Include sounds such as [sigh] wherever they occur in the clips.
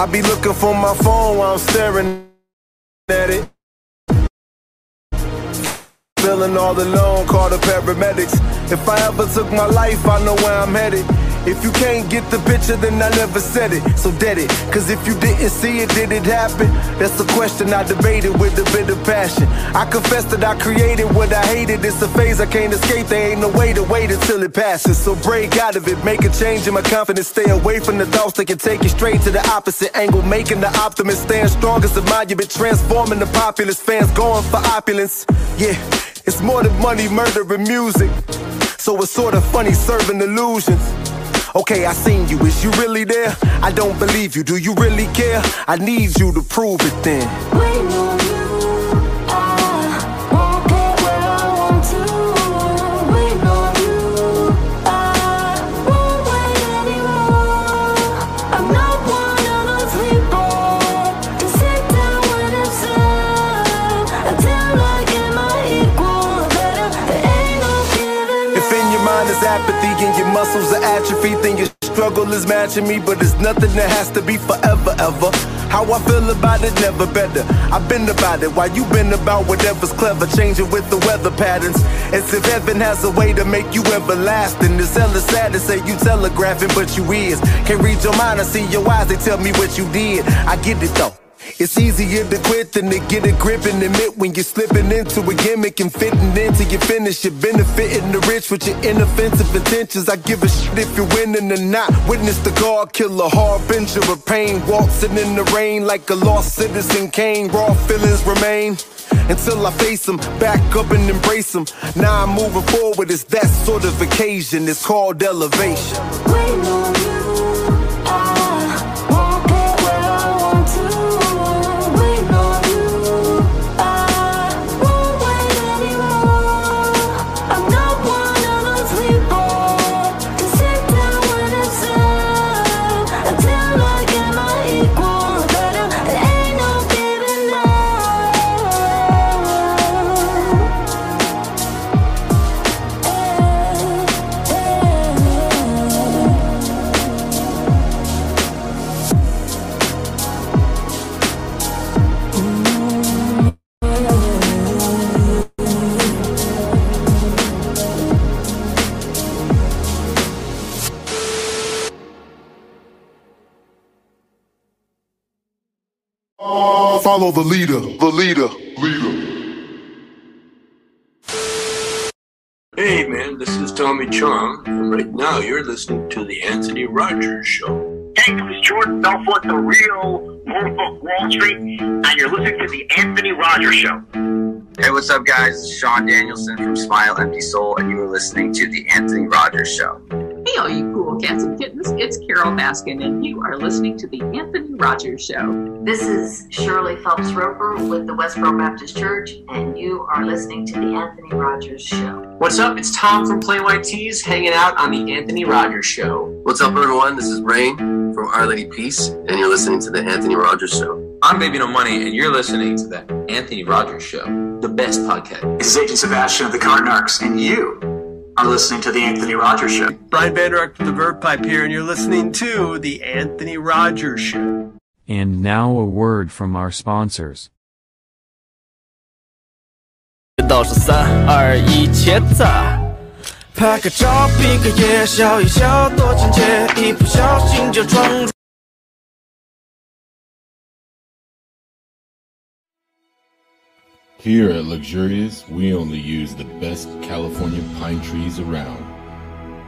I be looking for my phone while I'm staring at it. Feeling all alone, call the paramedics. If I ever took my life, I know where I'm headed. If you can't get the picture, then I never said it. So dead it. Cause if you didn't see it, did it happen? That's the question I debated with a bit of passion. I confess that I created what I hated. It's a phase I can't escape. There ain't no way to wait until it passes. So break out of it, make a change in my confidence. Stay away from the thoughts that can take you straight to the opposite angle. Making the optimist stand strong as a monument. Transforming the populace. Fans going for opulence. Yeah, it's more than money, murder, and music. So it's sort of funny serving illusions. Okay, I seen you. Is you really there? I don't believe you. Do you really care? I need you to prove it then. Muscles are atrophy, then your struggle is matching me. But it's nothing that has to be forever, ever. How I feel about it, never better. I've been about it while you been about whatever's clever, changing with the weather patterns. As if heaven has a way to make you everlasting. It's hella sad to say you telegraphing, but you is. Can't read your mind, I see your eyes, they tell me what you did. I get it though. It's easier to quit than to get a grip and admit when you're slipping into a gimmick and fitting into your finish. You're benefiting the rich with your inoffensive intentions. I give a shit if you're winning or not. Witness the God killer, harbinger of pain. Waltzing in the rain like a lost citizen Kane. Raw feelings remain. Until I face them, back up and embrace them. Now I'm moving forward, it's that sort of occasion. It's called elevation. Follow the leader, the leader, leader. Hey man, this is Tommy Chong, and right now you're listening to the Anthony Rogers Show. Hey, this is Jordan Belfort, the real Wolf of Wall Street, and you're listening to the Anthony Rogers Show. Hey, what's up, guys? It's Sean Danielson from Smile Empty Soul, and you are listening to The Anthony Rogers Show. Hey, all you cool cats and kittens, it's Carole Baskin, and you are listening to The Anthony Rogers Show. This is Shirley Phelps Roper with the Westboro Baptist Church, and you are listening to The Anthony Rogers Show. What's up? It's Tom from Plain White T's hanging out on The Anthony Rogers Show. What's up, everyone? This is Raine from Our Lady Peace, and you're listening to The Anthony Rogers Show. I'm Baby No Money, and you're listening to the Anthony Rogers Show, the best podcast. This is Agent Sebastian of the Carnarks, and you are listening to The Anthony Rogers Show. Brian Vander Ark from The Verve Pipe here, and you're listening to The Anthony Rogers Show. And now a word from our sponsors. Here at Luxurious, we only use the best California pine trees around.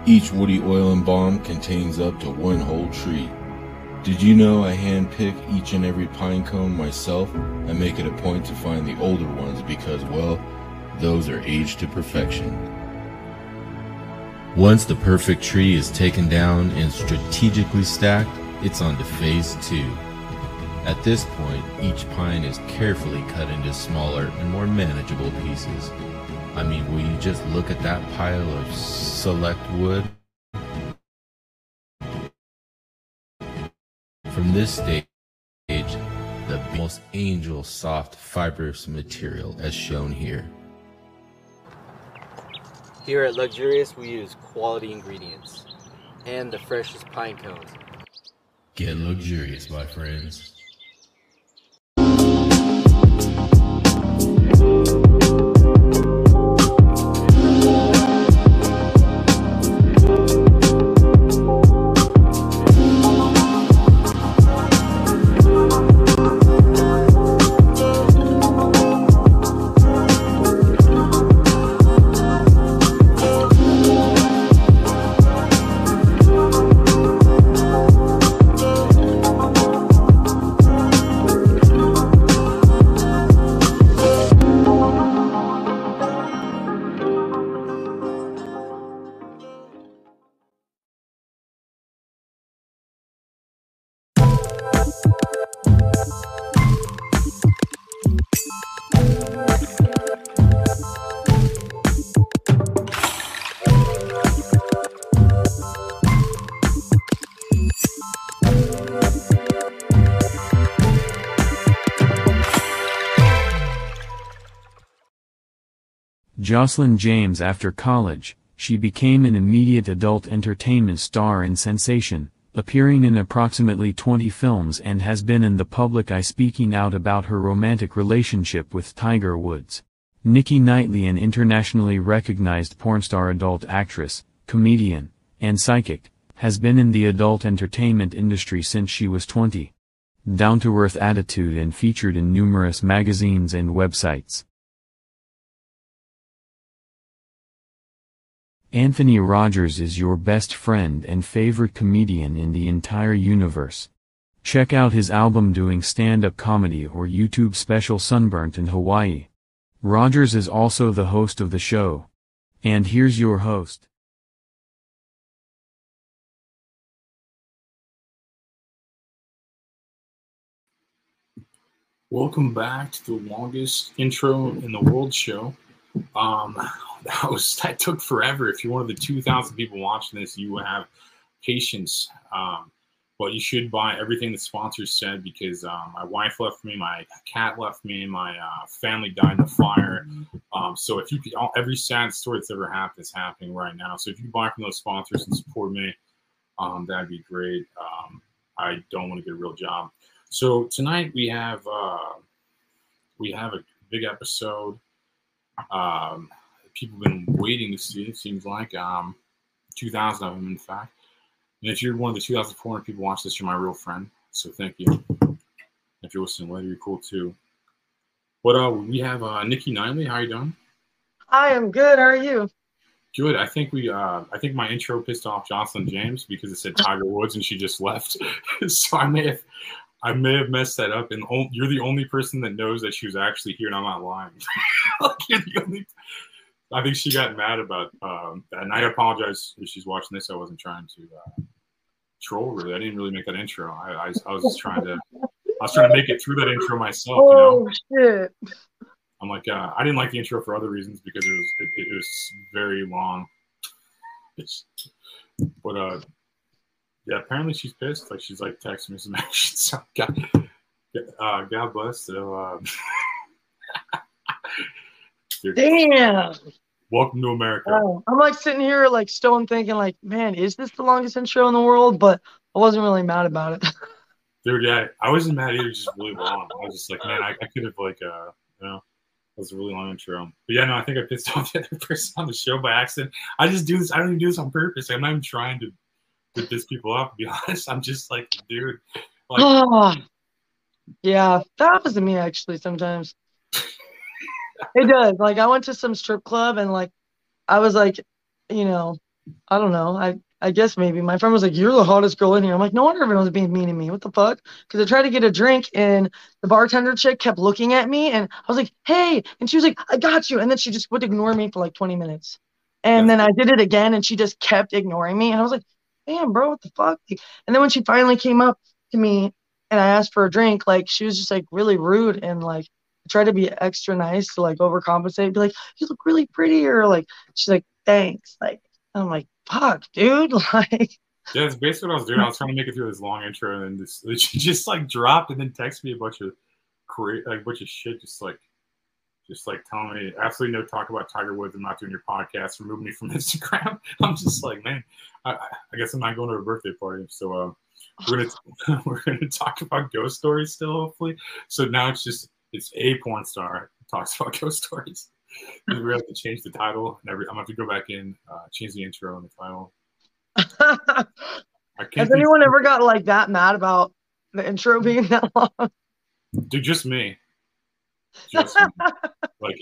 Each woody oil and balm contains up to one whole tree. Did you know I handpick each and every pine cone myself and make it a point to find the older ones because, well, those are aged to perfection. Once the perfect tree is taken down and strategically stacked, it's on to phase two. At this point, each pine is carefully cut into smaller and more manageable pieces. I mean, will you just look at that pile of select wood? From this stage, the most angel soft fibrous material as shown here. Here at Luxurious, we use quality ingredients and the freshest pine cones. Get luxurious, my friends. Joslyn James After college, she became an immediate adult entertainment star and sensation, appearing in approximately 20 films and has been in the public eye speaking out about her romantic relationship with Tiger Woods. Nikki Knightly an internationally recognized porn star adult actress, comedian, and psychic, has been in the adult entertainment industry since she was 20. Down-to-earth attitude and featured in numerous magazines and websites. Anthony Rogers is your best friend and favorite comedian in the entire universe. Check out his album doing stand-up comedy or YouTube special Sunburnt in Hawaii. Rogers is also the host of the show. And here's your host. Welcome back to the longest intro in the world show. Um, [laughs] that was that took forever. If you're one of the 2,000 people watching this, you have patience. Um, but you should buy everything the sponsors said because um, my wife left me, my cat left me, my uh, family died in the fire. Um, so if you could, all, every sad story that's ever happened is happening right now. So if you buy from those sponsors and support me, um, that'd be great. Um, I don't want to get a real job. So tonight we have uh, we have a big episode. Um, people have been waiting to see. It seems like um, 2,000 of them, in fact. And if you're one of the 2,400 people watch this, you're my real friend. So thank you. If you're listening later, you're cool too. What uh, we have uh, Nikki Knightly. How you doing? I am good. How are you? Good. I think we. Uh, I think my intro pissed off Joslyn James because it said [laughs] Tiger Woods and she just left. [laughs] so I may have, I may have messed that up. And you're the only person that knows that she was actually here, and I'm not lying. [laughs] like, you're the only. I think she got mad about um, that, and I apologize if she's watching this. I wasn't trying to uh, troll her. I didn't really make that intro. I, I, I was just trying to. I was trying to make it through that intro myself. You know? Oh shit! I'm like, uh, I didn't like the intro for other reasons because it was it, it was very long. It's, but uh, yeah, apparently she's pissed. Like she's like texting me some [laughs] action. So God, uh, God bless. So [laughs] uh, Damn. Welcome to America. Oh, I'm like sitting here like stone thinking like, man, is this the longest intro in the world? But I wasn't really mad about it. [laughs] Dude, yeah, I wasn't mad either. Just really long. I was just like, man, I, I could have like, uh, you know, it was a really long intro. But yeah, no, I think I pissed [laughs] off the other person on the show by accident. I just do this. I don't even do this on purpose. I'm not even trying to to piss people off. To be [laughs] honest, I'm just like, dude, like, [sighs] yeah, that happens to me actually sometimes. It does. Like I went to some strip club and like I was like, you know, I don't know. I I guess maybe my friend was like, "You're the hottest girl in here." I'm like, "No wonder everyone's being mean to me. What the fuck?" Because I tried to get a drink and the bartender chick kept looking at me and I was like, "Hey," and she was like, "I got you," and then she just would ignore me for like 20 minutes. And then I did it again and she just kept ignoring me and I was like, "Damn, bro, what the fuck?" And then when she finally came up to me and I asked for a drink, like she was just like really rude and like tried to be extra nice to like overcompensate, be like, "You look really pretty," or like she's like, "Thanks." Like I'm like, "Fuck, dude!" [laughs] Like yeah, that's basically what I was doing. I was trying to make it through this long intro, and then this [laughs] she just like dropped and then texted me a bunch of cra- like a bunch of shit, just like just like telling me absolutely no talk about Tiger Woods. I'm not doing your podcast. Remove me from [laughs] Instagram. I'm just like, man, I, I guess I'm not going to a birthday party. So, uh, we're gonna we're gonna talk about ghost stories still, hopefully. So now it's just it's a porn star talks [laughs] about ghost stories. We have to change the title. And every, I'm gonna have to go back in, uh, change the intro and the title. Has anyone ever got like that mad about the intro being that long? Dude, just me. Just me. [laughs] like,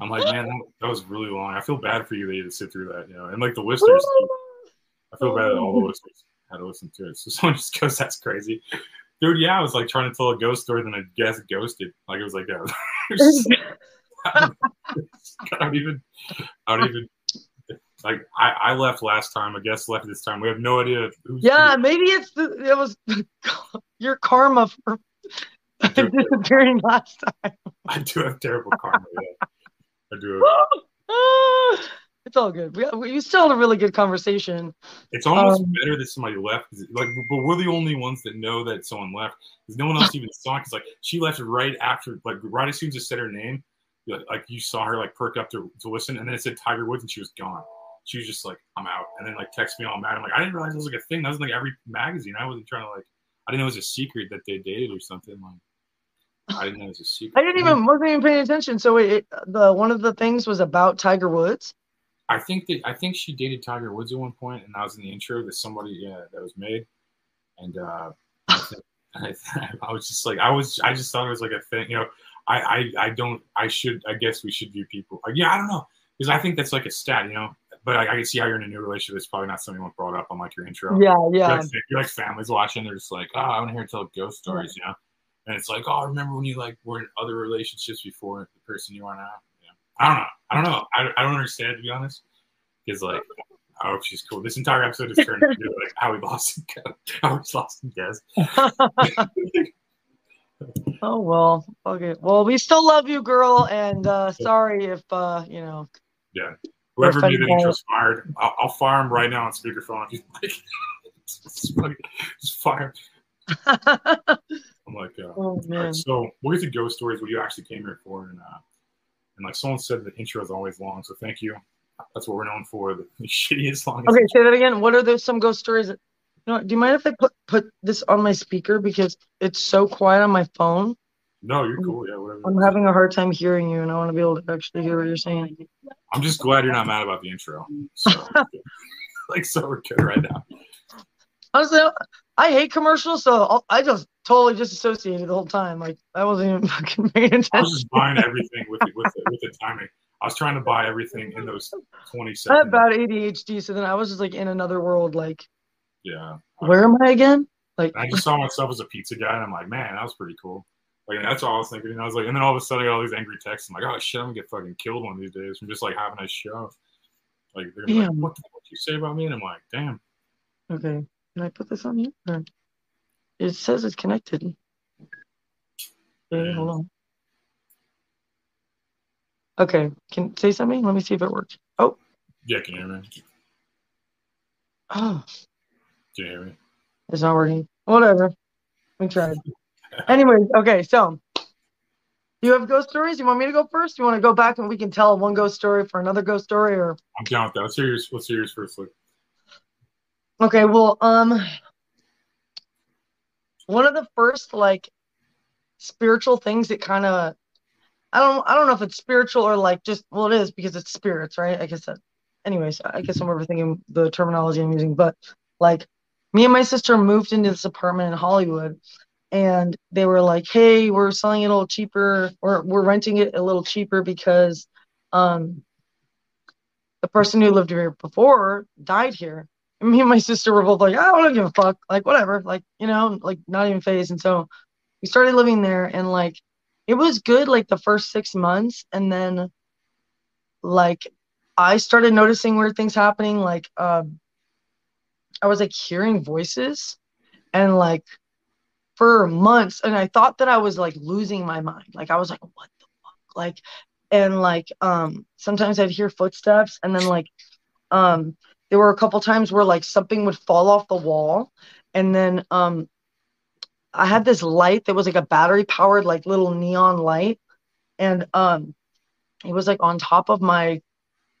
I'm like, man, that, that was really long. I feel bad for you that you had to sit through that, you know, and like the listeners. [laughs] I feel bad that all the listeners had to listen to it. So someone just goes, "That's crazy." Dude, yeah, I was like trying to tell a ghost story, then I guess ghosted. Like it was like that. [laughs] [laughs] I don't even, I don't even, like I, I left last time. I guess left this time. We have no idea who's. Yeah, maybe it's the, it was [laughs] your karma for disappearing last time. I do have terrible karma. Yeah. I do. Have, [gasps] [gasps] it's all good. We, we still had a really good conversation. It's almost Um, better that somebody left. Like, but we're the only ones that know that someone left because no one else even saw. Because like she left right after, like right as soon as it said her name, like, you saw her like perk up to, to listen, and then it said Tiger Woods, and she was gone. She was just like, "I'm out," and then like text me all mad. I'm like, I didn't realize it was like a thing. That was like every magazine. I wasn't trying to like, I didn't know it was a secret that they dated or something. Like, I didn't know it was a secret. I didn't even wasn't even paying attention. So it, the one of the things was about Tiger Woods. I think that I think she dated Tiger Woods at one point, and that was in the intro that somebody yeah that was made, and uh, I, [laughs] I, I was just like I was I just thought it was like a thing, you know. I I, I don't I should I guess we should view people uh, yeah I don't know because I think that's like a stat you know, but I, I can see how you're in a new relationship. It's probably not something you want brought up on like your intro. Yeah, You're yeah. like, you're like families watching. They're just like, oh, I want to hear tell ghost stories, you know. And it's like, oh, remember when you like were in other relationships before the person you are now? I don't know. I don't know. I, I don't understand to be honest. Because like, I hope she's cool. This entire episode is turned into like how we lost how we lost Des. Oh well, okay. Well, we still love you, girl, and uh sorry if uh you know. Yeah. Whoever made that intro's fired. I'll, I'll fire him right now on speakerphone. If he's like, [laughs] just, just fire. [laughs] I'm like, uh, Oh man. right, so we'll get to ghost stories. What you actually came here for, and uh, and like someone said, the intro is always long. So thank you. That's what we're known for. The, [laughs] shittiest longest. Okay, say that again. What are those some ghost stories? That, you know, do you mind if I put put this on my speaker because it's so quiet on my phone? No, you're cool. Yeah, whatever. I'm having a hard time hearing you, and I want to be able to actually hear what you're saying. I'm just glad you're not mad about the intro. So, [laughs] like, so we're good right now. Honestly, I hate commercials, so I'll, I just totally disassociated the whole time. Like I wasn't even [laughs] fucking paying attention. I was just buying everything with the, with the, with the timing. I was trying to buy everything in those 20 seconds. I seconds. bad ADHD, so then I was just like in another world. Like, Yeah. where am I again? Like, I just saw myself as a pizza guy, and I'm like, man, that was pretty cool. Like, and that's all I was thinking. And I was like, and then all of a sudden, I got all these angry texts. I'm like, oh shit, I'm gonna get fucking killed one of these days from just like having a show. Like, they're gonna be like, what the fuck you say about me? And I'm like, damn. okay, can I put this on you? Or- It says it's connected. Okay, hold on. Okay, can say something? Let me see if it works. Oh, Yeah, can you hear me? oh, Can you hear me? it's not working. Whatever. We tried. [laughs] Anyways, okay, so you have ghost stories? You want me to go first? You want to go back and we can tell one ghost story for another ghost story, or I'm down with that. Let's hear yours. Let's hear yours first. Okay, well, um, one of the first like spiritual things that kind of, I don't, I don't know if it's spiritual or like just, well, it is because it's spirits, right? I guess that, anyways, I guess I'm overthinking the terminology I'm using, but like, me and my sister moved into this apartment in Hollywood, and they were like, "Hey, we're selling it a little cheaper, or we're renting it a little cheaper because, um, the person who lived here before died here." Me and my sister were both like, I don't give a fuck, like whatever, like you know, like not even phased. And so we started living there, and like it was good, like the first six months, and then like I started noticing weird things happening, like um, I was like hearing voices, and like for months, and I thought that I was like losing my mind, like I was like, what the fuck, like, and like um sometimes I'd hear footsteps, and then like um there were a couple times where like something would fall off the wall and then um i had this light that was like a battery powered like little neon light and um it was like on top of my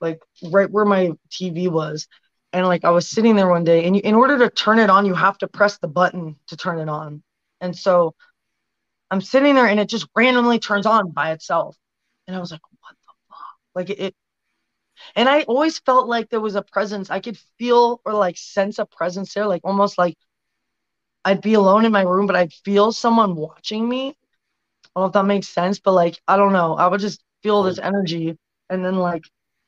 like right where my tv was and like I was sitting there one day, and you, in order to turn it on, you have to press the button to turn it on. And so I'm sitting there, and it just randomly turns on by itself. And I was like, what the fuck? Like it, it and I always felt like there was a presence. I could feel or like sense a presence there, like almost like I'd be alone in my room, but I'd feel someone watching me. I don't know if that makes sense, but like I don't know. I would just feel this energy. And then like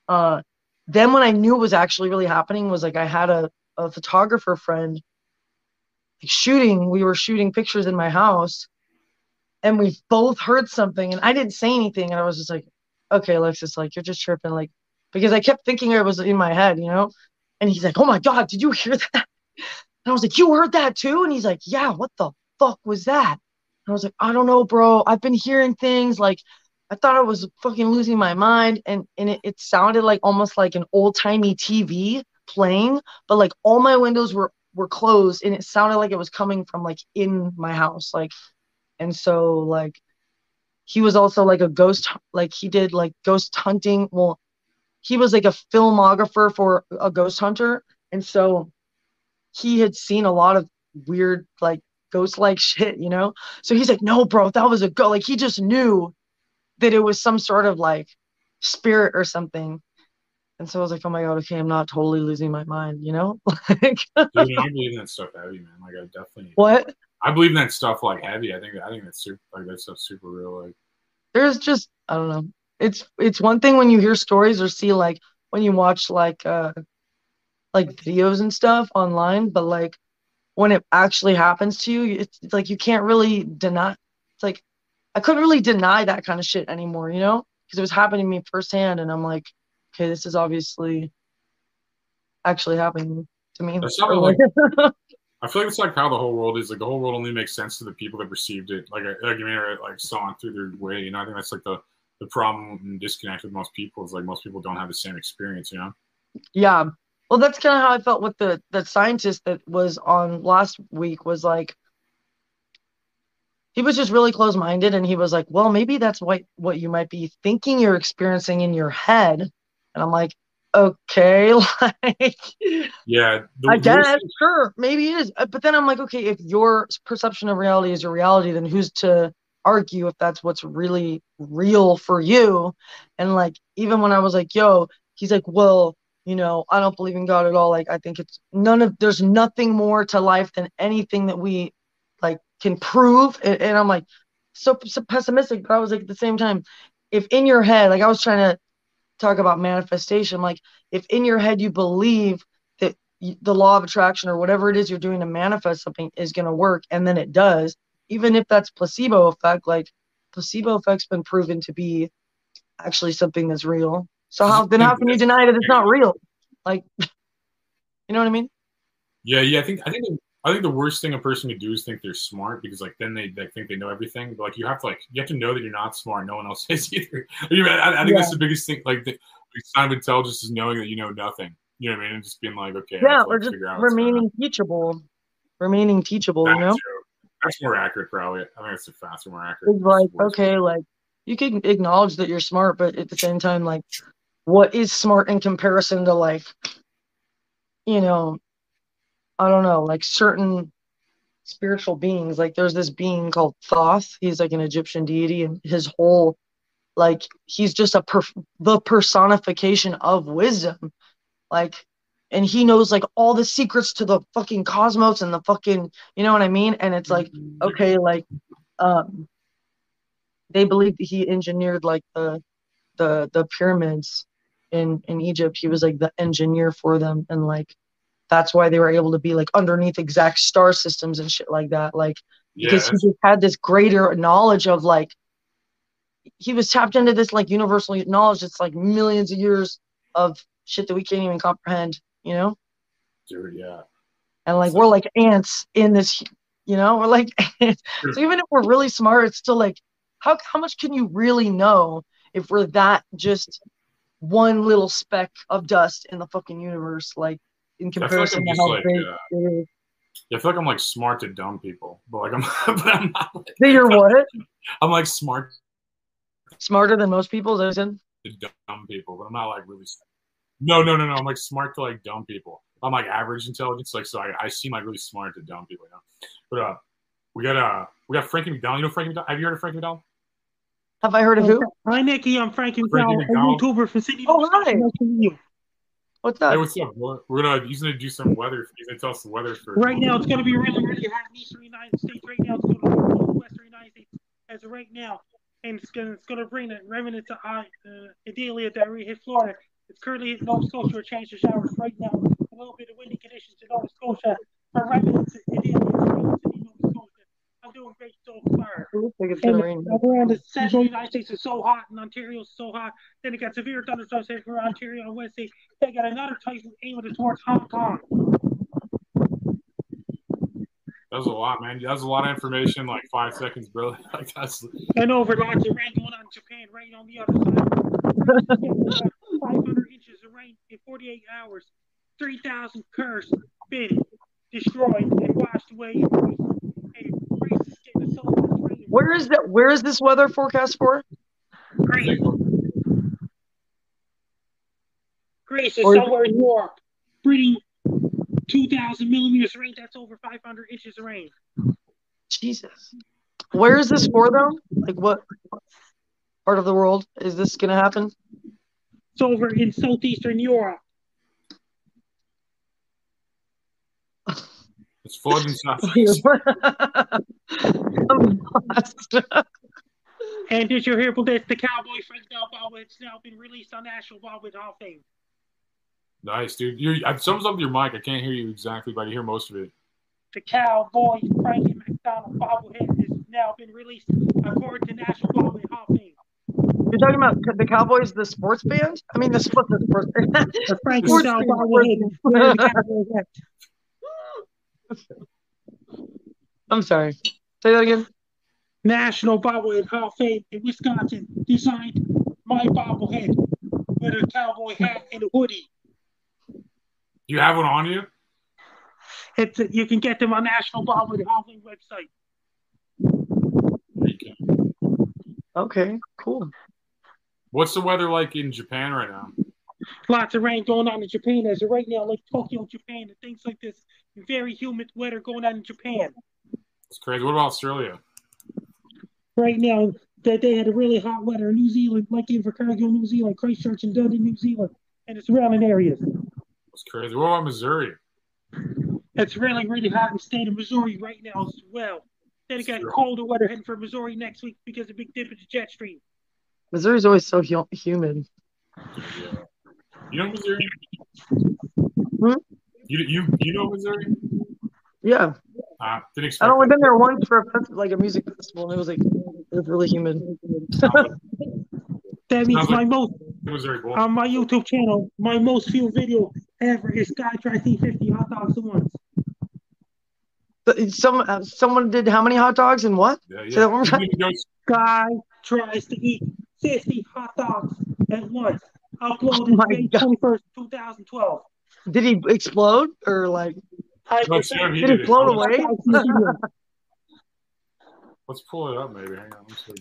uh then when I knew it was actually really happening was like I had a, a photographer friend like, shooting, we were shooting pictures in my house and we both heard something and I didn't say anything and I was just like, okay, Alexis, like you're just tripping, like because I kept thinking it was in my head, you know? And he's like, Oh my god, did you hear that? And I was like, You heard that too? And he's like, Yeah, what the fuck was that? And I was like, I don't know, bro. I've been hearing things like I thought I was fucking losing my mind, and and it, it sounded like almost like an old timey TV playing, but like all my windows were were closed, and it sounded like it was coming from like in my house, like, and so like he was also like a ghost, like he did like ghost hunting. Well, he was like a filmographer for a ghost hunter, and so he had seen a lot of weird like ghost like [laughs] shit, you know. So he's like, no, bro, that was a go. Like he just knew that it was some sort of like spirit or something. And so I was like, oh my god, okay, I'm not totally losing my mind, you know? [laughs] like, Dude, I [laughs] believe in that stuff heavy, man. Like I definitely what? I believe in that stuff like heavy. I think I think that's super like that stuff's super real. Like There's just I don't know. It's it's one thing when you hear stories or see like when you watch like uh like videos and stuff online, but like when it actually happens to you, it's, it's like you can't really deny. It's like I couldn't really deny that kind of shit anymore, you know, because it was happening to me firsthand, and I'm like, okay, this is obviously actually happening to me. Like [laughs] I feel like it's like how the whole world is. Like the whole world only makes sense to the people that received it. Like like you mean like saw it through their way. You know, I think that's like the the problem and disconnect with most people is like most people don't have the same experience. You know. yeah. Well, that's kind of how I felt with the the scientist that was on last week. Was like he was just really close minded, and he was like, well, maybe that's what what you might be thinking you're experiencing in your head, and I'm like. Okay, [laughs] like Yeah. the I guess, thing- sure, maybe it is. But then I'm like, okay, if your perception of reality is your reality, then who's to argue if that's what's really real for you? And like, even when I was like, yo, he's like, well, you know, I don't believe in God at all. Like, I think it's none of, there's nothing more to life than anything that we like can prove. And, and I'm like, so, so pessimistic. But I was like, at the same time, if in your head, like, I was trying to talk about manifestation, like, if in your head you believe that the law of attraction or whatever it is you're doing to manifest something is going to work and then it does even if that's placebo effect like placebo effect's been proven to be actually something that's real so how then how can you deny that it's not real like [laughs] you know what i mean Yeah, yeah. I think I think I think the worst thing a person could do is think they're smart because like then they, they think they know everything. But like you have to like you have to know that you're not smart. No one else [laughs] is either. I, I think that's the biggest thing. Like the, the sign of intelligence is knowing that you know nothing. You know what I mean? And just being like, okay, yeah or just figure out what's going on. remaining teachable remaining teachable you know too. That's more accurate, probably. I think it's a faster, more accurate. it's like okay like you can acknowledge that you're smart but at the same time like what is smart in comparison to like you know i don't know like certain spiritual beings like there's this being called thoth he's like an egyptian deity and his whole like he's just a per- the personification of wisdom like and he knows like all the secrets to the fucking cosmos and the fucking you know what i mean and it's like okay like um they believe that he engineered like the the the pyramids in in Egypt. He was like the engineer for them, and like that's why they were able to be like underneath exact star systems and shit like that. Like because he just had this greater knowledge of like he was tapped into this like universal knowledge It's like millions of years of shit that we can't even comprehend. You know, Dude, yeah. and like we're like ants in this. You know, we're like [laughs] so even if we're really smart, it's still like how how much can you really know if we're that just one little speck of dust in the fucking universe, like in like comparison I'm to how like, big uh. Yeah, I feel like I'm like smart to dumb people, but like I'm, [laughs] but I'm not. Like, you're what? [laughs] I'm like smart Smarter than most people, is that what to dumb people, but I'm not like really. smart. No, no, no, no. I'm like smart to like dumb people. I'm like average intelligence. Like, so I, I seem like really smart to dumb people. You know? But uh, we got uh, we got Frankie McDonald. You know Frankie McDonald? Have you heard of Frankie McDonald? Have I heard of who? Hi, Nikki. I'm Frankie Frankie McDowell, a YouTuber from Sydney. Oh, hi. What's up? Hey, what's up? We're we're gonna he's gonna do some weather. He's gonna tell us the weather for Right now, it's going to be really, really hot in eastern United States. Right now, it's going to be cold in western United States as of right now, and it's going to it's going to bring the remnants of uh, Idalia that already hit Florida. It's currently hitting Nova Scotia with change of showers right now. A little bit of windy conditions in Nova Scotia. For remnants it's remnants in Nova Scotia. I'm doing great so far. Looks like it's And around the central United States is so hot, and Ontario is so hot. Then it got severe thunderstorms hit for Ontario on Wednesday. They got another typhoon aimed towards Hong Kong. that was a lot, man. That was a lot of information. Like five seconds, bro. [laughs] Like that's And over lots of rain going on in Japan, right on the other side. [laughs] 500 inches of rain in 48 hours. 3,000 cars been destroyed and washed away. And Greece is getting so much rain. Where is that? Where is this weather forecast for? Greece. Greece is Or- somewhere in Europe. Breeding 2,000 millimeters of rain. That's over 500 inches of rain. Jesus. Where is this for though? Like what part of the world is this gonna happen? It's over in southeastern Europe. it's flooding south. [laughs] And did you hear about this? The Cowboy Frank Del Baldwin's now been released on National Bobblehead Hall of Fame. Nice, dude. You're something's up with your mic. I can't hear you exactly, but I hear most of it. The Cowboy Frankie McDonald bobblehead has now been released according to National Bobblehead Hall of Fame. You're talking about the Cowboys, the sports band? I mean, the, sport- the sports band. [laughs] The Frankie Sports band. bobblehead is where the Cowboys at. I'm sorry. Say that again. National Bobblehead Hall of Fame in Wisconsin designed my bobblehead with a cowboy hat and a hoodie. You have one on you? It's you can get them on National Bobblehead Hall of Fame website. Okay, cool. What's the weather like in Japan right now? Lots of rain going on in Japan as of right now, like Tokyo, Japan, and things like this. Very humid weather going on in Japan. It's crazy. What about Australia? Right now, that they had a really hot weather in New Zealand, like in Invercargill, New Zealand, Christchurch, and Dunedin, New Zealand, and the surrounding areas. It's crazy. What about Missouri? It's really, really hot in the state of Missouri right now as well. Then it got colder weather heading for Missouri next week because of big dip in the jet stream. Missouri's always so hu- humid. You know Missouri? Hmm? You you you know Missouri? Yeah. Uh, didn't I've expect only that. been there once for a fest- like a music festival, and it was like it was really humid. [laughs] That means my like- most Missouri boy. on my YouTube channel, my most viewed video ever is Sky Try C50 hot dogs at once. Some uh, someone did how many hot dogs and what? Yeah, Say that one more time. Guy tries to eat 50 hot dogs at once. Uploaded my May 21st, 2012. Did he explode or like? I No, sure, he Did did it it. float away? Let's pull it up, maybe. Hang on. Let's see.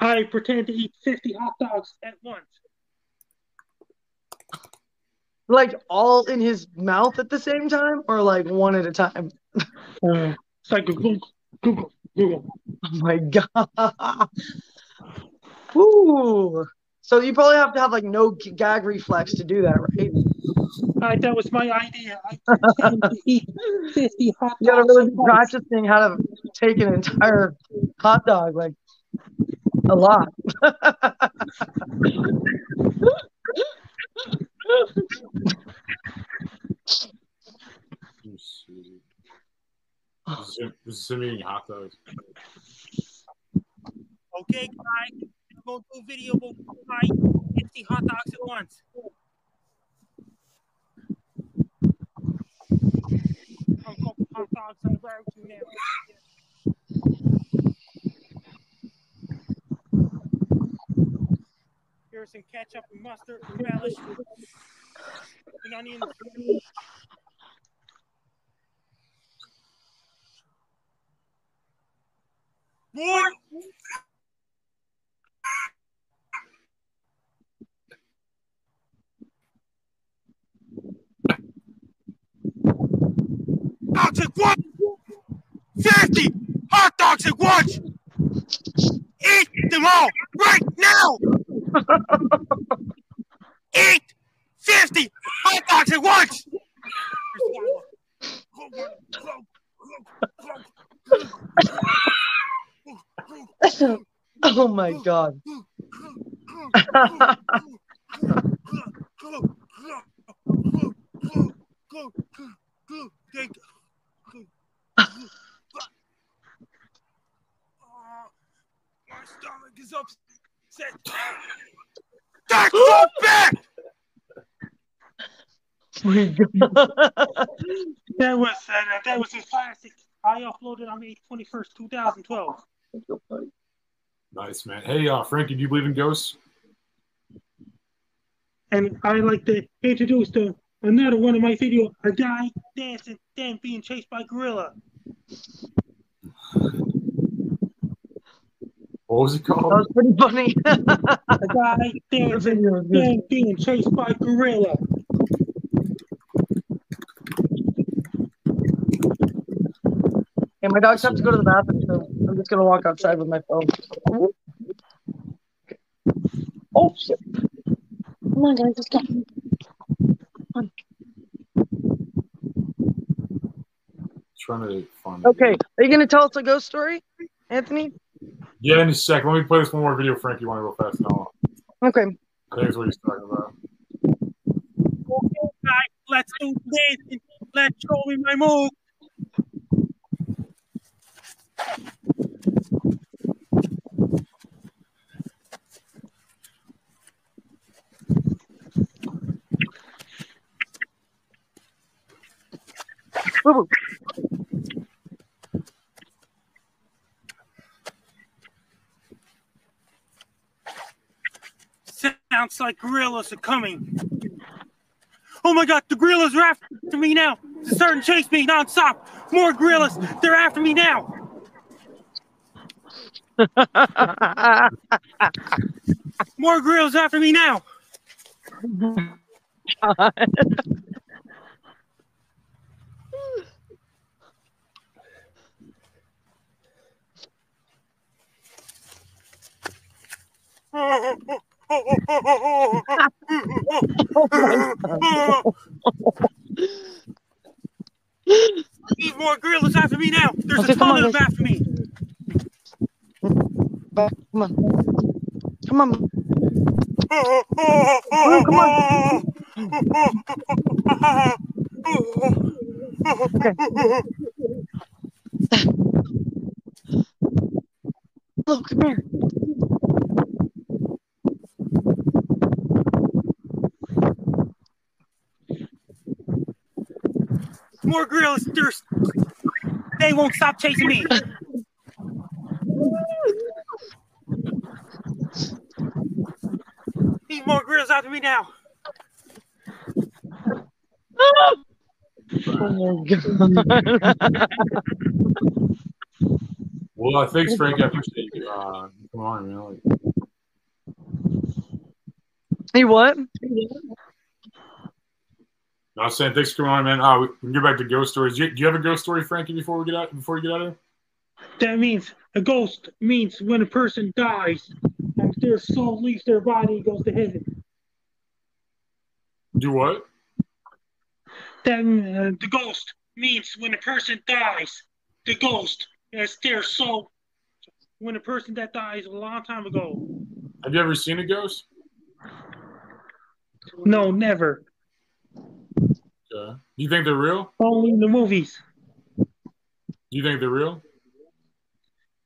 I pretend to eat 50 hot dogs at once. like all in his mouth at the same time, or like one at a time? Uh, it's like Google, Google, Google. [laughs] Oh my god! Ooh. So you probably have to have like no gag reflex to do that, right? Uh, that was my idea. I pretend [laughs] to eat 50 hot You gotta really be practicing how to take an entire hot dog, like a lot. [laughs] Him hot dogs. Okay, guys, going to do a video about my 50 hot dogs at once. Hot dogs on the barbecue now. Here's some ketchup and mustard and relish and onions. dogs and watch. 50 hot dogs and watch. Eat them all right now. [laughs] Eat 50 hot dogs and watch. [laughs] [laughs] oh my god. My stomach is [laughs] upset. That's so bad. That was uh, that was his classic. I uploaded on May twenty first, two thousand twelve. Nice, man. Hey, uh, Frankie, do you believe in ghosts? And I like to introduce to another one of my videos: a guy dancing, then being chased by gorilla. What was it called? That was pretty funny. [laughs] A guy dancing, then being chased by gorilla. Hey, my dogs have to go to the bathroom, so I'm just gonna walk outside with my phone. Oh shit! Come on, guys, let's go. Trying to find. Okay, are you gonna tell us a ghost story, Anthony? Yeah, in a sec. Let me play this one more video, Frankie. You want to go fast now? Okay. I think that's what he's talking about. Okay, guys, let's do this. Let's show me my move. Boo-boo. Sounds like gorillas are coming. Oh my god, the gorillas are after me now. They're starting to chase me nonstop. More gorillas. They're after me now. [laughs] More gorillas after me now. [laughs] [laughs] [laughs] Need more gorillas after me now. There's Okay, a ton on, of them after me. Back, come on. Come on. Oh, [laughs] come on. Okay. [laughs] Look, come here. More gorillas. There's. They won't stop chasing me. Need more gorillas after me now. Oh my god. Well, thanks, Frank. I appreciate you. Uh, come on, man. Like, Hey, what? No, I was saying thanks for coming on, man. Uh, we can get back to ghost stories. Do you, do you have a ghost story, Frankie? Before we get out, before you get out of here. That means a ghost means when a person dies and their soul leaves their body and goes to heaven. Do what? Then uh, the ghost means when a person dies, the ghost is their soul. When a person that dies a long time ago. Have you ever seen a ghost? No, never. Okay. You think they're real? Only in the movies. You think they're real?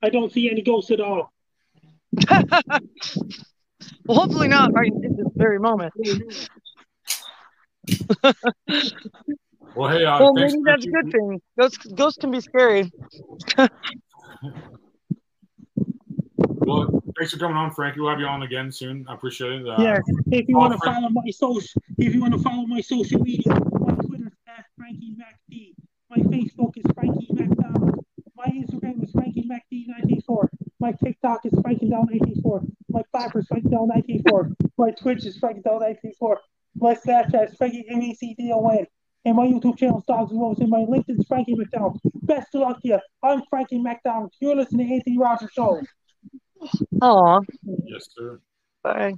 I don't see any ghosts at all. [laughs] Well, hopefully not right in this very moment. [laughs] Well, hey, uh, well, maybe that's a Frankie. good thing. Ghosts, ghosts can be scary. [laughs] Well, thanks for coming on, Frankie. We'll have you on again soon. I appreciate it. Uh, yeah, if you want to follow my social, if you want to follow my social media, my Twitter is at Frankie MacD. My Facebook is Frankie MacDonald. My Instagram is Frankie MacD984. My TikTok is Frankie Down984. My Clapper is Frankie Down984. My Twitch is Frankie Down984. My Snapchat is Frankie MECDON. and my YouTube channel is Dogs and Wolves, and my LinkedIn is Frankie MacDonald. Best of luck to you. I'm Frankie MacDonald. You're listening to Anthony Rogers Show. Aw. Yes, sir. Bye.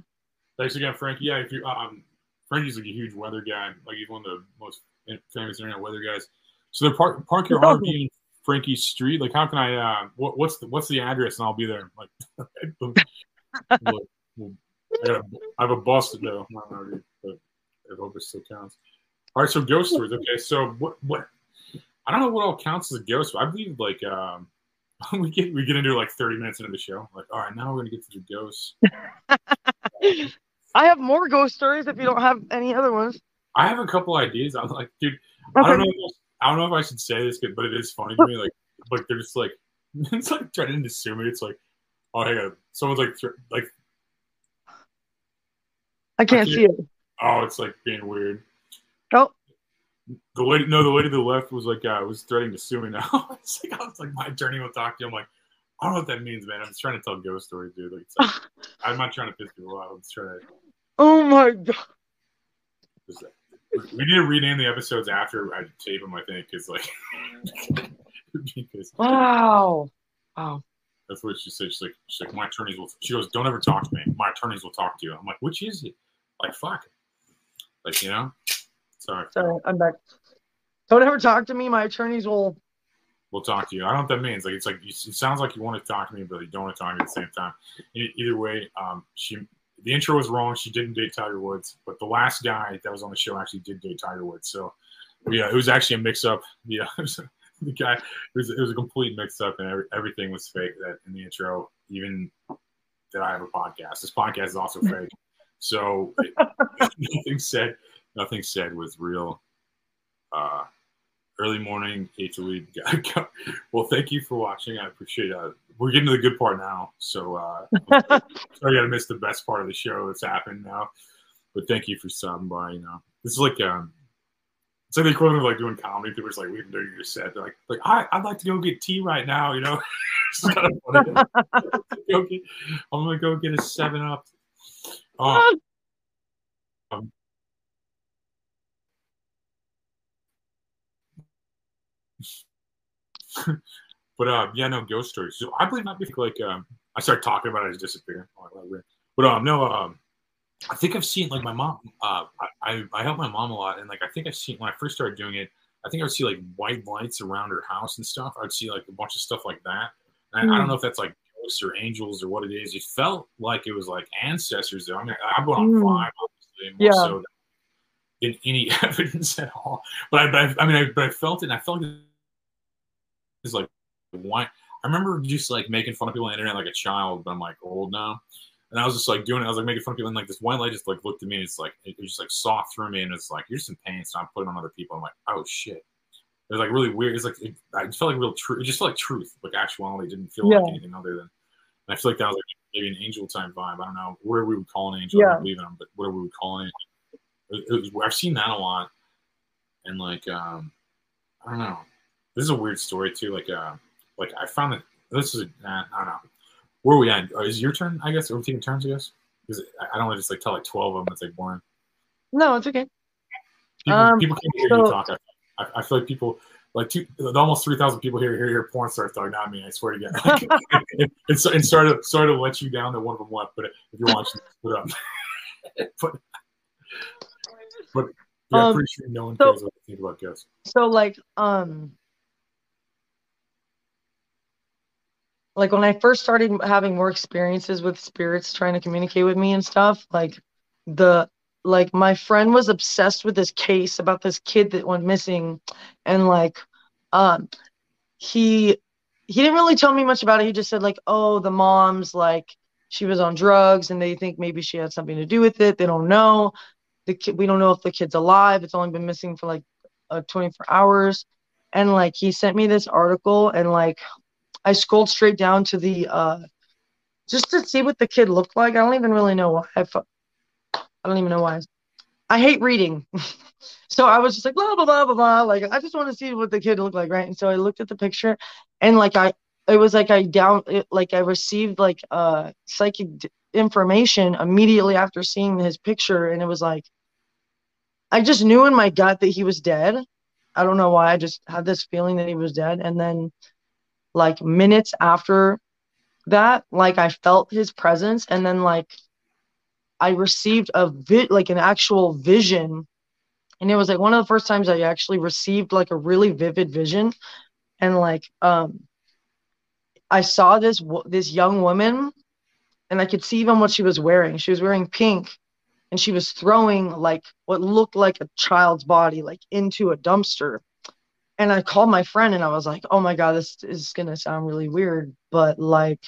Thanks again, Frankie. Yeah, if you um, Frankie's like a huge weather guy. Like he's one of the most famous internet weather guys. So they park park your RV in Frankie street. Like, how can I? Uh, what, what's the what's the address, and I'll be there. Like, [laughs] I, got a, I have a bus though, not RV, but I hope it still counts. All right, so ghost stories. Okay, so what what? I don't know what all counts as a ghost. I believe like um, [laughs] we get we get into like thirty minutes into the show. Like, all right, now we're gonna get to the ghosts. [laughs] I have more ghost stories if you don't have any other ones. I have a couple ideas. I'm like, dude, I don't know. I don't know if I should say this, but it is funny to me. Like, like they're just like, [laughs] it's like trying to sue me. It's like, oh, hang on, someone's like, like, I can't see it. oh, it's like being weird. Oh, The lady, no, the lady to the left was like, uh, was threatening to sue me now. [laughs] it's like, I was like, my attorney will talk to you. I'm like, I don't know what that means, man. I'm just trying to tell ghost stories, dude. Like, like [laughs] I'm not trying to piss people off. I'm just trying to. oh my god. We need to rename the episodes after I tape them. I think it's like, [laughs] because Wow. Wow. That's what she said. She's like, she's like, my attorneys will. She goes, don't ever talk to me. My attorneys will talk to you. I'm like, which is it? Like, fuck. Like, you know. Sorry. Sorry, I'm back. Don't ever talk to me. My attorneys will. We'll talk to you. I don't know what that means. Like, it's like it sounds like you want to talk to me, but you don't want to talk to me at the same time. Either way, um, she the intro was wrong. She didn't date Tiger Woods, but the last guy that was on the show actually did date Tiger Woods. So, yeah, it was actually a mix-up. Yeah, [laughs] the guy it was it was a complete mix-up, and every, everything was fake. That in the intro, even that I have a podcast. This podcast is also fake. So [laughs] nothing said, nothing said was real. Uh, early morning, eight to lead. [laughs] well, thank you for watching. I appreciate it. We're getting to the good part now. So uh, [laughs] sorry I missed the best part of the show that's happened now. But thank you for stopping by. You know, this is like um, it's like the equivalent of like doing comedy. People are just like, we can do your set. They're like, like I, I'd like to go get tea right now. You know, [laughs] it's kind of funny. I'm gonna go get a Seven Up. Oh. Um, [laughs] but uh, yeah, no ghost stories. So I believe not because like um, I start talking about it, I just disappear. I love it. But um, no, um, I think I've seen like my mom. Uh, I, I I help my mom a lot, and like I think I've seen when I first started doing it. I think I would see like white lights around her house and stuff. I'd see like a bunch of stuff like that. And I, I don't Hmm. know if that's like ghosts or angels or what it is. It felt like it was like ancestors. Though I mean, I'm going on Hmm. five, obviously, more Yeah. so than in any [laughs] evidence at all. But I, but I, I mean, I, but I felt it. and I felt it was like why I remember just like making fun of people on the internet like a child, but I'm like old now. And I was just like doing it. I was like making fun of people, and like this one light just like looked at me, and it's like it, it just like saw through me, and it's like you're just in pain, so I'm putting on other people. I'm like, oh shit. It was like really weird. It's like it, I felt like real truth. It just felt like truth, like actuality. It didn't feel like anything other than. And I feel like that was like maybe an angel type vibe. I don't know where we would call an angel. I Yeah. don't believe in them, but whatever we would call an angel. It, it was, I've seen that a lot, and like um, I don't know. This is a weird story too. Like uh, like I found that this is uh, I don't know. Where are we at? Is your turn? I guess. Are we taking turns? I guess. Because I don't want to just like tell like twelve of them. It's like boring. No, it's okay. People, Um, people can't hear you talk. I, I, feel like people like two, almost three thousand people here hear your porn stars talk. Not me. I swear to God. and, [laughs] [laughs] and, so, and sorry to sorry to let you down that one of them left. But if you're watching, [laughs] put up. but but yeah, Um, pretty sure no one so- cares what you think about. So like um like when I first started having more experiences with spirits trying to communicate with me and stuff, like the like my friend was obsessed with this case about this kid that went missing and like um he he didn't really tell me much about it. He just said like, "Oh, the mom's like she was on drugs and they think maybe she had something to do with it. They don't know. The kid we don't know if the kid's alive. It's only been missing for like uh, 24 hours." And like he sent me this article and like I scrolled straight down to the uh just to see what the kid looked like. I don't even really know why. I, I don't even know why. I hate reading. [laughs] so I was just like blah blah blah blah blah. Like I just want to see what the kid looked like, right? And so I looked at the picture and like I it was like I down it, like I received like uh psychic d- information immediately after seeing his picture and it was like I just knew in my gut that he was dead. I don't know why. I just had this feeling that he was dead. And then, like, minutes after that, like, I felt his presence. And then, like, I received a vi- like an actual vision. And it was like one of the first times I actually received like a really vivid vision. And, like, um, I saw this this young woman, and I could see even what she was wearing. She was wearing pink, and she was throwing like what looked like a child's body like into a dumpster. And I called my friend, and I was like, "Oh my god, this is gonna sound really weird, but like,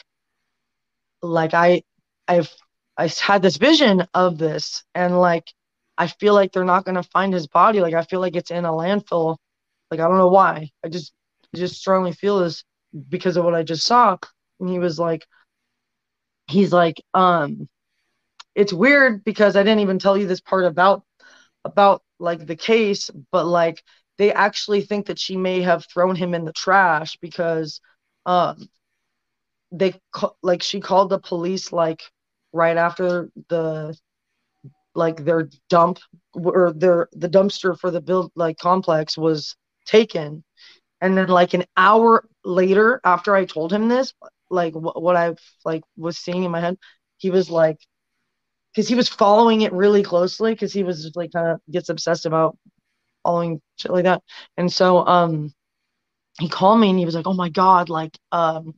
like I, I've I had this vision of this, and like, I feel like they're not gonna find his body. Like, I feel like it's in a landfill. Like, I don't know why. I just just strongly feel this because of what I just saw. And he was like, he's like, um, it's weird because I didn't even tell you this part about about like the case, but like they actually think that she may have thrown him in the trash because um they like she called the police like right after the like their dump or their the dumpster for the build like complex was taken. And then like an hour later after i told him this like wh- what i like was seeing in my head he was like because he was following it really closely because he was like kind of gets obsessed about following shit like that. And so um he called me and he was like oh my god like um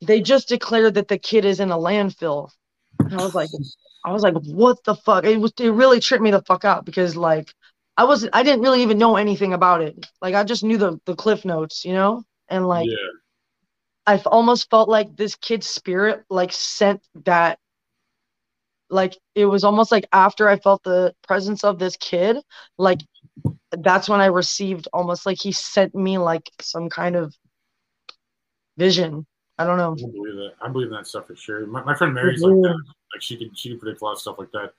they just declared that the kid is in a landfill. And i was like i was like what the fuck? It was it really tripped me the fuck out because like i wasn't i didn't really even know anything about it. Like i just knew the the cliff notes you know? And like yeah. I almost felt like this kid's spirit like sent that like it was almost like after I felt the presence of this kid, like that's when I received almost like he sent me like some kind of vision. I don't know. I believe that. I believe in that stuff for sure. My, my friend Mary's like that. Like she can she can predict a lot of stuff like that.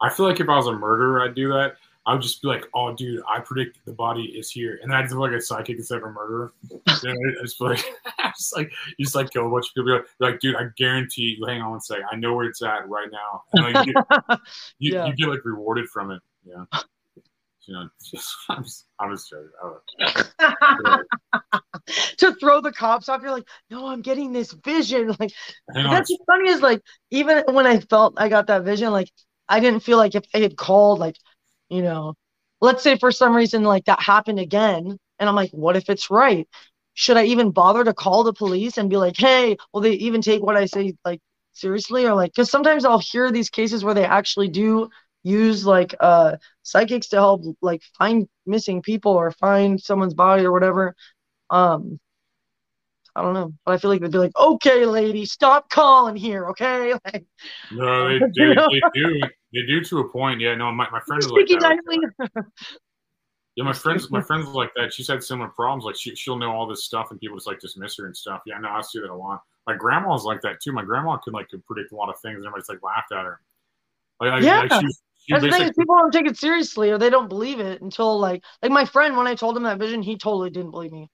I feel like if I was a murderer, I'd do that. I would just be like, "Oh, dude, I predict the body is here," and I just like a psychic instead of a murderer. Then I just like, [laughs] just like you just like kill a bunch of people. Like, like, dude, I guarantee. Hang on one second. I know where it's at right now. And like, you, get, [laughs] you, Yeah. you get like rewarded from it. Yeah. You know, just, [laughs] I'm just, I'm just joking. I to throw the cops off, you're like, no, I'm getting this vision. Like Hang that's funny is like even when I felt I got that vision, like I didn't feel like if they had called, like, you know, let's say for some reason like that happened again, and I'm like, what if it's right? Should I even bother to call the police and be like, hey, will they even take what I say like seriously? Or like, because sometimes I'll hear these cases where they actually do use like uh psychics to help like find missing people or find someone's body or whatever. Um, I don't know, but I feel like they'd be like, "Okay, lady, stop calling here, okay?" Like, [laughs] No, they You do. know? They do. They do to a point. Yeah. No, my, my friend is like that. Yeah, my friends, my [laughs] friends like that. She's had similar problems. Like she, she'll know all this stuff, and people just like dismiss her and stuff. Yeah, no, I see that a lot. My grandma's like that too. My grandma could like could predict a lot of things, and everybody's like laughed at her. Like, yeah, like she, she that's the thing is people don't take it seriously or they don't believe it until like like my friend when I told him that vision, he totally didn't believe me.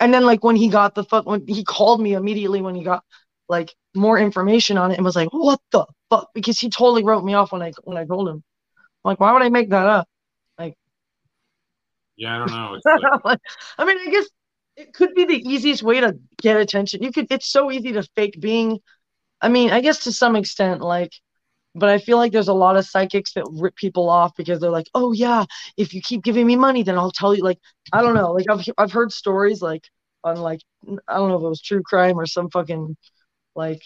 And then like when he got the fuck when he called me immediately when he got like more information on it and was like, "What the fuck?" Because he totally wrote me off when I when I told him. I'm like, why would I make that up? Like, yeah, I don't know. [laughs] Like, I mean, I guess it could be the easiest way to get attention. You could, it's so easy to fake being, I mean, I guess to some extent, like, but I feel like there's a lot of psychics that rip people off because they're like, oh, yeah, if you keep giving me money, then I'll tell you. Like, I don't know. Like, I've, I've heard stories, like, on, like, I don't know if it was true crime or some fucking, like,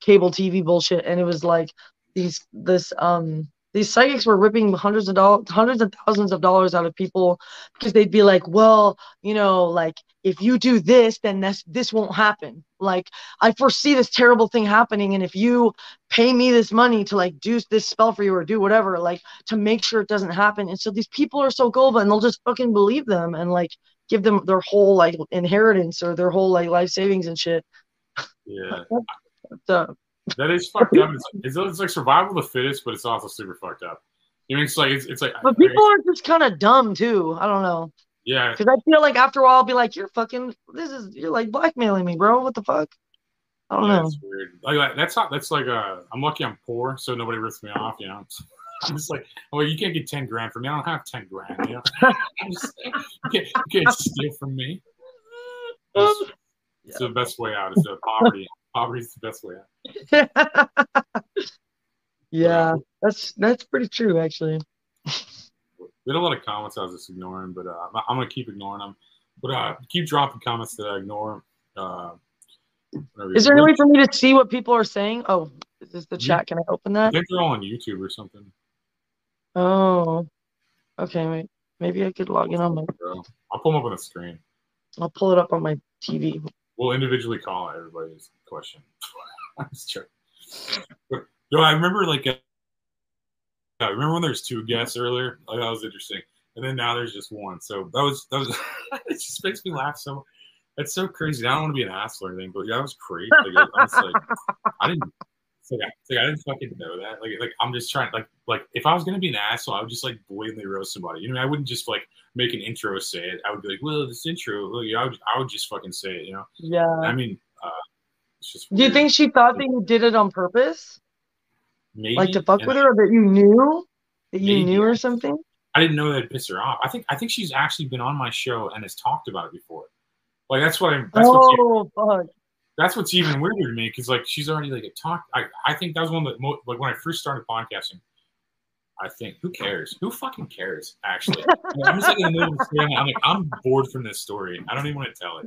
cable TV bullshit. And it was like, these, this, um, these psychics were ripping hundreds of dollars, hundreds of thousands of dollars out of people because they'd be like, well, you know, like if you do this, then this this won't happen. Like I foresee this terrible thing happening, and if you pay me this money to like do this spell for you or do whatever, like to make sure it doesn't happen. And so these people are so gullible, and they'll just fucking believe them and like give them their whole like inheritance or their whole like life savings and shit. Yeah, So that is fucked up. It's, it's, like survival of the fittest, but it's also super fucked up. I mean, it's like it's, it's like but people are just kind of dumb too. I don't know. yeah, Because I feel like after a while, I'll be like, you're fucking, this is, you're like blackmailing me, bro. What the fuck? I don't yeah, know. it's weird. Like that's not that's like uh, I'm lucky I'm poor, so nobody rips me off. You know. [laughs] I'm just like, well, you can't get ten grand from me. I don't have ten grand. You know, [laughs] just you can't, you can't steal from me. [laughs] It's, it's the best way out. Is the poverty. [laughs] Poverty's the best way out. [laughs] Yeah, that's that's pretty true actually. [laughs] We had a lot of comments I was just ignoring, but uh, I'm, gonna keep ignoring them. But uh, keep dropping comments that I ignore. Uh, Is there any way for me to see what people are saying? Oh, is this the chat? Can I open I that? think they're all on YouTube or something. Oh, okay. Wait, maybe I could log in on my. I'll pull them up on the screen. I'll pull it up on my TV. We'll individually call everybody's question. I'm just no, I remember like uh, I remember when there's two guests earlier. Like that was interesting, and then now there's just one. So that was that was. [laughs] it just makes me laugh so. It's so crazy. I don't want to be an asshole or anything, but yeah, that was crazy. Like, I was like, I didn't. Like, I, like I didn't fucking know that. Like, like I'm just trying. Like, like if I was gonna be an asshole, I would just like blatantly roast somebody. You know, I wouldn't just like make an intro say it. I would be like, well, this intro. Look, I would, I would just fucking say it. You know. Yeah. I mean, uh, it's just. Do you think she thought that you did it on purpose, Maybe. like to fuck and with her, or that you knew that you Maybe. knew or something? I didn't know that'd piss her off. I think I think she's actually been on my show and has talked about it before. Like that's what I'm. That's Oh fuck! That's what's even weirder to me because like she's already like a talk. I I think that was one of the most like when I first started podcasting. I think who cares? Who fucking cares? Actually, [laughs] I'm just like in the middle of the story. I'm like I'm bored from this story. I don't even want to tell it.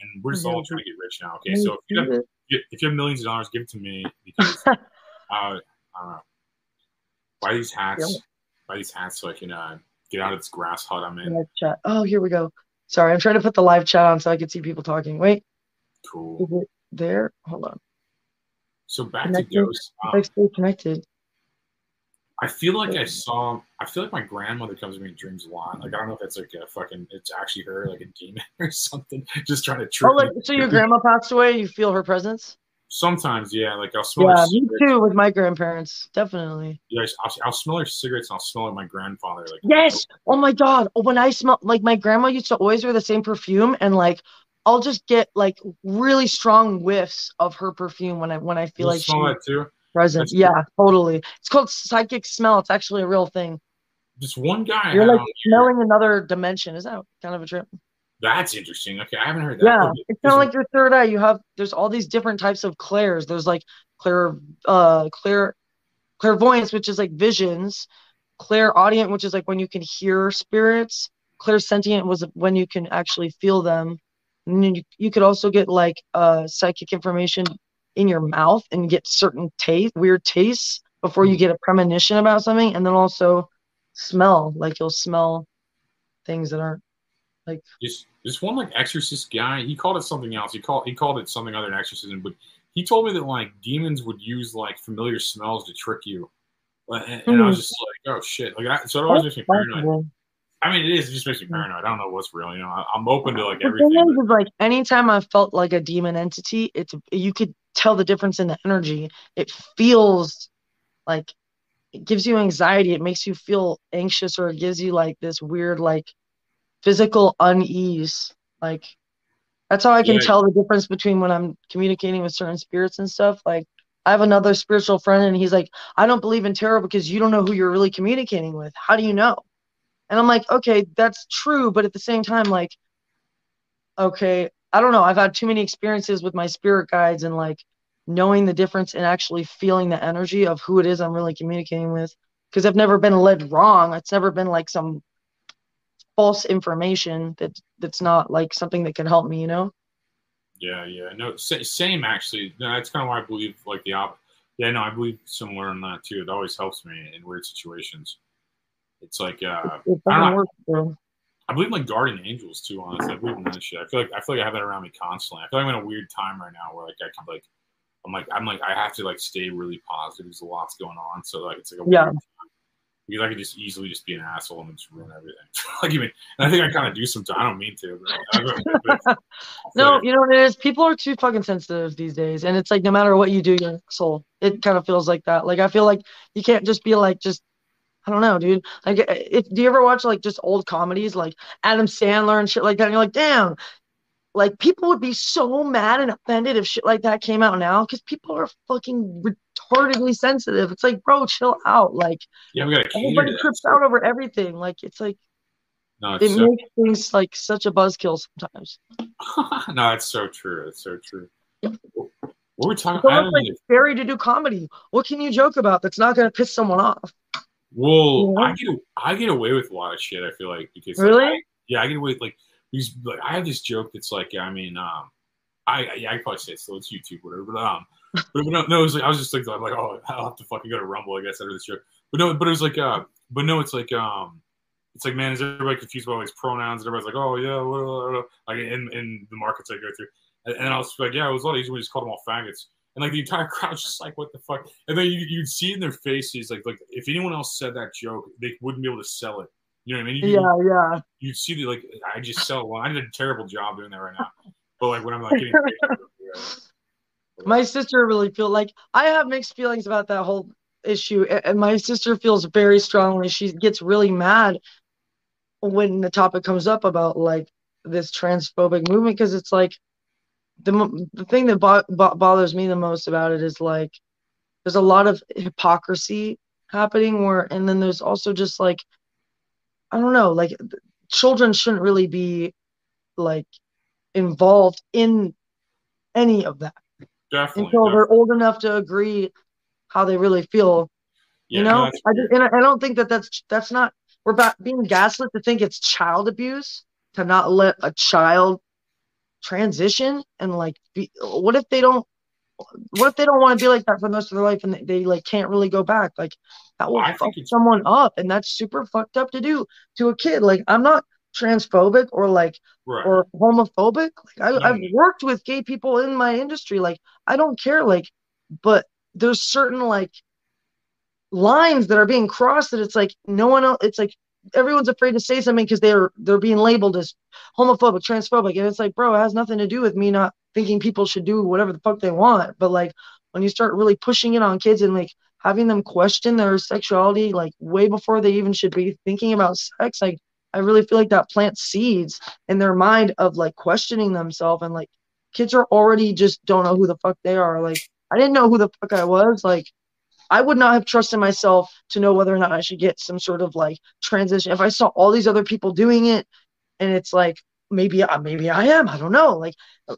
And we're just all trying to get rich now. Okay, so if you have, [laughs] if you have millions of dollars, give it to me because [laughs] uh, I don't know. Buy these hats. Buy these hats so I can uh, get out of this grass hut I'm in. Oh, here we go. Sorry, I'm trying to put the live chat on so I can see people talking. Wait, Cool. is it there? Hold on. So back Connected. to ghosts. Um, stay connected. I feel like I saw. I feel like my grandmother comes to me in dreams a lot. Like I don't know if that's like a fucking. It's actually her, like a demon [laughs] or something, just trying to trick Oh, like so your grandma passed away. You feel her presence? Sometimes, yeah. Like I'll smell. Yeah, me cigarettes. too. With my grandparents, definitely. Yeah, I'll, I'll smell her cigarettes and I'll smell like my grandfather. Like Yes. Oh my god. Oh, When I smell like my grandma used to always wear the same perfume, and like I'll just get like really strong whiffs of her perfume when I when I feel you like smell she's that too. present. That's- Yeah, totally. It's called psychic smell. It's actually a real thing. Just one guy. You're like smelling another dimension. Is that kind of a trip? That's interesting. Okay, I haven't heard that. Yeah, Okay, it's kind of like your third eye. You have there's all these different types of clairs. There's like clair, uh, clair, clairvoyance, which is like visions. Clairaudient, which is like when you can hear spirits. Clairsentient was when you can actually feel them. And then you, you could also get like uh psychic information in your mouth and get certain taste, weird tastes before you get a premonition about something, and then also smell. Like you'll smell things that aren't like this this one like exorcist guy he called it something else he called he called it something other than exorcism but he told me that like demons would use like familiar smells to trick you Uh, and, and i was Hmm. just like oh shit like I, so it always makes me paranoid possible. i mean it is it just makes me paranoid i don't know what's real you know I, i'm open to like everything is, is, like anytime I felt like a demon entity, it's you could tell the difference in the energy. It feels like it gives you anxiety. It makes you feel anxious, or it gives you like this weird like physical unease. Like that's how I can Yeah. tell the difference between when I'm communicating with certain spirits and stuff. Like I have another spiritual friend, and he's like, I don't believe in tarot because you don't know who you're really communicating with. How do you know? And I'm like, okay, that's true, but at the same time, like okay i don't know i've had too many experiences with my spirit guides and like knowing the difference and actually feeling the energy of who it is i'm really communicating with because i've never been led wrong it's never been like some false information that that's not like something that can help me you know yeah yeah no same actually no, that's kind of why i believe like the op yeah no i believe similar in that too it always helps me in weird situations it's like uh it I work. I believe like guardian angels too. Honestly, I believe in that shit. I feel like I feel like I have that around me constantly. I feel like I'm in a weird time right now where like I can like I'm like I'm like I have to like stay really positive. There's a lot's going on, so like it's like a Yeah. weird. Because I could just easily just be an asshole and just ruin everything. [laughs] like you mean, and I think I kind of do sometimes. I don't mean to, but, but [laughs] no you know what it is people are too fucking sensitive these days and it's like no matter what you do you're an asshole it kind of feels like that like i feel like you can't just be like just I don't know, dude. Like, uh, if do you ever watch like just old comedies like Adam Sandler and shit like that? And you're like, damn, like people would be so mad and offended if shit like that came out now because people are fucking retardedly sensitive. It's like, bro, chill out. Like Yeah, we gotta everybody trips out over everything. Like it's like No, it so, makes things like such a buzzkill sometimes. [laughs] no, it's so true. It's so true. What were we talking? It's I like scary to do comedy. What can you joke about that's not gonna piss someone off? well, Yeah. I get I get away with a lot of shit. I feel like because like, Really? I- yeah, I get away with like these. Like I have this joke that's like, I mean, um, I yeah, I probably say it still. It's YouTube, whatever. But um, but, no, no, it was like I was just like, I'm like, oh, I'll have to fucking go to Rumble, I guess, after this joke. But no, but it was like, uh, but no, it's like, um, it's like, man, is everybody confused about all these pronouns? And everybody's like, oh yeah, what, what, what, like in in the markets I go through, and, and I was like, yeah, it was a lot easier we just called them all faggots. And like the entire crowd's just like, what the fuck? And then you you'd see in their faces, like like if anyone else said that joke, they wouldn't be able to sell it. You know what I mean? You- Yeah, yeah. You'd see the like, I just sell one. I did a terrible job doing that right now. But like when I'm like getting [laughs] paid, My sister really feel like I have mixed feelings about that whole issue, and my sister feels very strongly. She gets really mad when the topic comes up about like this transphobic movement because it's like the the thing that bo- bo- bothers me the most about it is like there's a lot of hypocrisy happening where and then there's also just like I don't know like children shouldn't really be like involved in any of that definitely. until they're old enough to agree how they really feel. Yeah, you know, I just, and I I don't think that that's that's not we're about being gaslit to think it's child abuse to not let a child transition and like be, what if they don't what if they don't want to be like that for the rest of their life and they, they like can't really go back like that will fuck someone up and that's super fucked up to do to a kid like i'm not transphobic or like Right. or homophobic? Like I, i've worked with gay people in my industry. Like i don't care like but there's certain like lines that are being crossed that it's like no one else it's like everyone's afraid to say something because they're they're being labeled as homophobic transphobic. And it's like bro it has nothing to do with me not thinking people should do whatever the fuck they want. But like when you start really pushing it on kids and like having them question their sexuality like way before they even should be thinking about sex like i really feel like that plants seeds in their mind of like questioning themselves and like kids are already just don't know who the fuck they are like i didn't know who the fuck i was like I would not have trusted myself to know whether or not I should get some sort of like transition. If I saw all these other people doing it, and it's like maybe I maybe I am. I don't know. Like, uh,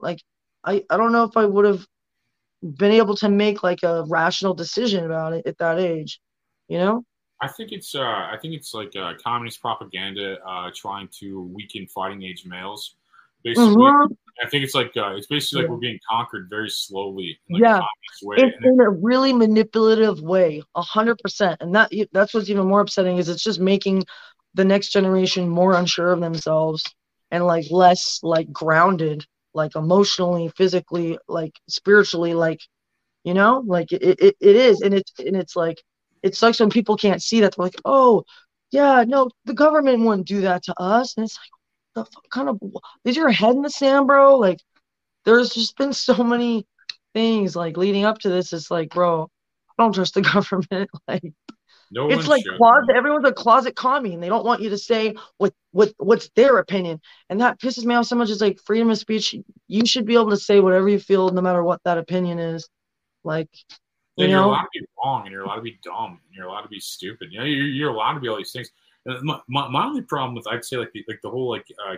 like I I don't know if I would have been able to make like a rational decision about it at that age. You know? I think it's uh, I think it's like uh, communist propaganda uh, trying to weaken fighting age males. Basically, Mhm. I think it's like uh, it's basically like Yeah. we're being conquered very slowly. In like yeah. way. It's And in a really manipulative way, a hundred percent. And that that's what's even more upsetting is it's just making the next generation more unsure of themselves and like less like grounded, like emotionally, physically, like spiritually, like you know, like it, it, it is. And it's and it's like it sucks when people can't see that. They're like, oh yeah, no, the government wouldn't do that to us. And it's like the fuck kind of is your head in the sand, bro? Like there's just been so many things like leading up to this. It's like, bro, I don't trust the [laughs] government. [laughs] Like no it's like should. closet. Everyone's a closet commie, and they don't want you to say what what what's their opinion, and that pisses me off so much. It's like freedom of speech. You should be able to say whatever you feel, no matter what that opinion is. Like, you you're allowed to be wrong, and you're allowed to be dumb, and you're allowed to be stupid. You know, you're, you're allowed to be all these things. My, my, my only problem with I'd say like the, like the whole like uh,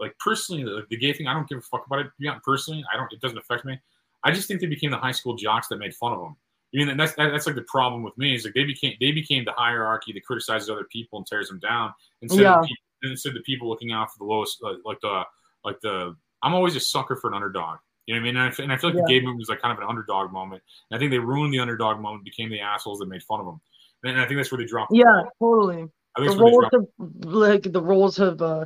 like personally the, the gay thing, I don't give a fuck about it. Yeah, personally, I don't. It doesn't affect me. I just think they became the high school jocks that made fun of them. I mean, that's that, that's like the problem with me is like they became they became the hierarchy that criticizes other people and tears them down instead Yeah. of the people, instead of the people looking out for the lowest like, like the like the I'm always a sucker for an underdog. You know what I mean? And I, f- and I feel like the Yeah. gay movement was like kind of an underdog moment. And I think they ruined the underdog moment, became the assholes that made fun of them. And I think that's where they dropped. the yeah, ball. totally. I think The roles have like the roles have uh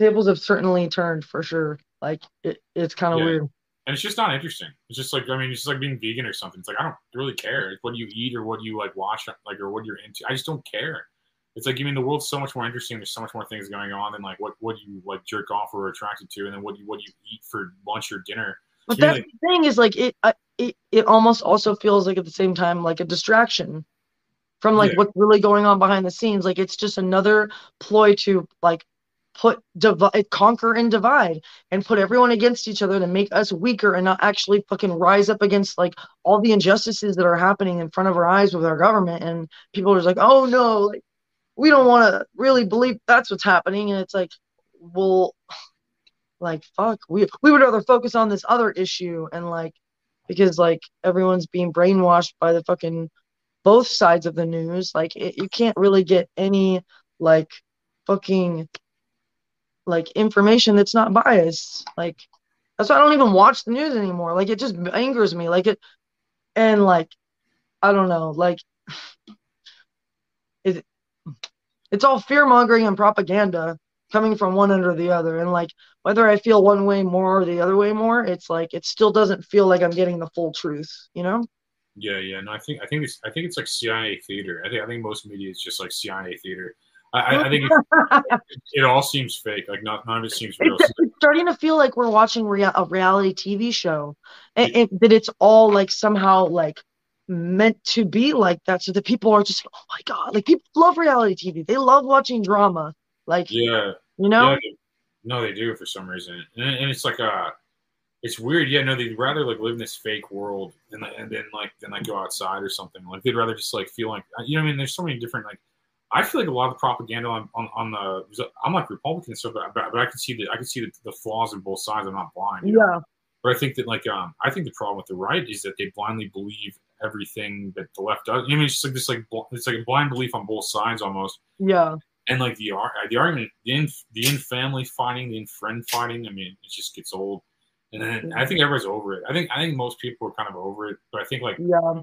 tables have certainly turned for sure. Like it, it's kind of Yeah. weird. and it's just not interesting. It's just like I mean, it's just like being vegan or something. It's like I don't really care. It's what you eat or what you like watch, like or what you're into. I just don't care. It's like I mean, the world's so much more interesting. There's so much more things going on than like what what you like jerk off or are attracted to, and then what you what you eat for lunch or dinner. But that's the thing is like it, I it it almost also feels like at the same time like a distraction from like Yeah. what's really going on behind the scenes. Like it's just another ploy to like put divide, eh, conquer and divide, and put everyone against each other to make us weaker and not actually fucking rise up against like all the injustices that are happening in front of our eyes with our government. And people are just like, oh no, like we don't want to really believe that's what's happening. And it's like, well, like fuck, we we would rather focus on this other issue and like because like everyone's being brainwashed by the fucking both sides of the news. Like it, you can't really get any like fucking like information that's not biased. Like that's why I don't even watch the news anymore. Like it just angers me. Like it and like I don't know, like [sighs] it it's all fear mongering and propaganda coming from one end or the other. And like whether I feel one way more or the other way more, it's like it still doesn't feel like I'm getting the full truth, you know? Yeah, yeah. No, I think I think it's I think it's like CIA theater. I think I think most media is just like CIA theater. I, I, think it, [laughs] it all seems fake. Like not none of it seems real. It's, it's starting to feel like we're watching rea- a reality TV show, and, and that it's all like somehow like meant to be like that. So the people are just, oh my god, like people love reality TV. They love watching drama. Like Yeah. You know? Yeah, no, they do for some reason, and, and it's like uh it's weird. Yeah, no, they'd rather like live in this fake world and and then like then like go outside or something. Like they'd rather just like feel like you know I mean. There's so many different like. I feel like a lot of the propaganda on, on, on the I'm like Republican and stuff, but, but but I can see the I can see the, the flaws in both sides. I'm not blind. you know? Yeah. But I think that like um I think the problem with the right is that they blindly believe everything that the left does. I mean, it's just like this like bl- it's like a blind belief on both sides almost. Yeah. And like the the argument, the in the in family fighting, the in friend fighting. I mean, it just gets old. And then I think everybody's over it. I think I think most people are kind of over it. But I think like Yeah.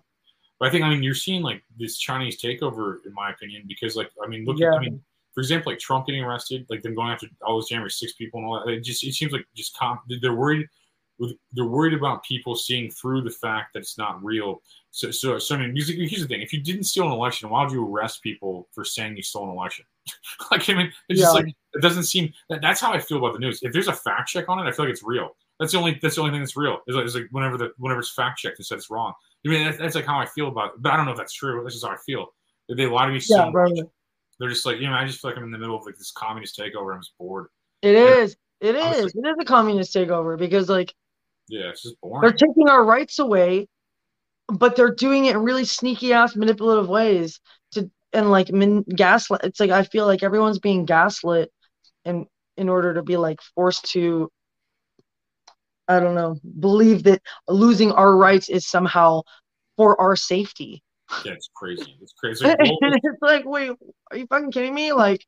but I think I mean you're seeing like this Chinese takeover, in my opinion, because like I mean look Yeah. at I mean for example like Trump getting arrested, like them going after all those January six people and all that. It just it seems like just comp- they're worried. They're worried about people seeing through the fact that it's not real. So, so, so I mean, here's the thing: if you didn't steal an election, why would you arrest people for saying you stole an election? [laughs] like, I mean, it's just like it doesn't seem. That, that's how I feel about the news. If there's a fact check on it, I feel like it's real. That's the only. That's the only thing that's real. Is like, is like whenever the whenever it's fact checked and said it's wrong. I mean, that's, that's like how I feel about it. But I don't know if that's true. That's just how I feel. They- They lie to me so Yeah, much. right. They're just like, you know, I just feel like I'm in the middle of like this communist takeover. I'm just bored. It is. It is. It is a communist takeover because like Yeah, it's just boring. they're taking our rights away, but they're doing it in really sneaky ass manipulative ways and like min- gaslit. It's like I feel like everyone's being gaslit, in in order to be like forced to. I don't know. Believe that losing our rights is somehow for our safety. Yeah, it's crazy. It's crazy. It's like, and well, it's like, wait, are you fucking kidding me? Like,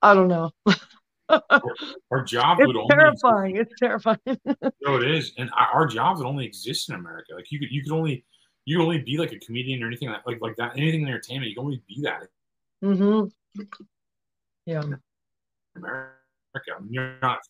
I don't know. our job would It's only terrifying. It's terrifying. [laughs] No, it is, and our our jobs would only exist in America. Like you could, you could only, you could only be like a comedian or anything like like, like that. Anything in entertainment, you can only be that Mm-hmm. Yeah. America. I mean, you're not.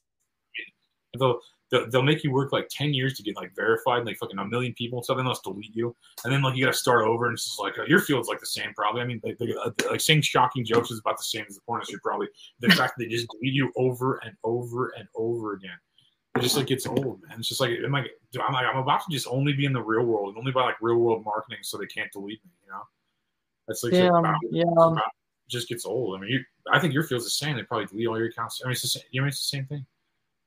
They'll, they'll they'll make you work like ten years to get like verified, like fucking a million people and stuff. Then they'll just delete you, and then like you got to start over. And it's just like uh, your field's like the same, probably. I mean, like, like, uh, like saying shocking jokes is about the same as the porn industry, probably. The [laughs] fact that they just delete you over and over and over again. It just like gets old, man. It's just like I'm like I'm like I'm about to just only be in the real world and only by like real world marketing, so they can't delete me. You know, that's like Damn, about, yeah. about- it just gets old. I mean, you, I think your field's the same. They probably delete all your accounts. I mean, it's the same. You know, it's the same thing.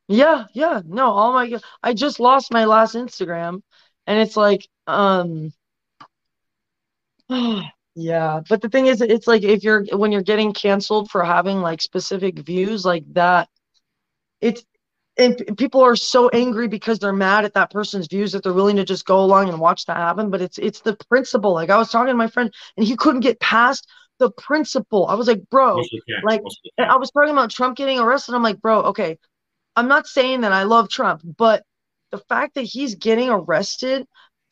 Yeah, yeah. No, oh my god. I just lost my last Instagram and it's like um [sighs] yeah, but the thing is it's like if you're when you're getting canceled for having like specific views like that it's and people are so angry because they're mad at that person's views that they're willing to just go along and watch that happen but it's it's the principle. Like i was talking to my friend and he couldn't get past the principle. I was like bro Most people can't. like i was talking about trump getting arrested. I'm like bro okay i'm not saying that i love trump but the fact that he's getting arrested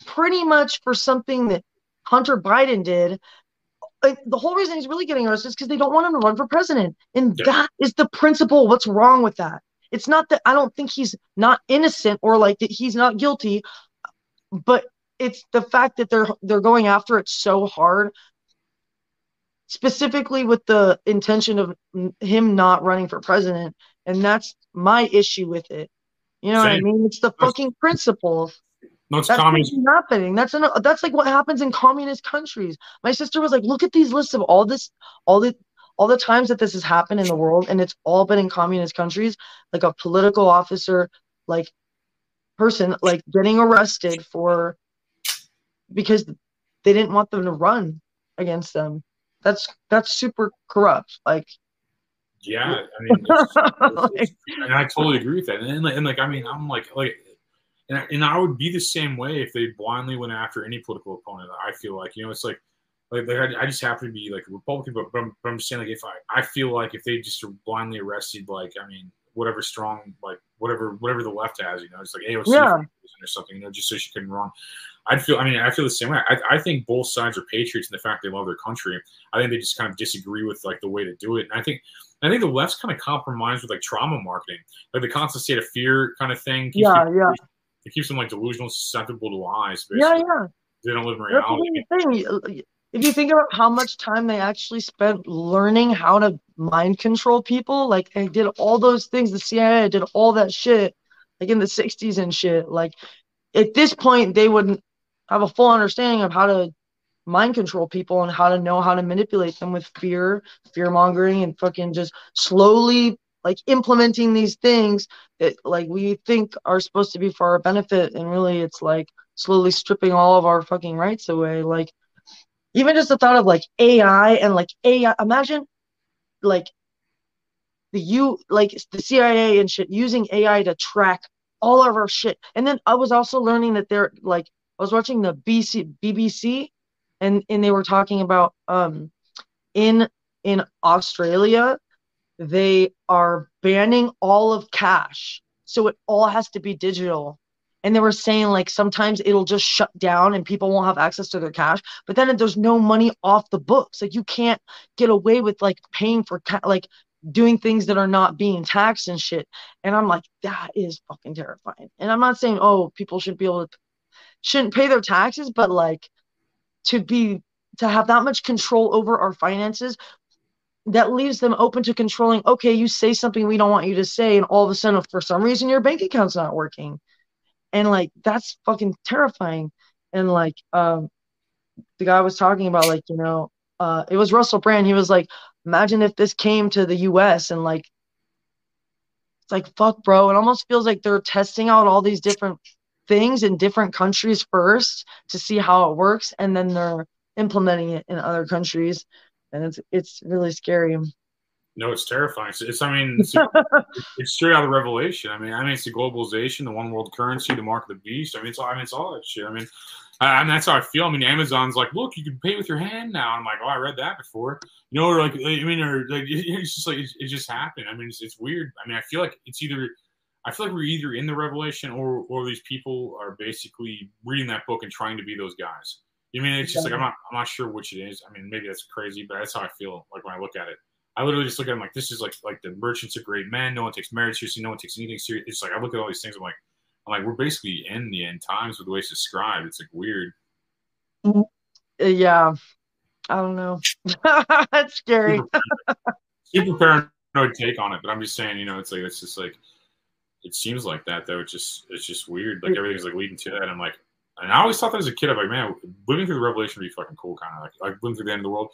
pretty much for something that hunter biden did like, the whole reason he's really getting arrested is because they don't want him to run for president. And that is the principle. What's wrong with that it's not that i don't think he's not innocent or like that he's not guilty but it's the fact that they're they're going after it so hard specifically with the intention of him not running for president and that's my issue with it. You know what i mean? It's the fucking principle No, it's that's communist. happening that's an, that's like what happens in communist countries. My sister was like look at these lists of all this all the all the times that this has happened in the world, and it's all been in communist countries, like a political officer, like person, like getting arrested for because they didn't want them to run against them. That's that's super corrupt. Like Yeah, I mean, it's- [laughs] and I totally agree with that. And, like- and like, I mean, I'm like, like, and I, and I would be the same way if they blindly went after any political opponent. I feel like, you know, it's like, like, like I, I just happen to be like a Republican, but, but, I'm, but I'm just saying, like, if I, I feel like if they just blindly arrested, like, I mean, whatever strong, like, whatever, whatever the left has, you know, it's like AOC Yeah. or something, you know, just so she couldn't run. I'd feel, I mean, I feel the same way. I, I think both sides are patriots in the fact they love their country. I think they just kind of disagree with like the way to do it. And I think, I think the left's kind of compromised with like trauma marketing, like the constant state of fear kind of thing. keeps Yeah, people- yeah. It keeps them like delusional, susceptible to lies. yeah, Basically. yeah. They don't live in reality. That's the thing. If you think about how much time they actually spent learning how to mind control people, like they did all those things. The CIA did all that shit, like in the '60s and shit. Like at this point, they wouldn't have a full understanding of how to mind control people and how to know how to manipulate them with fear, fear mongering, and fucking just slowly like implementing these things that like we think are supposed to be for our benefit, and really it's like slowly stripping all of our fucking rights away. Like even just the thought of like AI and like AI. Imagine like the you like the CIA and shit using AI to track all of our shit. And then I was also learning that they're like I was watching the BC BBC and and they were talking about um in in Australia they are banning all of cash. So it all has to be digital. And they were saying like sometimes it'll just shut down and people won't have access to their cash. But then there's no money off the books. Like you can't get away with like paying for ca- like doing things that are not being taxed and shit. And I'm like, that is fucking terrifying. And I'm not saying oh people should be able to shouldn't pay their taxes, but like to be to have that much control over our finances that leaves them open to controlling okay you say something we don't want you to say and all of a sudden for some reason your bank account's not working and like that's fucking terrifying. And like um the guy was talking about like you know uh it was russell brand. He was like imagine if this came to the us and like it's like fuck bro. It almost feels like they're testing out all these different things in different countries first to see how it works and then they're implementing it in other countries. And it's it's really scary No, it's terrifying. It's, it's I mean, it's, it's straight out of Revelation. I mean, I mean, it's the globalization, the one world currency, the mark of the beast. I mean, it's all, I mean, it's all that shit. I mean, I, and that's how I feel. I mean, Amazon's like, look, you can pay with your hand now. I'm like, oh, I read that before. You know, or like, I mean, or like, it's just like it, it just happened. I mean, it's, it's weird. I mean, I feel like it's either. I feel like we're either in the revelation or or these people are basically reading that book and trying to be those guys. You mean it's just like I'm not I'm not sure which it is. I mean maybe that's crazy, but that's how I feel like when I look at it. I literally just look at him like this is like like the merchants of great men. No one takes marriage seriously. No one takes anything serious. It's like I look at all these things. I'm like I'm like we're basically in the end times with the way it's described. It's like weird. Uh, yeah i don't know [laughs] that's scary Super paranoid take on it, but I'm just saying you know it's like it's just like it seems like that though. It's just it's just weird. Like everything's like leading to that. I'm like. And I always thought that as a kid, I'm like, man, living through the revelation would be fucking cool, kind of like like living through the end of the world.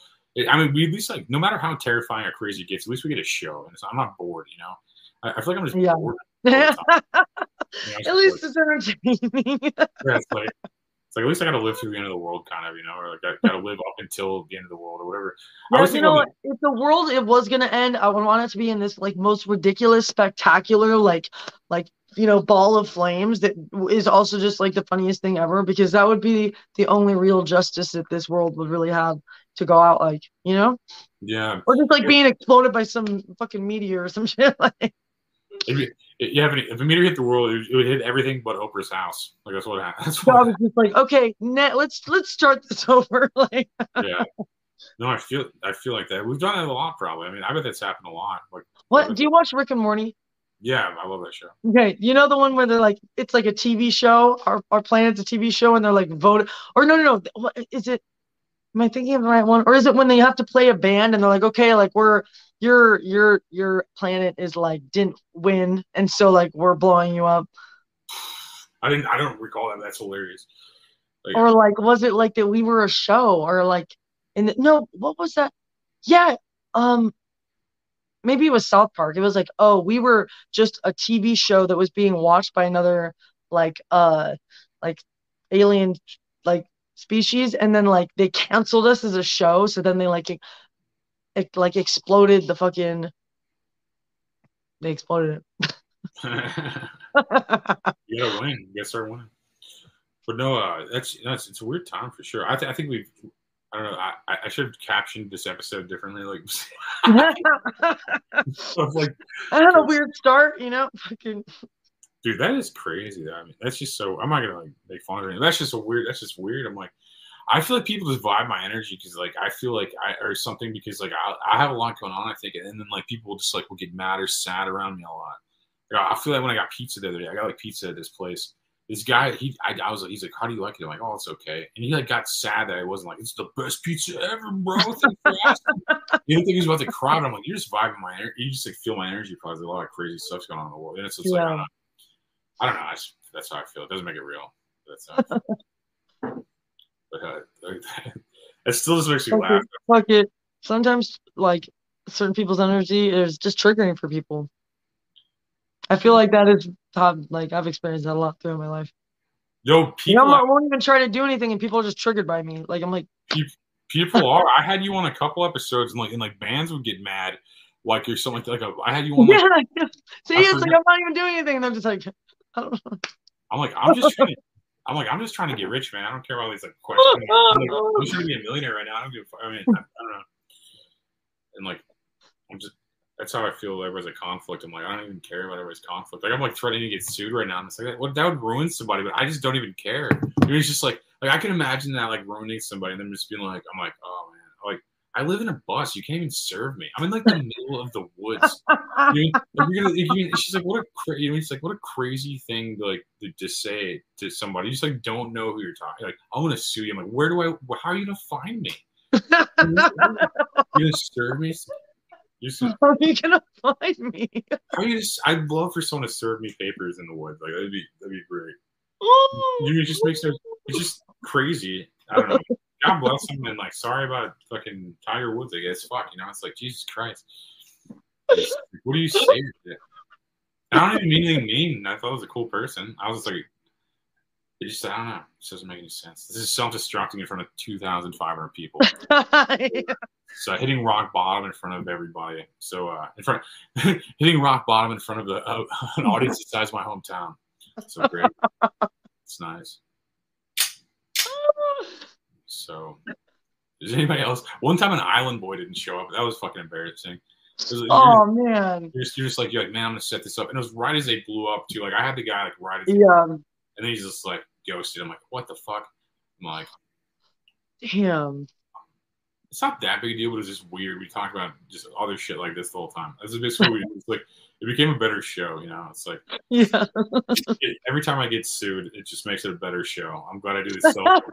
I mean, we at least like no matter how terrifying or crazy it gets, at least we get a show, and I'm not bored. You know, I, I feel like I'm just Yeah. bored. [laughs] at least it's entertaining [laughs] Yeah, it's like it's like at least I got to live through the end of the world, kind of, you know, or like I got to live up until the end of the world or whatever. I was you know what? If the world it was gonna end, I would want it to be in this like most ridiculous, spectacular, like like you know, ball of flames that is also just like the funniest thing ever because that would be the only real justice that this world would really have to go out like, you know? yeah, Or just like being exploded by some fucking meteor or some [laughs] shit like if you, have any, if a meteor hit the world, it would, hit everything but Oprah's house. Like that's what happened. [laughs] That's so I what was just like, okay, net, let's let's start this [laughs] over. like yeah. No, I feel I feel like that. We've done it a lot, probably. I mean, I bet that's happened a lot. Like, what do you watch Rick and Morty? yeah, I love that show. Okay, you know the one where they're like, it's like a TV show. Our our planet's a TV show, and they're like voted. Or no, no, no. Is it? Am I thinking of the right one? Or is it when they have to play a band and they're like, okay, like we're your your your planet is like didn't win, and so like we're blowing you up. I didn't. I don't recall that. That's hilarious. Like, Or like was it like that we were a show? Or like, and no, what was that? Yeah. um maybe it was South Park. It was like, oh, we were just a TV show that was being watched by another like uh like alien like species and then like they canceled us as a show so then they like it, it like exploded the fucking they exploded it [laughs] you gotta win. You gotta start winning. But no, uh, that's that's it's a weird time for sure. I, th- I think we've. I don't know. I, I- should have captioned this episode differently. Like, [laughs] [laughs] like, I had a weird start, you know. Fucking dude, that is crazy. I mean, that's just so. I'm not gonna like make fun of it. That's just a weird. That's just weird. I'm like, I feel like people just vibe my energy because like I feel like I or something because like I, I have a lot going on. I think, and then like people just like will get mad or sad around me a lot. Like, I feel like when I got pizza the other day, I got like pizza at this place. This guy, he, I, I was like, he's like, how do you like it? I'm like, oh, it's okay. And he like got sad that I wasn't like, it's the best pizza ever, bro. Thanks for asking." he didn't think he was about to cry. But I'm like, you're just vibing my energy. You just like feel my energy. Probably a lot of crazy stuff's going on in the world. And it's just like, I don't know. I don't know. I just, that's how I feel. It doesn't make it real. That's how [laughs] I feel. but uh, [laughs] it still just makes me laugh. fuck it. Sometimes like certain people's energy is just triggering for people. I feel like that is how like I've experienced that a lot throughout my life. Yo, You know, people, I won't even try to do anything, and people are just triggered by me. Like I'm like, people are. I had you on a couple episodes, and like, and like bands would get mad, like you're something like, like a, I had you on. Like, [laughs] yeah. See, I it's like I'm not even doing anything, and I'm just like, I don't know. I'm like, I'm just trying to, I'm like, I'm just trying to get rich, man. I don't care about these like questions. I'm, like, I'm trying to be a millionaire right now. I don't give. I mean, I, I don't know. And like, I'm just. That's how I feel. Everybody's a conflict. I'm like, I don't even care about everybody's conflict. Like, I'm like threatening to get sued right now. And it's like, what that would ruin somebody, but I just don't even care. It's just like, like I can imagine that like ruining somebody, and then just being like, I'm like, oh man, like I live in a bus. You can't even serve me. I'm in like the [laughs] middle of the woods. You know, gonna, you she's like, what a, cra- you know, it's like, what a crazy thing to like to, to say to somebody. You just like don't know who you're talking. Like, I want to sue you. I'm like, where do I? How are you gonna find me? You're gonna serve me? Just, [laughs] How are you gonna find me? how you just, I'd love for someone to serve me papers in the woods. Like that'd be that'd be great. Oh, you it just makes it. It's just crazy. I don't know. God bless him and like sorry about fucking Tiger Woods. I guess fuck. You know, it's like Jesus Christ. It's- what do you say? I don't even mean anything mean. I thought it was a cool person. I was just like, it just I don't know. It just doesn't make any sense. This is self-destructing in front of two thousand five hundred people. [laughs] So hitting rock bottom in front of everybody. So uh, in front, [laughs] hitting rock bottom in front of the, uh, an audience the size of my hometown. So great. [laughs] it's nice. So, is anybody else? One time, an island boy didn't show up. That was fucking embarrassing. Was oh you're, man. you're, just, you're just like you're like, man, I'm gonna set this up, and it was right as they blew up too. Like I had the guy like right as, Yeah. and then he's just like ghosted. I'm like, what the fuck? I'm like, Damn. It's not that big a deal, but it's just weird. We talk about just other shit like this the whole time. That's basically what we It's like it became a better show, you know. It's like [laughs] Yeah. it- every time I get sued, it just makes it a better show. I'm glad I do this self.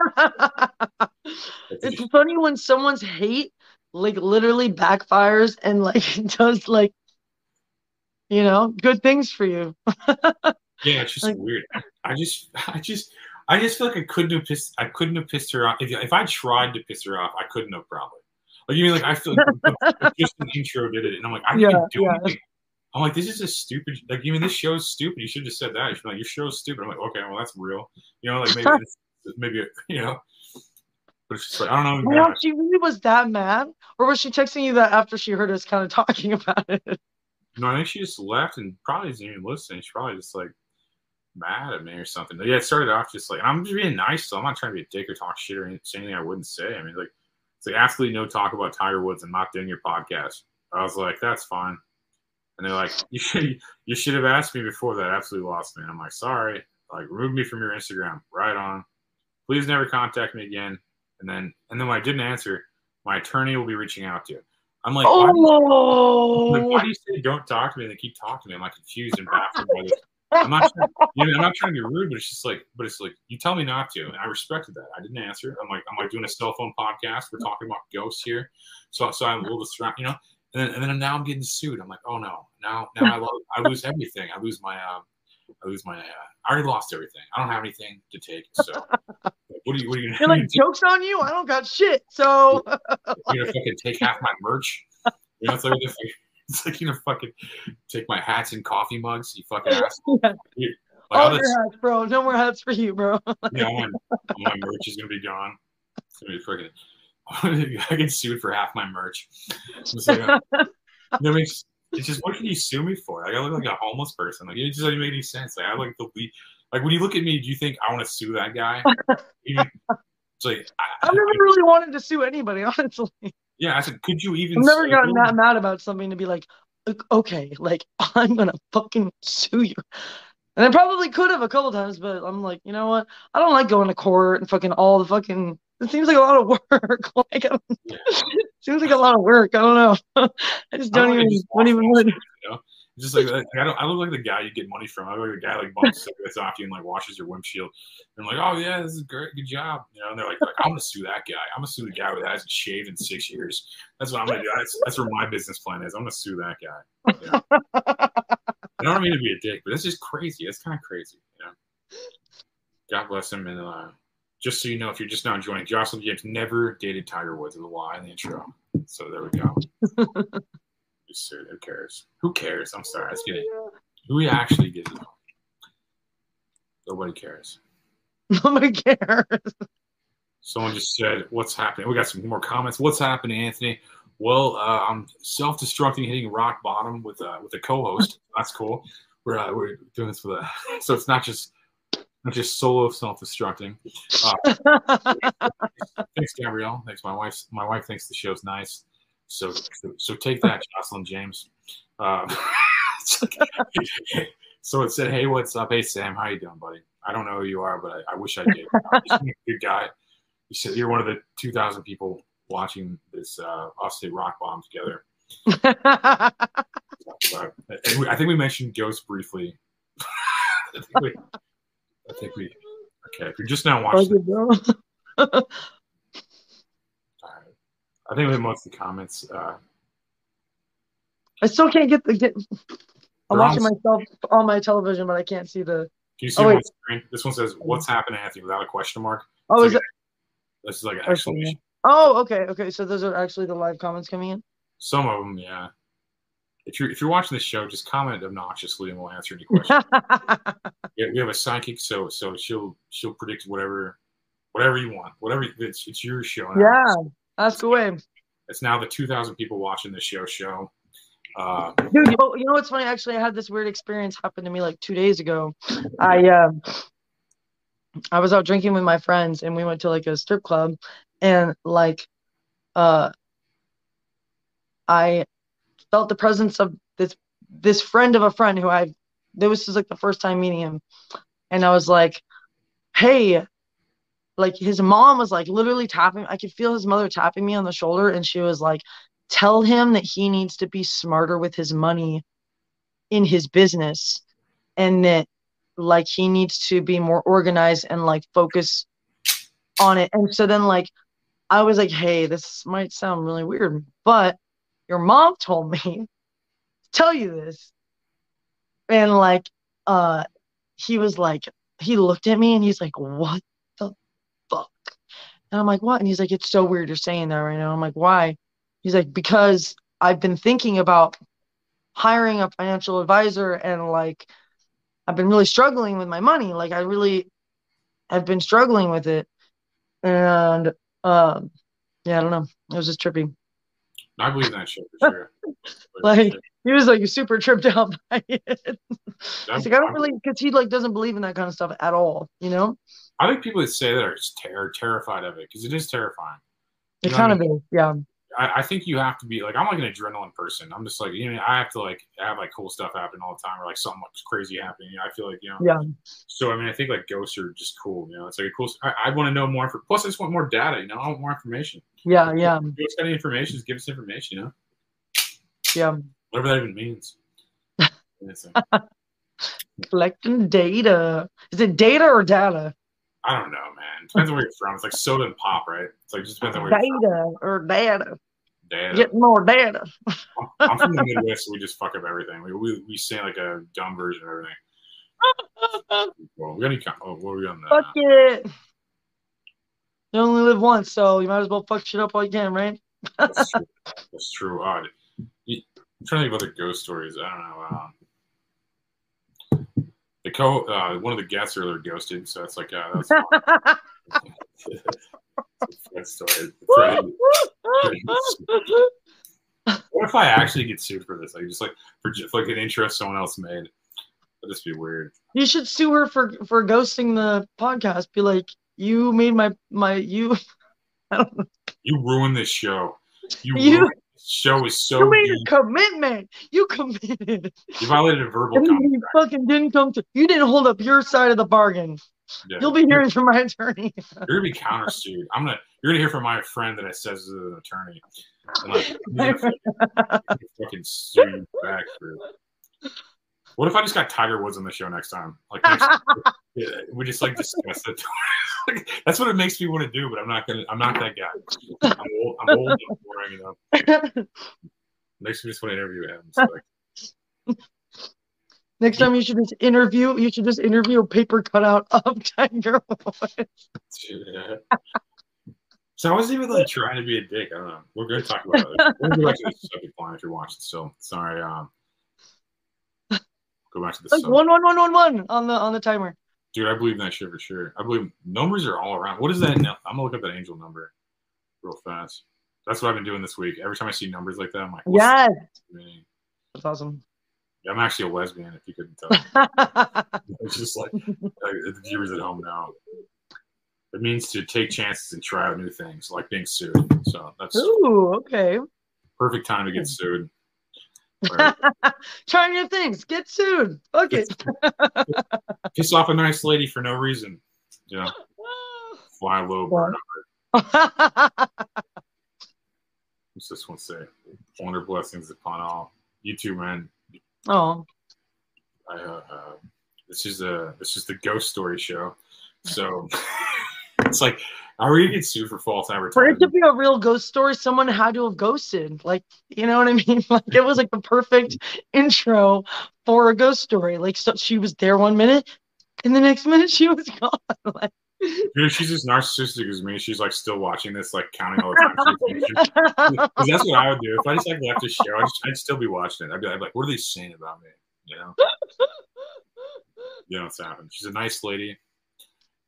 [laughs] it's funny when someone's hate like literally backfires and like [laughs] does like you know good things for you. yeah, it's just Like- weird. I just, I just, I just feel like I couldn't have pissed. I couldn't have pissed her off. If, if I tried to piss her off, I couldn't have probably. Like you mean like I feel like just an intro did it, and I'm like I didn't Yeah, do yeah. anything. I'm like, this is a stupid. Like, you mean this show's stupid? You should have just said that. You should like, your show's stupid. I'm like, okay, well that's real. You know, like maybe, [laughs] it's, maybe you know. But it's just like I don't know. Well, she really was that mad, or was she texting you that after she heard us kind of talking [laughs] about it? No, I think she just left and probably isn't even listening. She probably just like mad at me or something. But yeah, it started off just like, and I'm just being nice, so I'm not trying to be a dick or talk shit or say anything I wouldn't say. I mean, like, it's like absolutely no talk about Tiger Woods and not doing your podcast. I was like, that's fine. And they're like, you should you should have asked me before that. Absolutely lost me. And I'm like, sorry. Like, remove me from your Instagram. Right on. Please never contact me again. And then and then when I didn't answer, my attorney will be reaching out to you. I'm like, why, Oh, like, why do you oh. say don't talk to me and they keep talking to me? I'm like confused and baffled by this. I'm not trying, you know, I'm not trying to be rude, but it's just like, but it's like you tell me not to, and I respected that. I didn't answer. I'm like, I'm like doing a cell phone podcast. We're talking about ghosts here, so so I'm a little distracted, you know. And then, and then now I'm getting sued. I'm like, oh no, now now I, lo- I lose everything. I lose my um, I lose my. Uh, I already lost everything. I don't have anything to take. So what are you what are you You're like, jokes on you? I don't got shit. So You're gonna fucking take half my merch? You know, it's like, [laughs] it's like you know, fucking take my hats and coffee mugs. You fucking ass. [laughs] Yeah. Like, all All this, hats, bro. No more hats for you, bro. [laughs] yeah, all my, all my merch is gonna be gone. It's gonna be freaking. I get sued for half my merch. It's like, uh, you know, I mean? it's, it's just what can you sue me for? Like I look like a homeless person. Like it just doesn't make any sense. Like I like the lead. Like when you look at me, do you think I want to sue that guy? It's like I, I've never really wanted to sue anybody, honestly. Yeah. I said, could you even? I've never gotten that mad about something to be like, "Ok- okay, like [laughs] I'm gonna fucking sue you. And I probably could have a couple times, but I'm like, you know what? I don't like going to court and fucking all the fucking. It seems like a lot of [laughs] work. like, I don't, [laughs] seems like a lot of work. I don't know. I just don't wanna even. just Don't even just like like, I don't. I look like the guy you get money from. I look like the guy like bumps [laughs] cigarettes off you and like washes your windshield. And I'm like, oh yeah, this is great, good job. You know, and they're like, like I'm gonna sue that guy. I'm gonna sue the guy that hasn't shaved in six years. That's what I'm gonna do. That's, that's where my business plan is. I'm gonna sue that guy. You know? I don't mean to be a dick, but that's just crazy. It's kind of crazy. You know. God bless him. And uh, just so you know, if you're just now joining, Joslyn James never dated Tiger Woods. Is a lie in the intro. So there we go. [laughs] Just who cares? Who cares? I'm sorry. Let's get it. Who actually gives it? Nobody cares. Nobody cares. Someone just said, "What's happening?" We got some more comments. What's happening, Anthony? Well, uh, I'm self-destructing, hitting rock bottom with uh, with a co-host. [laughs] That's cool. We're uh, we're doing this with a [laughs] so it's not just not just solo self-destructing. Uh, [laughs] thanks, Gabrielle. Thanks, my wife. My wife thinks the show's nice. So so, so take that, [laughs] Joslyn James. Uh, so it said, "Hey, what's up? Hey, Sam, how you doing, buddy? I don't know who you are, but I, I wish I did. [laughs] Good guy. You said you're one of the 2,000 people watching this uh, Offstate Rock Bomb together. [laughs] Uh, we- I think we mentioned Ghost briefly. I think we. I think we. Okay, if you're just now watching. I think we have most of the comments. Uh, I still can't get the get. I'm on- watching myself on my television, but I can't see the. Can you see Oh, wait. screen? This one says, "What's happening, Anthony?" Without a question mark. Oh, It's is like it? a- This is like an exclamation. Oh, okay, okay. So those are actually the live comments coming in. Some of them, yeah. If you're if you're watching this show, just comment obnoxiously and we'll answer any questions. [laughs] yeah, we have a psychic, so so she'll she'll predict whatever whatever you want, whatever it's it's your show now. Yeah, ask away, It's now the 2,000 people watching this show show. Uh, dude. You know, you know what's funny? Actually, I had this weird experience happen to me like two days ago. I um, I was out drinking with my friends, and we went to like a strip club, and like, uh, I felt the presence of this this friend of a friend who I this was like the first time meeting him, and I was like, hey, like his mom was like literally tapping i could feel his mother tapping me on the shoulder and she was like tell him that he needs to be smarter with his money in his business and that like he needs to be more organized and like focus on it. And so then like i was like hey this might sound really weird but your mom told me to tell you this. And like uh he was like he looked at me and he's like what and i'm like what? And he's like it's so weird you're saying that right now. I'm like why? He's like because i've been thinking about hiring a financial advisor and like i've been really struggling with my money. Like i really have been struggling with it. And um yeah i don't know. It was just trippy. I believe that shit for [laughs] sure. like he was like super tripped out by it. He's like i don't really because he like doesn't believe in that kind of stuff at all you know I think people that say that are just ter- terrified of it because it is terrifying. it You know what I kind of mean? is yeah I, I think you have to be like I'm like an adrenaline person. I'm just like you know I have to like have like cool stuff happen all the time or like something like crazy happening. I feel like you know. Yeah. So I mean I think like ghosts are just cool. You know, it's like a cool. I, I want to know more. For, plus I just want more data. You know, I want more information. yeah yeah If you got any information, just give us information. You know, yeah whatever that even means. [laughs] Collecting data is it data or data I don't know, man. Depends on where you're from. It's like soda and pop, right? It's like just depends on where you're data or data from. Data. get more data I'm from the Midwest, so we just fuck up everything. We, we, we say like a dumb version of everything. [laughs] Well, we got any? Oh, what are we on the? fuck it you only live once so you might as well fuck shit up while you can right That's true. [laughs] That's true. Uh, I'm trying to think of other ghost stories. I don't know. Um, the co uh, one of the guests earlier ghosted, so that's like uh, [laughs] that's Fred story. What if I actually get sued for this? Like just like for just like an intro someone else made. That'd just be weird. You should sue her for for ghosting the podcast. Be like, you made my my you. [laughs] You ruined this show. You, You- show is so you made deep. a commitment. You committed. You violated a verbal And contract. you fucking didn't come to. You didn't hold up your side of the bargain. Yeah. You'll be hearing from my attorney. You're gonna be countersued. I'm gonna. You're gonna hear from my friend that I says is an attorney. Like, I'm [laughs] fucking- fucking sue you back for. What if I just got Tiger Woods on the show next time? Like, next, [laughs] yeah, we just like discuss it. [laughs] That's what it makes me want to do, but I'm not gonna. I'm not that guy. I'm old. I'm old and boring. You know. Makes me just want to interview him. So like, [laughs] Next time you should just interview. You should just interview a paper cutout of Tiger Woods. yeah. So I wasn't even like trying to be a dick. I don't know. We're gonna talk about it. We'll go back to the subject line if you're watching So Sorry. Um, go back to the Like one one one one one on the on the timer. Dude, I believe in that shit for sure. I believe numbers are all around. What is that? now? I'm gonna look up that angel number real fast. That's what I've been doing this week. Every time I see numbers like that, I'm like, Yes, that's awesome. Yeah, I'm actually a lesbian. If you couldn't tell, [laughs] [laughs] it's just like, like the viewers at home now. It means to take chances and try out new things, like being sued. So that's Ooh, okay. perfect time to get hmm. sued. [laughs] Try new things. Get sued. Fuck it. Piss off a nice lady for no reason. Yeah. [laughs] fly low, burn. What's this one say? Wonder blessings upon all. You too, man. oh, I, uh, uh, this is a this is the ghost story show. So [laughs] it's like, are we gonna get sued for false for it advertising? to be a real ghost story, someone had to have ghosted. Like, you know what I mean? [laughs] Like, it was like the perfect intro for a ghost story. Like, so she was there one minute, and the next minute she was [laughs] gone. Like, Dude, she's as narcissistic as me. She's like still watching this, like counting all the time. Because [laughs] that's what I would do. If I just like left the show, I'd, I'd still be watching it. I'd be, I'd be like, what are they saying about me? You know? You know what's happened. She's a nice lady.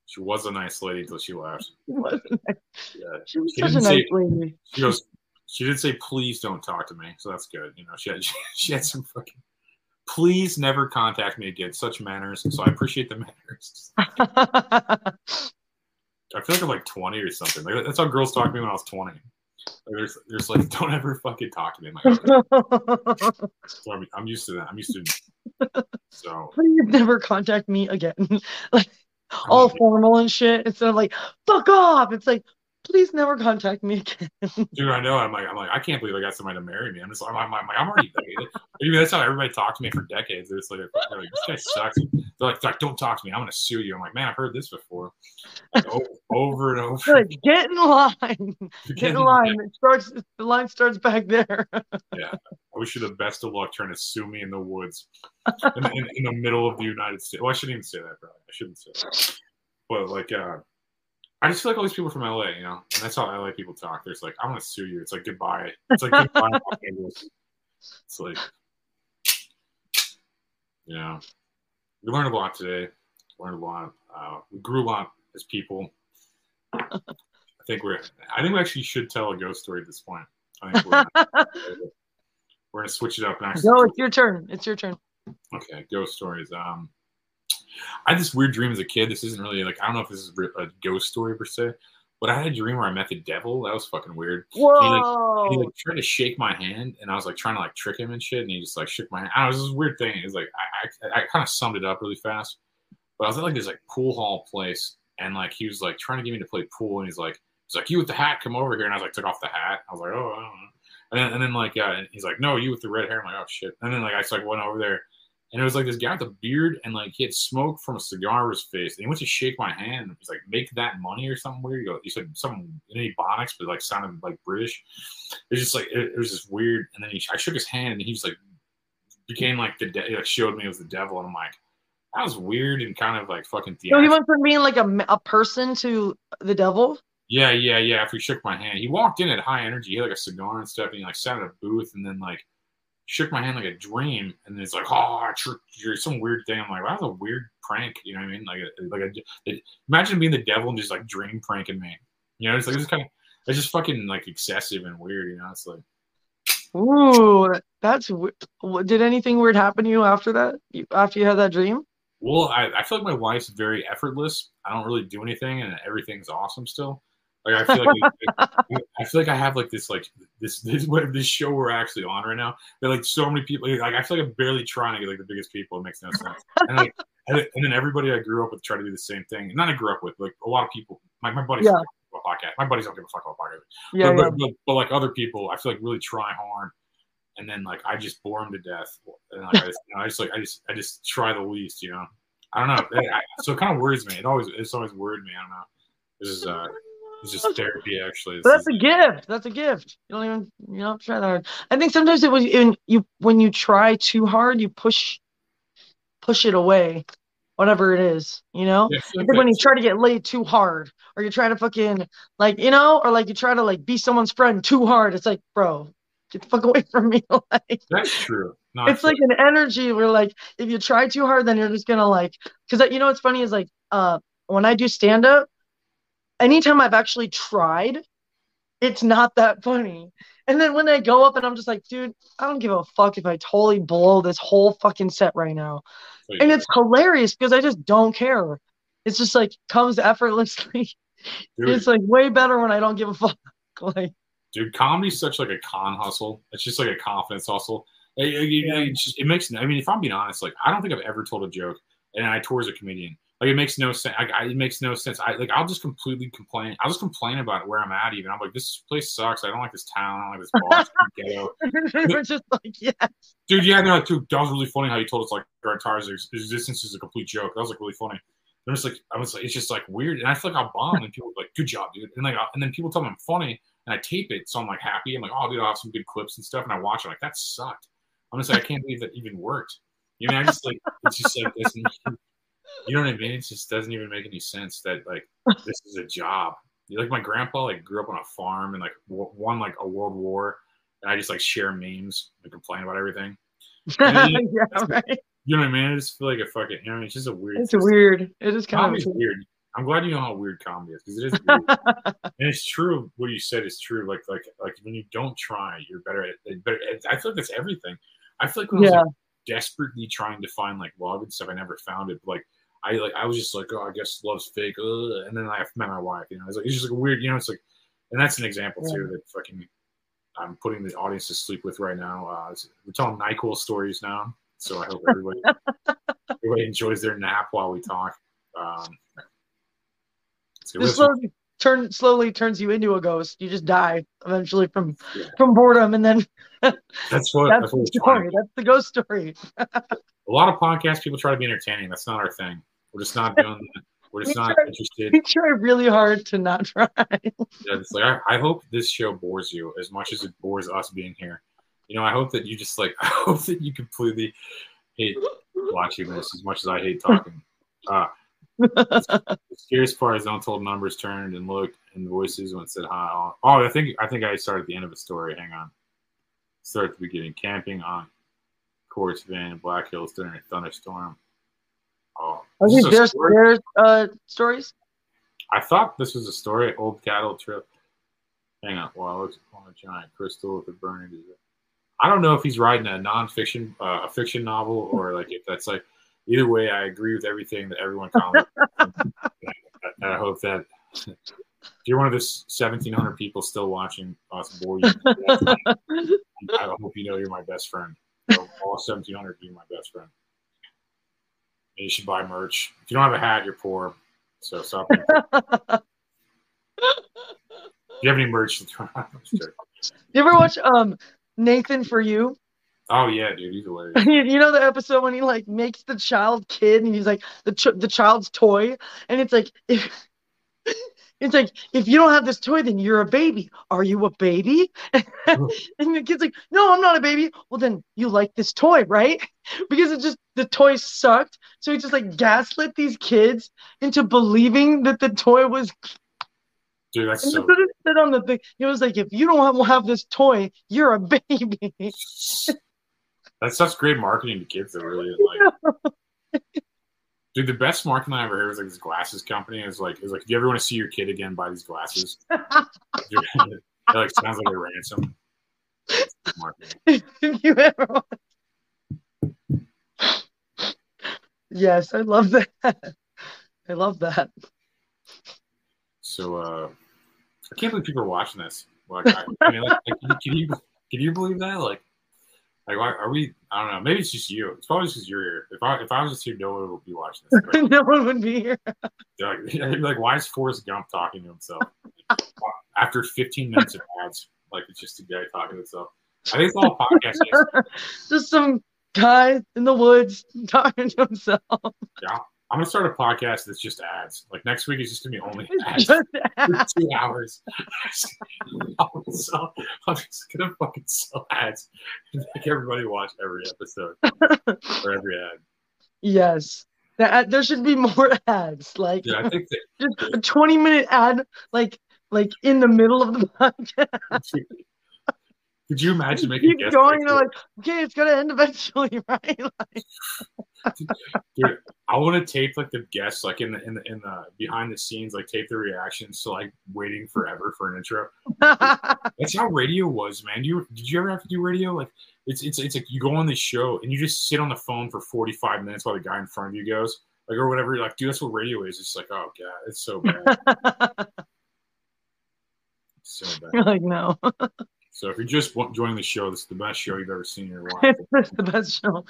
She was a nice lady until she left. [laughs] Yeah. she was She such a nice say- lady. She goes. She did say, "Please don't talk to me." So that's good. You know, she had [laughs] she had some fucking. Please never contact me again. Such manners. So I appreciate the [laughs] manners. I feel like I'm like 20 or something. Like that's how girls talk to me when I was 20. Like, there's, there's like, don't ever fucking talk to me. I'm, like, "Okay." so I'm, I'm used to that. I'm used to. So Please never contact me again. like, all formal and shit. Instead of like, fuck off. It's like, please never contact me again. [laughs] Dude, I know. I'm like, I'm like, I can't believe I got somebody to marry me. I'm just, I'm, I'm, I'm, I'm already. Like, maybe that's how everybody talked to me for decades. They're just like, they're like, this guy sucks. They're like, like, don't talk to me. I'm gonna sue you. I'm like, man, I've heard this before, like, o- over and over. like, get in line. Get [laughs] Get in in line. It starts. The line starts back there. [laughs] Yeah, I wish you the best of luck trying to sue me in the woods, in, in, in the middle of the United States. Well, I shouldn't even say that, probably. I shouldn't say that. But like, uh, I just feel like all these people from LA, you know, and that's how LA people talk. There's like, I'm gonna sue you. It's like goodbye. It's like goodbye. [laughs] It's like, you know, we learned a lot today. Learned a lot. Uh, we grew a lot as people. I think we're. I think we actually should tell a ghost story at this point. I think we're. [laughs] we're gonna switch it up actually. No, it's your turn. It's your turn. Okay, ghost stories. Um, I had this weird dream as a kid. This isn't really like I don't know if this is a ghost story per se, but I had a dream where I met the devil. That was fucking weird. He like, Whoa. he like tried to shake my hand, and I was like trying to like trick him and shit, and he just like shook my hand. I it was this weird thing. It was like I I, I kind of summed it up really fast, but I was at like this like pool hall place, and like he was like trying to get me to play pool, and he's like he's like you with the hat, come over here, and I was like took off the hat. I was like oh I don't know. And then, and then like uh, he's like, no, you with the red hair. I'm like, oh shit. And then like I just like went over there, and it was like this guy with a beard, and like he had smoke from a cigar in his face. And he went to shake my hand. and He's like, make that money or something weird. He, said something in Ebonics, but like sounded like British. It was just like it, it was just weird. And then he, I shook his hand, and he was like became like the de- he, like showed me it was the devil, and I'm like, that was weird and kind of like fucking So he theatrical. went from being like a, a person to the devil. Yeah, yeah, yeah. After he shook my hand, he walked in at high energy. He had like a cigar and stuff, and he like sat at a booth, and then like shook my hand like a dream, and then it's like, oh, I tricked you, or some weird thing. I'm like, that was a weird prank. You know what I mean? Like, uh, like a, imagine being the devil and just like dream pranking me. You know, it's like it's kind of it's just fucking like excessive and weird. You know, it's like Ooh, that's did anything weird happen to you after that? After you had that dream? Well, I, I feel like my life's very effortless. I don't really do anything, and everything's awesome still. Like I feel [laughs] like I feel like I have like this like this this what this show we're actually on right now. There like so many people. Like I feel like I'm barely trying to get like the biggest people. It makes no sense. And like and, then- everybody I grew up with try to do the same thing. Not I grew up with like a lot of people. My my buddies Yeah. don't give a podcast. My buddies don't give a fuck about podcast. Yeah, but, yeah. But, but, but like other people, I feel like really try hard, and then like I just bore them to death. And like I just, you know, I just like I just I just try the least, you know. I don't know. I, so it kind of worries me. It always it's always worried me. I don't know. This is uh is therapy actually. But that's a gift. That's a gift. You don't even you don't try that hard. I think sometimes it was in you when you try too hard, you push push it away, whatever it is. You know, Yeah, I think when you try to get laid too hard, or you try to fucking like you know, or like you try to like be someone's friend too hard. It's like, bro, get the fuck away [laughs] from me. [laughs] like that's true. No, I it's feel like an energy where like if you try too hard then you're just gonna like because you know what's funny is like uh when i do stand up anytime i've actually tried it's not that funny and then when i go up and i'm just like dude i don't give a fuck if i totally blow this whole fucking set right now oh, Like, and it's hilarious because i just don't care it's just like comes [laughs] effortlessly Dude. it's like way better when i don't give a fuck [laughs] like dude, comedy's such like a con hustle. It's just like a confidence hustle. It, it- it- just, it makes. I mean, if I'm being honest, like I don't think I've ever told a joke, and I tour as a comedian. Like it makes no sense. I, I, it makes no sense. I like I'll just completely complain. I'll just complain about where I'm at. Even I'm like, this place sucks. I don't like this town. I don't like this [laughs] ghetto. [laughs] we're just like yes Dude, yeah, they're like, dude, that was really funny how you told us like our entire ex- existence is a complete joke. That was like really funny. I'm just like, I was like, it's just like weird, and I feel like I'll bomb, and people are like, good job, dude, and like, I'll- and then people tell me I'm funny, and I tape it, so I'm like happy. I'm like, oh, dude, I have some good clips and stuff, and I watch it, like that sucked. I'm just like, I can't believe that even worked. You know, I just like, it's just like, this, [laughs] you know what I mean? It just doesn't even make any sense that like this is a job. You like my grandpa like grew up on a farm and like w- won like a world war, and I just like share memes and complain about everything. [laughs] Then- yeah right you know what I mean? I just feel like a fucking. You know, it's just a weird. it's weird it is just kind Comedy's of weird. I'm glad you know how weird comedy is because it is [laughs] weird. and it's true. What you said is true. Like like like when you don't try, you're better at. I feel like that's everything. I feel like when I was like, desperately trying to find like love and stuff, I never found it. But, like I like I was just like, oh, I guess love's fake. Ugh. And then I met my wife. You know, it's like it's just like a weird. You know, it's like, and that's an example too that fucking. I'm putting the audience to sleep with right now. Uh, we're telling Nyquil stories now, so I hope everybody [laughs] everybody enjoys their nap while we talk. Um, listen, slowly turn slowly turns you into a ghost. You just die eventually from from boredom, and then [laughs] that's what that's that's what the story. That's the ghost story. [laughs] A lot of podcasts people try to be entertaining. That's not our thing. We're just not doing that. We're just We not try- interested. We try really hard to not [laughs] try. Yeah, it's like I, I hope this show bores you as much as it bores us being here. You know, I hope that you just like [laughs] I hope that you completely hate watching this as much as I hate talking. [laughs] Uh the scariest part is untold numbers turned and looked and voices went said hi. Oh, oh, I think I think I started at the end of a story. Hang on. Start at the beginning. Camping on Courts Van in Black Hills during a thunderstorm. Oh, these is a their, story? their uh, stories? I thought this was a story. Old cattle trip. Hang on. Well, it's on a giant crystal with a burning. desert. I don't know if he's writing a nonfiction, uh, a fiction novel, or like if that's like. Either way, I agree with everything that everyone commented. [laughs] and I, I hope that if you're one of the 1,700 people still watching us bore you, I hope you know you're my best friend. So all 1,700 of you are my best friend. And you should buy merch. If you don't have a hat, you're poor. So stop. If [laughs] you have any merch, [laughs] You ever watch um Nathan for You? Oh yeah, dude, he's hilarious. [laughs] you you know the episode when he like makes the child kid and he's like the ch- the child's toy and it's like if it's like if you don't have this toy then you're a baby. Are you a baby? [laughs] And the kid's like no i'm not a baby. Well then you like this toy right? [laughs] Because it just the toy sucked. So he just like gaslit these kids into believing that the toy was Dude, that's and so. that's what it said on the thing. It was like if you don't have, have this toy you're a [laughs] baby. That's such great marketing to kids that really like. Dude, the best marketing I ever heard was like this glasses company. Is like, is like, if you ever want to see your kid again, buy these glasses. [laughs] it like sounds like a ransom. [laughs] Marketing. You ever want- Yes, I love that. I love that. So uh I can't believe people are watching this. Like, I, I mean, like, like, can, you, can you believe that? Like, like, why are we? I don't know. Maybe it's just you. It's probably just you're here. If I if I was just here, no one would be watching this. [laughs] No one would be here. they're like, [laughs] like, why is Forrest Gump talking to himself [laughs] after 15 minutes of ads? Like, it's just a guy talking to himself. I think it's all podcasting. Just some guy in the woods talking to himself. Yeah. I'm gonna start a podcast that's just ads. Like next week is just gonna be only ads for two [laughs] hours. I'm, [laughs] so, I'm just gonna fucking sell ads and make everybody watch every episode or every ad. Yes. That, there should be more [laughs] ads. Like Yeah, I think that just a 20 minute ad like like in the middle of the podcast. Could you imagine making a Keep going, you're like, okay, it's gonna end eventually, [laughs] right? Like, Dude, I want to tape like the guests, like in the in the in the behind the scenes, like tape the reactions to like waiting forever for an intro. [laughs] That's how radio was, man. Do you did you ever have to do radio? Like it's it's it's like you go on this show and you just sit on the phone for forty five minutes while the guy in front of you goes, like or whatever. You're like, dude, that's what radio is. It's like, oh god, it's so bad. [laughs] So bad. you're like, no. So if you're just joining the show, this is the best show you've ever seen in your [laughs] life. it's the best show.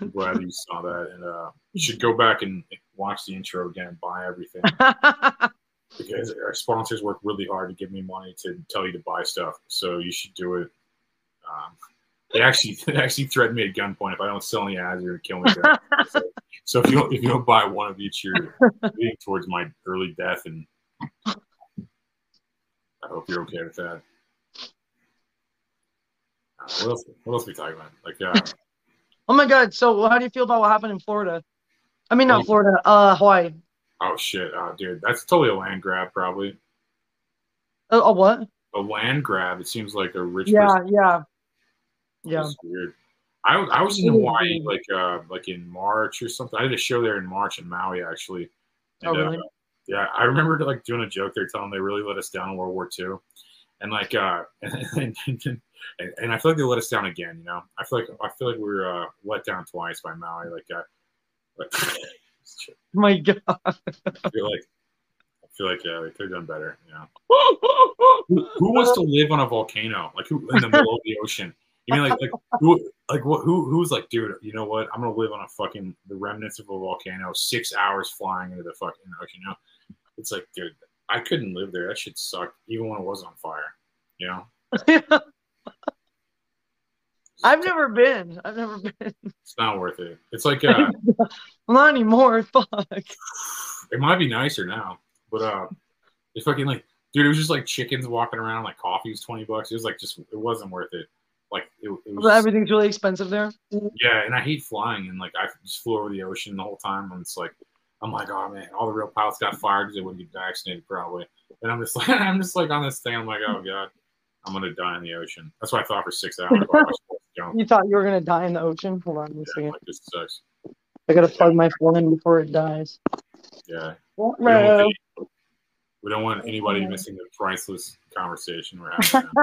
I'm glad you saw that, and uh, you should go back and watch the intro again, buy everything. [laughs] because our sponsors work really hard to give me money to tell you to buy stuff. So you should do it. Um, they actually [laughs] they actually threatened me at gunpoint if I don't sell any ads, they're gonna kill me. so, so if you don't if you don't buy one of each, you're leading towards my early death, and I hope you're okay with that. What else? What else are we talking about? Like, yeah. [laughs] Oh my god, so how do you feel about what happened in Florida? I mean Oh. not Florida, uh Hawaii. oh shit, oh dude, that's totally a land grab, probably Uh, a what? a land grab. It seems like a rich Yeah, person yeah. Yeah. Weird. I, was- I was in Hawaii like uh like in March or something. I did a show there in March in Maui actually. Oh, really? Uh, yeah, I remember like doing a joke there, telling them they really let us down in World War II, and like uh [laughs] and, and, and I feel like they let us down again. You know, I feel like I feel like we were uh, let down twice by Maui. Like, uh, like [laughs] My god. I feel like I feel like yeah, they could have done better. You know, [laughs] who, who wants to live on a volcano like who in the middle of the ocean? You mean like like who like what who who's like dude? You know what? I'm gonna live on a fucking the remnants of a volcano, six hours flying into the fucking ocean. You know, it's like dude, I couldn't live there. That shit sucked, even when it was on fire. You know, [laughs] I've never been. I've never [laughs] been. it's not worth it. It's like [laughs] uh, Not anymore. [laughs] Fuck. it might be nicer now, but uh, it's fucking like dude, it was just like chickens walking around. Like coffee was twenty bucks. It was like just it wasn't worth it. Like it, it was. Everything's really expensive there. Yeah, and I hate flying, and like I just flew over the ocean the whole time, and it's like I'm like, oh man, all the real pilots got fired because they wouldn't get vaccinated probably, and I'm just like I'm just like on this thing, I'm like, oh god, I'm gonna die in the ocean. That's what I thought for six hours. You thought you were gonna die in the ocean? Hold on a second. Like, this sucks. I gotta plug my phone in before it dies. Yeah, What, we don't, want any- we don't want anybody missing the priceless conversation we're having. [laughs]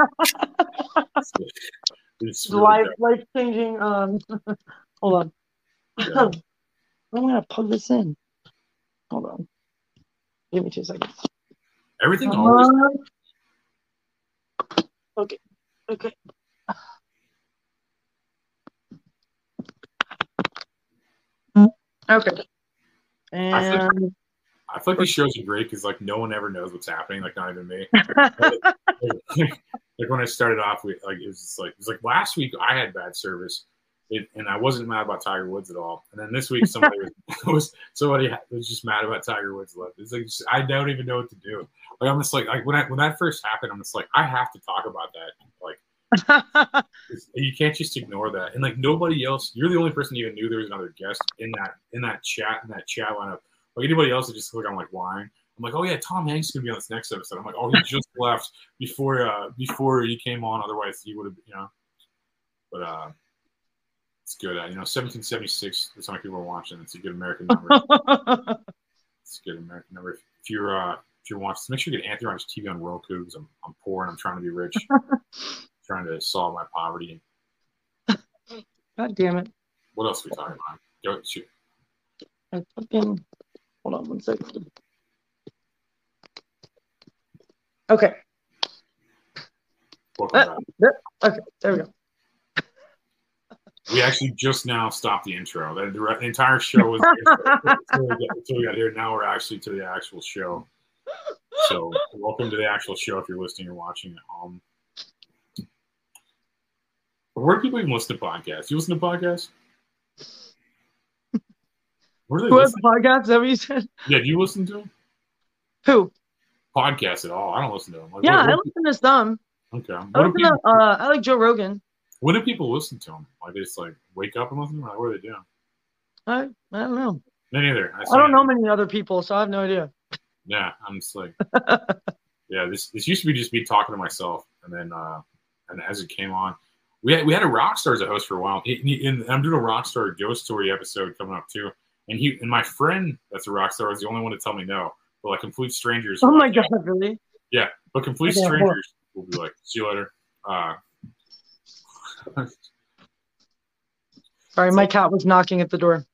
It's- really life, life changing. Um, [laughs] hold on. Yeah. [laughs] I'm gonna plug this in. Hold on. Give me two seconds. Everything always Um, okay. Okay. Okay. I feel- And I feel like these shows are great because like no one ever knows what's happening, like not even me. like, [laughs] [laughs] like, when I started off, we, like it was just like it was like last week I had bad service, it, and I wasn't mad about Tiger Woods at all. And then this week somebody [laughs] was, was somebody was just mad about Tiger Woods left. It's like just, I don't even know what to do. Like I'm just like like when I, when that first happened, I'm just like I have to talk about that. Like you can't just ignore that. And like nobody else, you're the only person even knew there was another guest in that in that chat in that chat lineup. Like anybody else would just click on like lying. I'm like, oh yeah, Tom Hanks is gonna be on this next episode. I'm like, oh, he [laughs] just left before uh before he came on. Otherwise, he would have, you know. But uh, It's good. Uh, you know, 1776. That's how many people are watching. It's a good American number. [laughs] it's a good American number. If you're uh, if you're watching, make sure you get Anthony Rogers TV on Roku because I'm I'm poor and I'm trying to be rich, [laughs] trying to solve my poverty. God damn it. What else are we talking about? Go shoot. I fucking hold on one second. Okay. Uh, there- okay, there we go. We actually just now stopped the intro. The, the entire show was [laughs] until, we got, until we got here. Now we're actually to the actual show. So welcome to the actual show if you're listening or watching at home. Where do people even listen to podcasts? You listen to podcasts? [laughs] Where do they Who has listen? podcasts? That what you said? Yeah, do you listen to them? Who? Podcasts at all? I don't listen to them. Like, Yeah, what, I what- listen to some. okay. I What do, to, people, uh, I like Joe Rogan. what do people listen to them? Like they just like wake up and listen? Like, what are they doing? I I don't know. Me neither. I don't know many other people, so I have no idea. Yeah, I'm just like, [laughs] yeah. This this used to be just me talking to myself, and then uh, and as it came on, we had we had a rock star as a host for a while. And I'm doing a rock star ghost story episode coming up too. And he and my friend that's a rock star was the only one to tell me no. But like complete strangers, Oh my god, really? yeah. But complete strangers will be like, see you later. Uh, [laughs] Sorry, my cat was knocking at the door.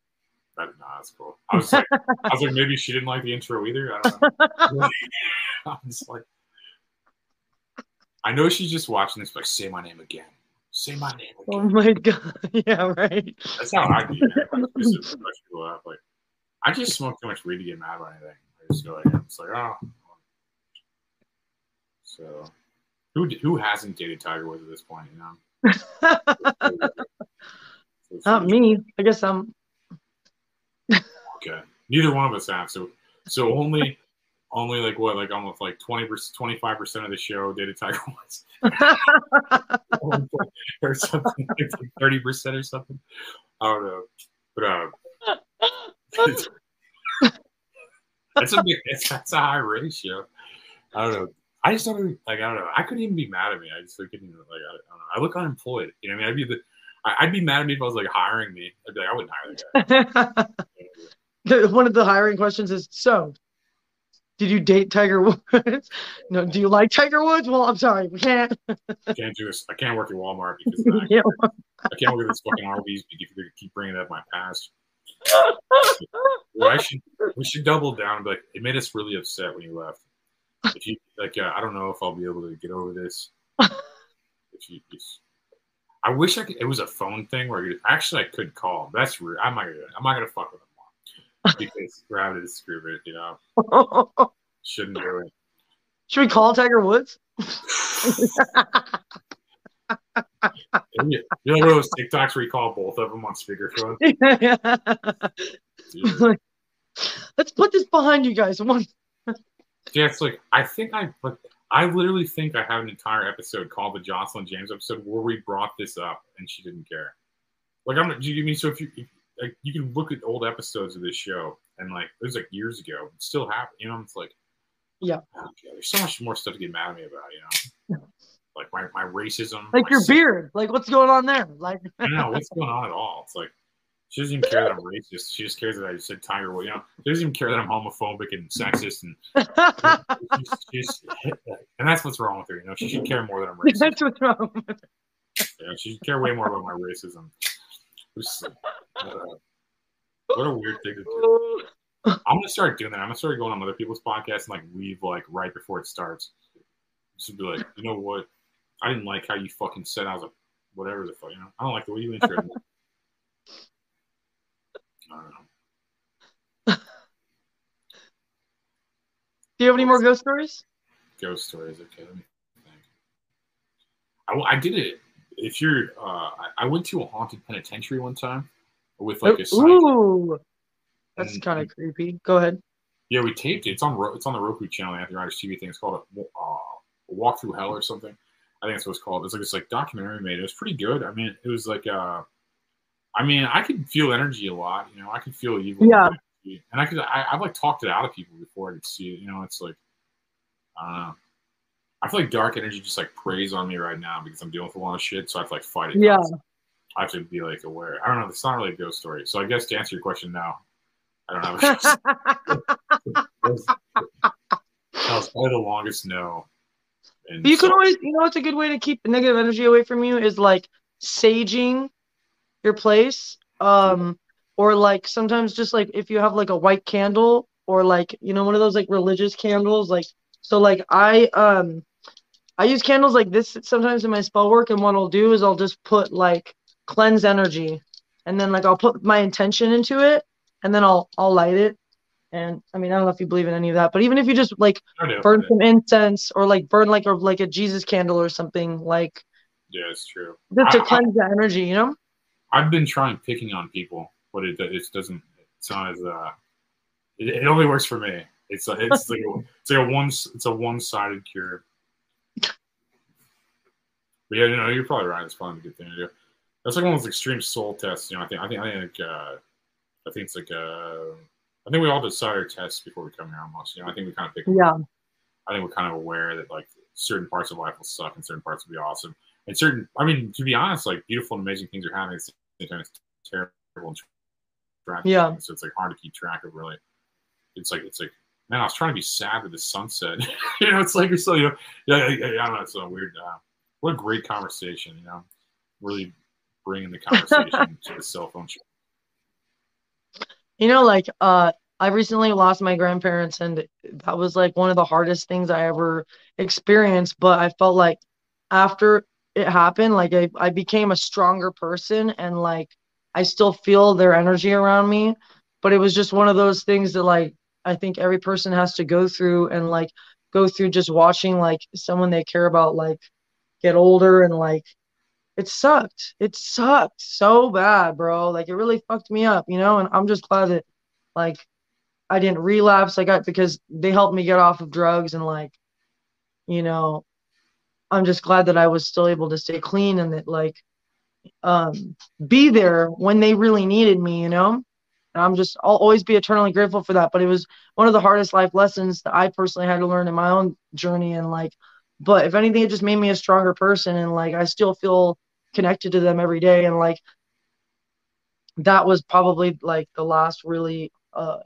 that, nah, that's cool. I was like, I was like, maybe she didn't like the intro either. I don't know. [laughs] I was like, I know she's just watching this, but say my name again. Say my name oh again. Oh my [laughs] god. Yeah, right. That's how I do it. Like, this is much people up. Like, I just smoke too much weed to get mad about anything. I just go like, it's like, oh. So, who who hasn't dated Tiger Woods at this point? You know, [laughs] Not me. I guess I'm. okay. Neither one of us have. So, so only, only like what, like almost like twenty percent, twenty five percent of the show dated Tiger [laughs] Woods, [laughs] or something, thirty percent or something. I don't know, but uh, [laughs] that's a big, that's, that's a high ratio. I don't know. I just don't really- like. I don't know. I couldn't even be mad at me. I just like, couldn't even, like I, I don't know. I look unemployed. You know what I mean? I'd be the. I'd be mad at me if I was like hiring me. I'd be like, I wouldn't hire that guy. One of the hiring questions is so. Did you date Tiger Woods? [laughs] No. Do you like Tiger Woods? Well, I'm sorry, we can't. I can't do this. I can't work at Walmart [laughs] because that. Yeah. I can't work at this fucking Arby's because you're gonna keep bringing up my past. Well, I should. We should double down. Like it made us really upset when you left. If you like, uh, I don't know if I'll be able to get over this. If you, if, I wish I could. It was a phone thing where you, actually I could call. That's rude. I'm not gonna. I'm not gonna fuck with them because gravity is it. You know, [laughs] shouldn't do it. Should we call Tiger Woods? [laughs] You, know those TikToks where you call both of them on speakerphone? [laughs] Let's put this behind you guys. One. Yeah, it's like I think I, but I literally think I have an entire episode called the Joslyn James episode where we brought this up and she didn't care. Like I'm, do you mean so if you if, like you can look at old episodes of this show and like it was like years ago, it still happen. You know, it's like Yeah. there's so much more stuff to get mad at me about. You know, [laughs] like my my racism, Like my your beard. Like what's going on there? Like [laughs] I don't know what's going on at all. It's like she doesn't even care that I'm racist. She just cares that I said Tiger Woods. You know, she doesn't even care that I'm homophobic and sexist, and [laughs] she's, she's, and that's what's wrong with her. You know, she should care more that I'm racist. That's what's wrong. You she should care way more about my racism. It's, uh, what a weird thing to do. I'm gonna start doing that. I'm gonna start going on other people's podcasts and like leave like right before it starts. Just be like, you know what? I didn't like how you fucking said I was a whatever the fuck. You know, I don't like the way you introed me. I don't know. [laughs] Do you have any more ghost stories? Ghost stories. Okay, let me think. I, I did it. If you're, uh, I, went to a haunted penitentiary one time with like a. Ooh, that's kind of creepy. Go ahead. Yeah, we taped it. It's on it's on the Roku channel, Anthony Rogers TV thing. It's called a, uh, Walk Through Hell or something. I think that's what it's called. It's like it's like documentary made. It was pretty good. I mean, it was like uh, I mean, I could feel energy a lot. You know, I could feel evil. Yeah. And I could I, I've like talked it out of people before I could see it. You know, it's like I don't know. I feel like dark energy just like preys on me right now because I'm dealing with a lot of shit. So I have to like fight it. Yeah. I have to be like aware. I don't know. It's not really a ghost story. So I guess to answer your question now, I don't know. that was probably the longest no. And you can always, you know, it's a good way to keep negative energy away from you is like saging your place. Um, or like sometimes just like if you have like a white candle or like, you know, one of those like religious candles, like, so like I, um, I use candles like this sometimes in my spell work, and what I'll do is I'll just put like cleanse energy, and then like I'll put my intention into it, and then I'll I'll light it. And I mean, I don't know if you believe in any of that, but even if you just like burn some incense or like burn like a like a Jesus candle or something, like Yeah, it's true. just to I- I- cleanse the energy, you know? I've been trying picking on people, but it it doesn't. It's not as uh. It, it only works for me. It's a, it's like a, it's like a one it's a one sided cure. But yeah, you know, you're probably right. It's probably a good thing to do. That's like one of those extreme soul tests. You know, I think I think I think uh, I think it's like uh, I think we all decide our tests before we come here almost. You know, I think we kind of pick. Yeah. I think we're kind of aware that like certain parts of life will suck and certain parts will be awesome. And certain, I mean, to be honest, like beautiful and amazing things are happening at the same time. It's terrible and tragic. Yeah. So it's like hard to keep track of really. It's like, it's like, man, I was trying to be sad with the sunset. [laughs] you know, it's like, so, you know, yeah, yeah, yeah, I don't know. It's so weird. Uh, what a great conversation, you know, really bringing the conversation [laughs] to the cell phone. show. You know, like uh I recently lost my grandparents and that was like one of the hardest things I ever experienced, but I felt like after it happened, like I, I became a stronger person and like I still feel their energy around me. But it was just one of those things that like I think every person has to go through and like go through just watching like someone they care about like get older and like it sucked. It sucked so bad, bro. Like it really fucked me up, you know? And I'm just glad that like I didn't relapse. I got because they helped me get off of drugs and like, you know, I'm just glad that I was still able to stay clean and that like um be there when they really needed me, you know? And I'm just I'll always be eternally grateful for that. But it was one of the hardest life lessons that I personally had to learn in my own journey and like but if anything it just made me a stronger person and like I still feel connected to them every day and like that was probably like the last really uh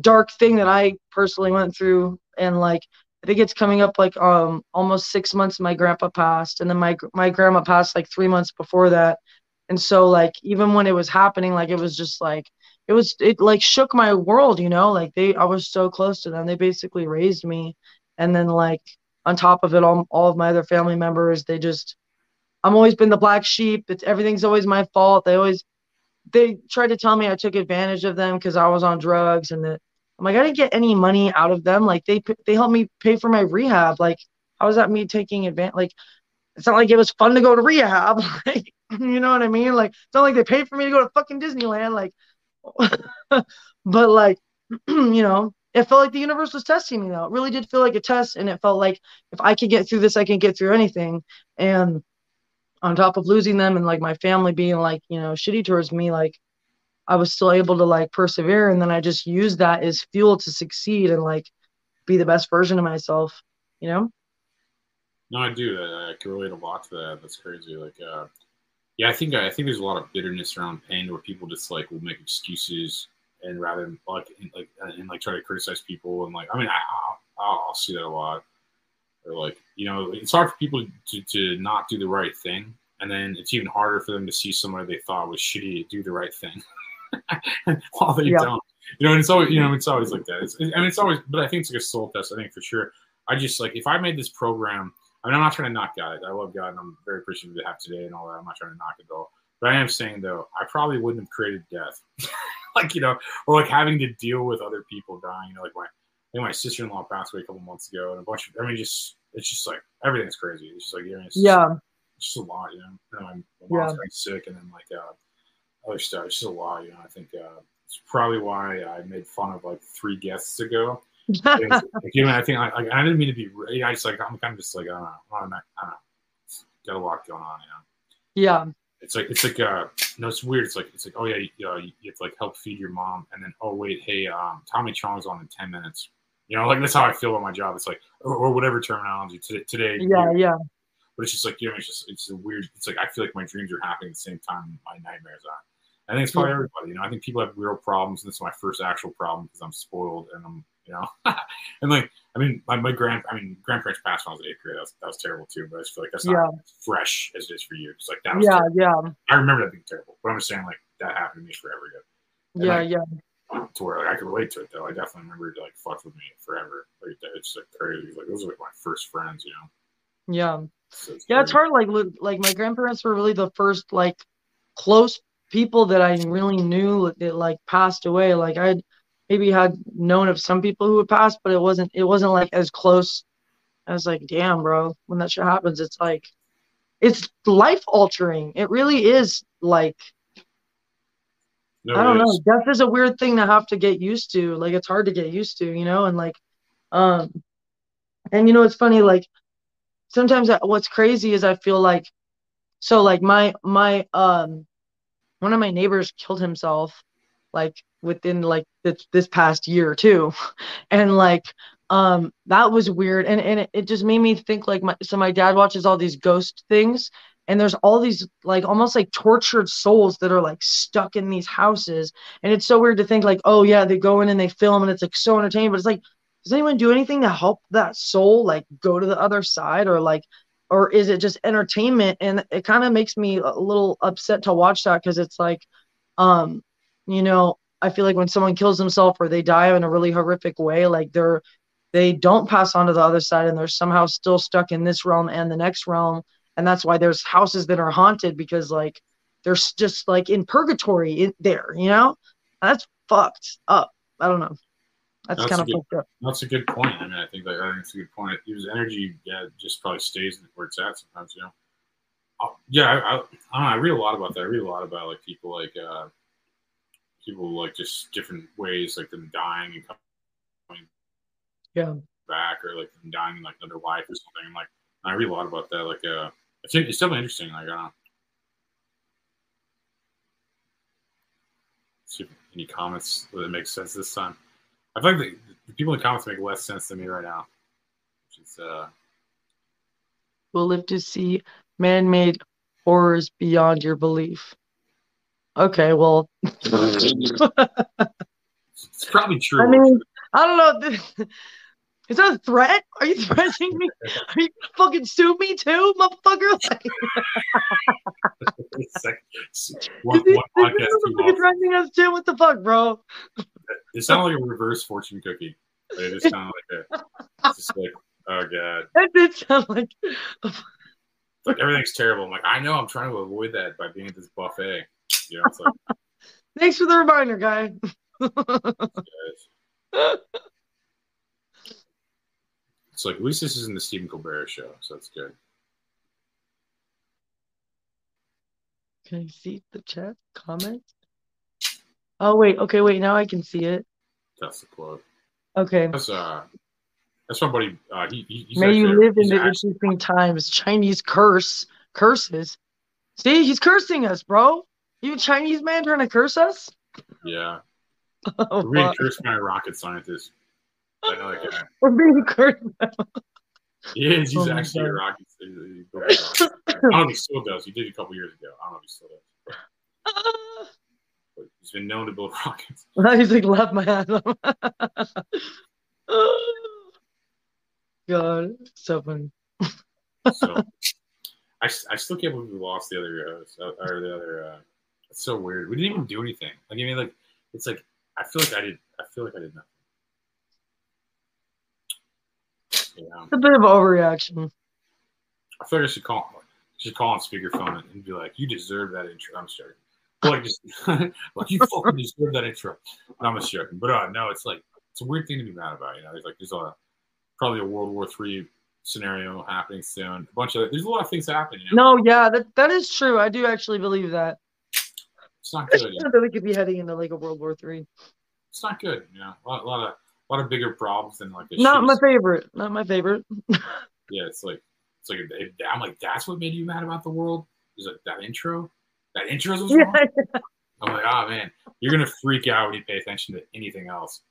dark thing that I personally went through. And like I think it's coming up like um almost 6 months my grandpa passed and then my my grandma passed like 3 months before that. And so like even when it was happening like it was just like it was it like shook my world you know? Like they I was so close to them. They basically raised me. And then like on top of it all all of my other family members they just I'm always been the black sheep it's everything's always my fault they always they tried to tell me I took advantage of them because I was on drugs and that I'm like I didn't get any money out of them. Like they they helped me pay for my rehab. Like how is that me taking advantage? Like it's not like it was fun to go to rehab. [laughs] Like you know what I mean? Like it's not like they paid for me to go to fucking Disneyland. Like, [laughs] but like [clears throat] you know. It felt like the universe was testing me though. It really did feel like a test, and it felt like if I could get through this, I can get through anything. And on top of losing them and like my family being like you know shitty towards me like i was still able to like persevere and then i just used that as fuel to succeed and like be the best version of myself you know No, I do. I, I can relate a lot to that. That's crazy. Like, uh, yeah, I think I think there's a lot of bitterness around pain where people just like will make excuses and rather than like and, like uh, and like try to criticize people and like I mean I I'll, I'll see that a lot. Or like you know it's hard for people to to not do the right thing, and then it's even harder for them to see somebody they thought was shitty to do the right thing [laughs] while they Yeah. don't. You know, and it's always you know it's always like that. It's, I mean it's always, but I think it's like a soul test. I think for sure. I just like if I made this program. I mean, I'm not trying to knock God. I love God, and I'm very appreciative to have today and all that. I'm not trying to knock it all. But I am saying though, I probably wouldn't have created death, [laughs] like you know, or like having to deal with other people dying. You know, like my, I think my sister-in-law passed away a couple months ago, and a bunch of. I mean, just it's just like everything's crazy. It's just like you know, it's just, Yeah. it's just a lot. You know, and my, my Yeah. mom's getting sick, and then like uh, other stuff. It's just a lot. You know, I think uh, it's probably why I made fun of like three guests ago. [laughs] Like, you know, I think I, like, I didn't mean to be. rude. I just like I'm kind of just like I don't know. I'm not, I don't know. Got a lot going on. You know. yeah It's like it's like uh no, it's weird. It's like it's like oh yeah, you, you, you have to like help feed your mom, and then oh wait, hey, um, Tommy Chong's on in ten minutes. You know, like that's how I feel about my job. It's like or, or whatever terminology today. Today, yeah yeah but it's just like you know, it's just it's a weird. It's like I feel like my dreams are happening at the same time my nightmares are. I think it's probably Yeah. everybody. You know, I think people have real problems, and this is my first actual problem because I'm spoiled and I'm you know, [laughs] and like I mean, my, my grand I mean grandparents passed when I was in eighth grade. That was, that was terrible too. But I just feel like that's not Yeah. as fresh as it is for you. It's like that was Yeah, terrible. yeah, I remember that being terrible, but I'm just saying like that happened to me forever ago. And, yeah, like, yeah. To where like, I could relate to it though. I definitely remember it like fucked with me forever. Like it's like crazy. Like those are like my first friends, you know. Yeah. So it's Yeah, it's hard. Like, like my grandparents were really the first like close people that I really knew that like passed away. Like I maybe had known of some people who had passed, but it wasn't. It wasn't like as close. I was like, damn, bro. When that shit happens, it's like, it's life altering. It really is. Like, No, I don't know. Death is a weird thing to have to get used to. Like, it's hard to get used to, you know. And like, um, and you know, it's funny. Like, sometimes I- what's crazy is I feel like so like my my um one of my neighbors killed himself like within like this this past year too. [laughs] And like um that was weird. And and it, it just made me think like my so my dad watches all these ghost things and there's all these like almost like tortured souls that are like stuck in these houses. And it's so weird to think like oh yeah they go in and they film and it's like so entertaining but it's like does anyone do anything to help that soul like go to the other side or like or is it just entertainment? And it kind of makes me a little upset to watch that because it's like um you know i feel like when someone kills themselves or they die in a really horrific way like they're they don't pass on to the other side and they're somehow still stuck in this realm and the next realm and that's why there's houses that are haunted because like they're just like in purgatory in there you know that's fucked up i don't know that's, That's kind of good- fucked up That's a good point. I mean, I think that I think it's a good point. His energy, yeah, just probably stays where it's at sometimes. You know. Uh, yeah, I, I, I, don't know, I read a lot about that. I read a lot about like people like uh, people like just different ways, like them dying and coming yeah back, or like them dying in like another life or something. Like I read a lot about that. Like, uh, it's it's definitely interesting. Like, I don't know. See any comments that make sense this time. I feel like the, the people in the comments make less sense than me right now. Which is uh We'll live to see man-made horrors beyond your belief. Okay, well, it's probably true. I mean, I don't know. [laughs] Is that a threat? Are you threatening me? Are you fucking sue me too, motherfucker? [laughs] Like, It's like- it's [laughs] one, one podcast too motherfucker long. threatening us too. What the fuck, bro? It sounded like a reverse fortune cookie. It just sounded like a, it's just like, oh god, That did sound like. like everything's terrible. I'm like, I know, I'm trying to avoid that by being at this buffet. Like, [laughs] Thanks for the reminder, guy. [laughs] it's like at least this isn't the Stephen Colbert show, so that's good. Can you see the chat comments? Oh wait, okay, wait. Now I can see it. That's the quote. Okay. That's uh, that's buddy. Uh, he, he May you live in the interesting times. Chinese curse curses. See, he's cursing us, bro. You a Chinese man trying to curse us? yeah. [laughs] Oh, We're being cursed by a rocket scientist. I know that guy. [laughs] We're being cursed. He is. [laughs] He's Oh actually a rocket. he- he built a rocket. I don't know if he still does. He did a couple years ago. I don't know if he still does. But, but he's been known to build rockets. he's like, laugh my ass. God, so funny. So I, I still can't believe we lost the other uh, or the other. Uh, it's so weird. We didn't even do anything. Like I mean, like it's like I feel like I did. I feel like I did nothing. Yeah. It's a bit of overreaction. I feel like I should call. Should call on speakerphone and be like, "You deserve that intro." I'm. But like, just [laughs] like you fucking deserve that intro. No, I'm just joking. But uh, no, it's like it's a weird thing to be mad about. You know, there's like there's a probably a World War Three scenario happening soon. A bunch of there's a lot of things happening. You know? No, yeah, that that is true. I do actually believe that. It's not good. know? that we could be heading into like a World War Three. It's not good. You know, a lot, a lot of a lot of bigger problems than like a Not my favorite. Not my favorite. [laughs] Yeah, it's like it's like I'm like that's what made you mad about the world. Is like that intro? That intro is what's wrong. I'm like, oh man, you're gonna freak out when you pay attention to anything else.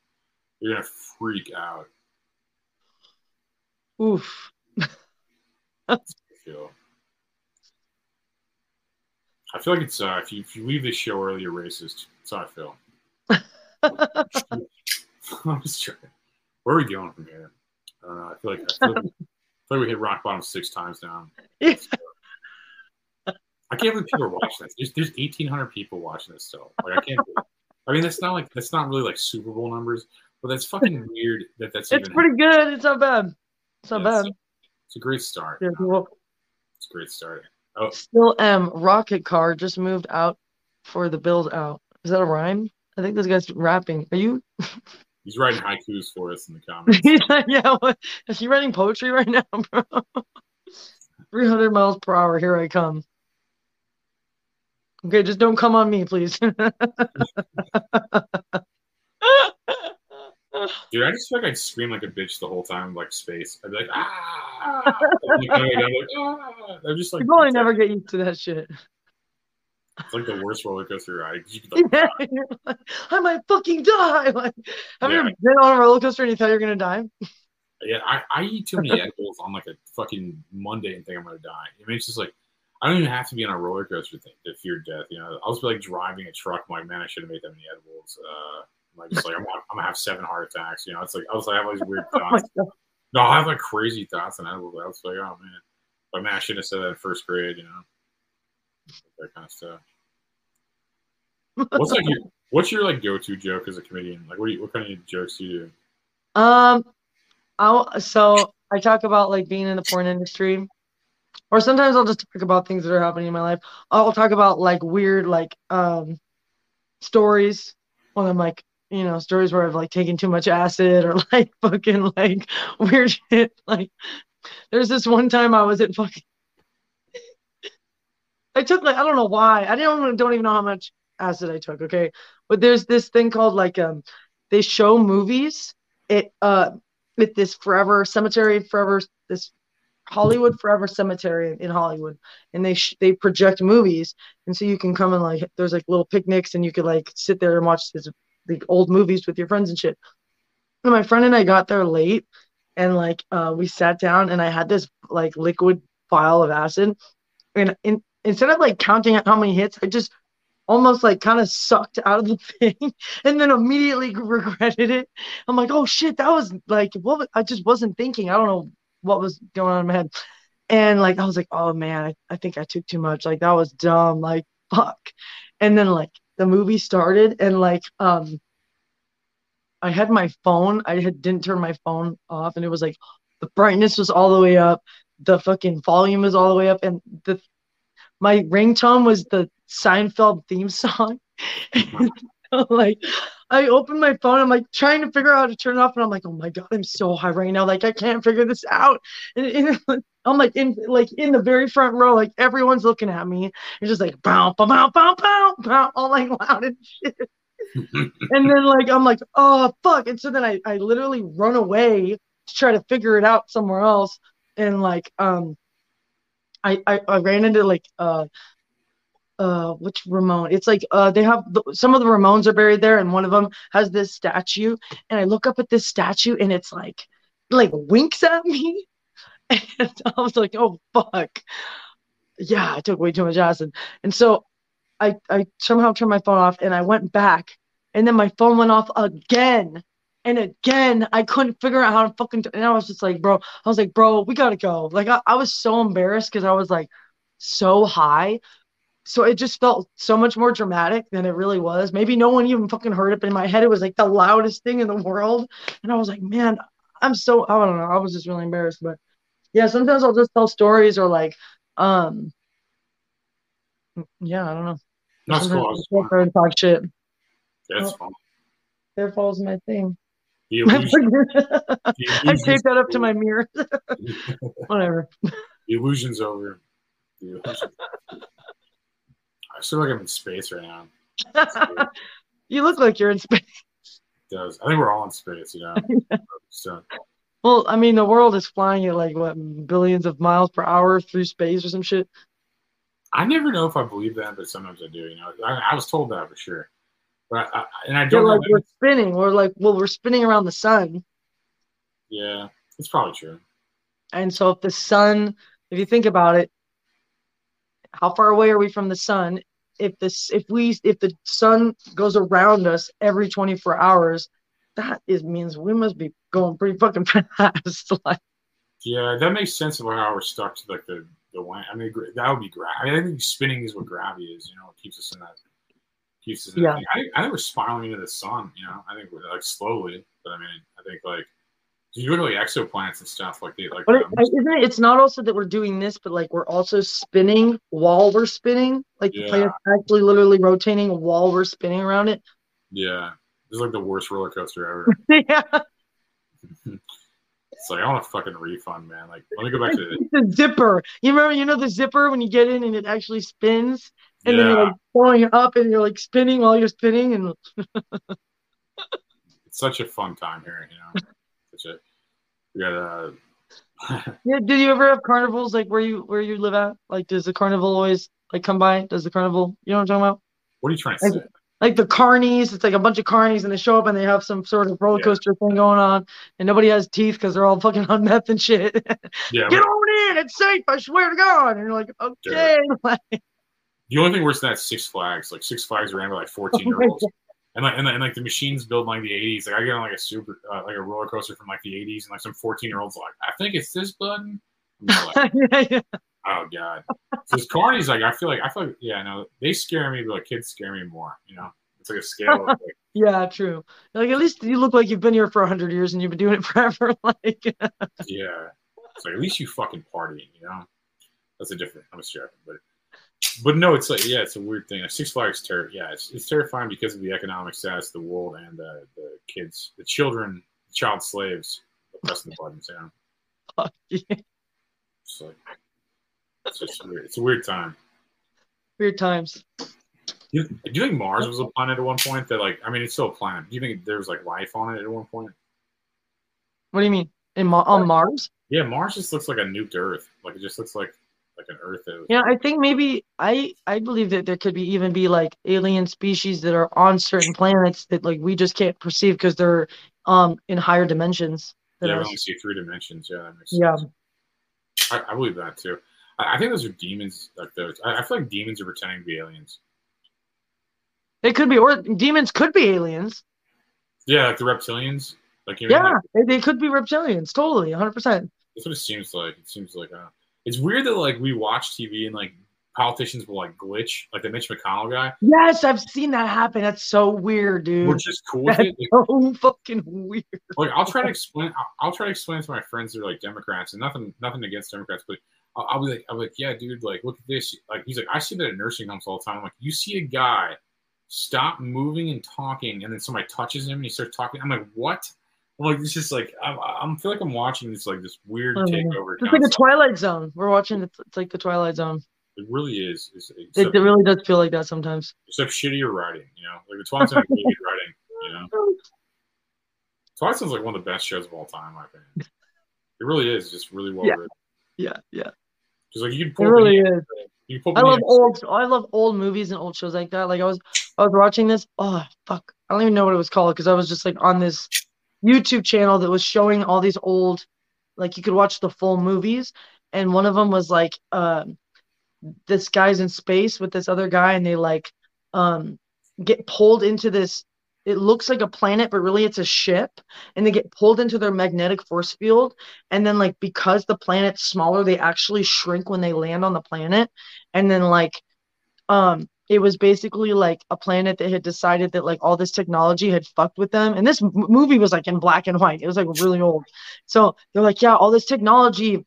You're gonna freak out. Oof. [laughs] feel. I feel like it's uh, if you if you leave this show early, you're racist. That's how I feel. [laughs] I'm just trying. Where are we going from here? I don't know. I feel like I feel like, I feel like we hit rock bottom six times now. I can't believe people are watching this. There's, there's 1,800 people watching this still. Like I can't. I mean, that's not like that's not really like Super Bowl numbers, but that's fucking [laughs] weird that that's It's pretty good. It's not bad. It's not Yeah, bad. It's a great start. Yeah, cool. It's a great start. Oh, Still M. Rocket Car just moved out for the build out. Is that a rhyme? I think this guy's rapping. Are you? [laughs] he's writing haikus for us in the comments. [laughs] He's like, yeah. What? Is he writing poetry right now, [laughs] bro? 300 miles per hour. Here I come. Okay, just don't come on me, please. Dude, I just feel like I'd scream like a bitch the whole time, like space. I'd be like, ah! I'm like, I'm like, ah! I'm just like, you probably never get used to that shit. it's like the worst roller coaster ride. You could, like, Yeah, [laughs] like, I might fucking die. [laughs] Like, have you ever been on a roller coaster and you thought you're gonna die? yeah, I, I eat too many edibles on like a fucking Monday and think I'm gonna die. I mean, it's just like I don't even have to be on a roller coaster thing to fear death. You know, I'll just be like driving a truck. I'm like, man, I should have made that many edibles. Uh, I'm like, like I'm, gonna- I'm gonna have seven heart attacks. You know, it's like I was like, I have all these [laughs] weird Oh thoughts. no, I have like crazy thoughts edibles. I was like, oh man, but man, I shouldn't have said that in first grade. You know, that kind of stuff. What's like your [laughs] what's your like go to joke as a comedian? Like, what do you, what kind of jokes do you do? Um, I so I talk about like being in the porn industry, or sometimes I'll just talk about things that are happening in my life. I'll talk about like weird like um stories when I'm like you know stories where I've like taken too much acid or [laughs] like fucking like weird shit. [laughs] Like there's this one time I was at fucking. [laughs] I took like I don't know why I don't don't even know how much acid I took. Okay, but there's this thing called like um they show movies it uh with this forever cemetery forever this Hollywood Forever Cemetery in Hollywood, and they sh- they project movies, and so you can come and like there's like little picnics, and you could like sit there and watch this the old movies with your friends and shit. And my friend and I got there late, and like uh, we sat down, and I had this like liquid vial of acid, and in, instead of like counting out how many hits, I just almost like kind of sucked out of the [laughs] thing and then immediately [laughs] regretted it. I'm like, oh shit, that was like what was- I just wasn't thinking. I don't know what was going on in my head. And like I was like, oh man, I, I think I took too much. Like that was dumb. Like fuck. And then like the movie started and like um I had my phone, I had didn't turn my phone off, and it was like the brightness was all the way up, the fucking volume was all the way up, and the my ringtone was the Seinfeld theme song. [laughs] So, like I opened my phone, I'm like trying to figure out how to turn it off, and I'm like, oh my god, I'm so high right now, like I can't figure this out. And, and I'm like in like in the very front row, like everyone's looking at me. It's just like bow, bow, bow, bow, bow, bow, all like [laughs] loud and shit. and then like I'm like, oh fuck. And so then I, I literally run away to try to figure it out somewhere else. And like um I I, I ran into like uh uh which Ramon? It's like uh they have the, some of the Ramones are buried there, and one of them has this statue. And I look up at this statue and it's like like winks at me. [laughs] And I was like, oh fuck. Yeah, I took way too much acid. And so I I somehow turned my phone off and I went back and then my phone went off again. And again, I couldn't figure out how to fucking do- and I was just like, bro, I was like, bro, we gotta go. Like I, I was so embarrassed because I was like so high. So it just felt so much more dramatic than it really was. Maybe no one even fucking heard it, but in my head it was like the loudest thing in the world. And I was like, man, I'm so I don't know. I was just really embarrassed. But yeah, sometimes I'll just tell stories or like um yeah, I don't know. That's Sometimes cool. I'll just go up there and talk shit. That's Oh. fun. There falls my thing. [laughs] I taped that up to my mirror. [laughs] Whatever. the illusion's over. The illusion. I feel like I'm in space right now. [laughs] you look like you're in space. It does. I think we're all in space, you know. so Well, I mean, the world is flying at like what billions of miles per hour through space or some shit. I never know if I believe that, but sometimes I do. You know, I, I was told that for sure, but I, I, and I They're don't like we're spinning. We're like, well, we're spinning around the sun, Yeah, it's probably true. and so if the sun, if you think about it, how far away are we from the sun? If this, if we, if the sun goes around us every 24 hours, that is means we must be going pretty fucking [laughs] fast. like, Yeah, that makes sense about how we're stuck to like the the wind. I mean, that would be gravity. I think spinning is what gravity is. You know, it keeps us in that. Keeps us in Yeah. I, I think we're spiraling into the sun. You know, I think we're like slowly, but I mean, I think like you like exoplanets and stuff like they like. but it, um, isn't it? It's not also that we're doing this, but like we're also spinning while we're spinning. Like the planet's actually literally rotating while we're spinning around it. yeah, this is like the worst roller coaster ever. [laughs] yeah. [laughs] it's like I want a fucking refund, man. Like, let me go back to [laughs] the. zipper. You remember, you know, the zipper when you get in and it actually spins, and then you're like going up and you're like spinning while you're spinning, and It's such a fun time here. You know, such a we got uh yeah. Did you ever have carnivals like where you where you live at? Like, does the carnival always like come by? Does the carnival? You know what I'm talking about? What are you trying to Like, say? Like the carnies, it's like a bunch of carnies, and they show up and they have some sort of roller Yeah. coaster thing going on, and nobody has teeth because they're all fucking [laughs] on meth and shit. Yeah, Get on in, it's safe. I swear to God. And you're like, okay. [laughs] Like, the only thing worse than that Six Flags. Like Six Flags ran by like fourteen year olds. [laughs] And like, and, like- and like the machines built in like the '80s. Like I get on like a super, uh, like a roller coaster from like the '80s, and like some 14 year olds like, I think it's this button. Like, yeah, yeah. Oh god. because carnies. Like I feel like I feel like yeah, no, they scare me, but like kids scare me more. You know, it's like a scale. Like, [laughs] Yeah, true. Like at least you look like you've been here for hundred years and you've been doing it [laughs] forever. Like, yeah, it's like at least you fucking party. You know, that's a different. I'm just joking, but but no, it's like yeah, it's a weird thing. Like, Six Flags ter- yeah, it's, it's terrifying because of the economic status of the world and uh, the kids, the children, child slaves pressing the buttons. You know, [laughs] fuck yeah. it's like it's just weird. It's a weird time. weird times. You, do you think Mars was a planet at one point? That like, I mean, it's still a planet. Do you think there was like life on it at one point? What do you mean? In Ma- on Mars? Yeah, Mars just looks like a nuked Earth. Like it just looks like like an Earth. That was, Yeah, I think maybe I I believe that there could be even be like alien species that are on certain planets that like we just can't perceive because they're um in higher dimensions yeah, we only see three dimensions. Yeah, that makes Yeah. sense. I, I believe that too. I, I think those are demons. Like those, I, I feel like demons are pretending to be aliens. They could be, or demons could be aliens. Yeah, like the reptilians. Like Yeah, like, they, they could be reptilians. Totally, 100. percent that's what it seems like. It seems like uh, it's weird that like we watch TV and like politicians will like glitch, like the Mitch McConnell guy. Yes, I've seen that happen. That's so weird, dude. We're just cool with That's it. Like, so [laughs] fucking weird. like I'll try to explain. I'll, I'll try to explain to my friends that are like Democrats, and nothing, nothing against Democrats, but I'll, I'll be like, I'm like, yeah, dude, like look at this. Like he's like, I see that at nursing homes all the time. I'm like, you see a guy stop moving and talking, and then somebody touches him and he starts talking. I'm like, what? I'm like, this is like I'm, I'm feel like I'm watching this like this weird I don't takeover. It's like the. Twilight Zone. We're watching. It's, it's like the Twilight Zone. It really is. It's, It, it really does feel like that sometimes. except shittier writing. You know, like the Twilight Zone [laughs] writing. You know, Twilight Zone's like one of the best shows of all time. I think it really is. Just really well Yeah. written. Yeah, yeah. Just like you can It really is. You pull I love old. I love old movies and old shows like that. Like I was, I was watching this. Oh fuck! I don't even know what it was called because I was just like on this YouTube channel that was showing all these old, like you could watch the full movies, and one of them was like, um, this guy's in space with this other guy, and they like, um, get pulled into this. It looks like a planet, but really it's a ship, and they get pulled into their magnetic force field, and then like because the planet's smaller, they actually shrink when they land on the planet, and then like um it was basically like a planet that had decided that like all this technology had fucked with them and this m- movie was like in black and white. It was like really old. So they're like yeah all this technology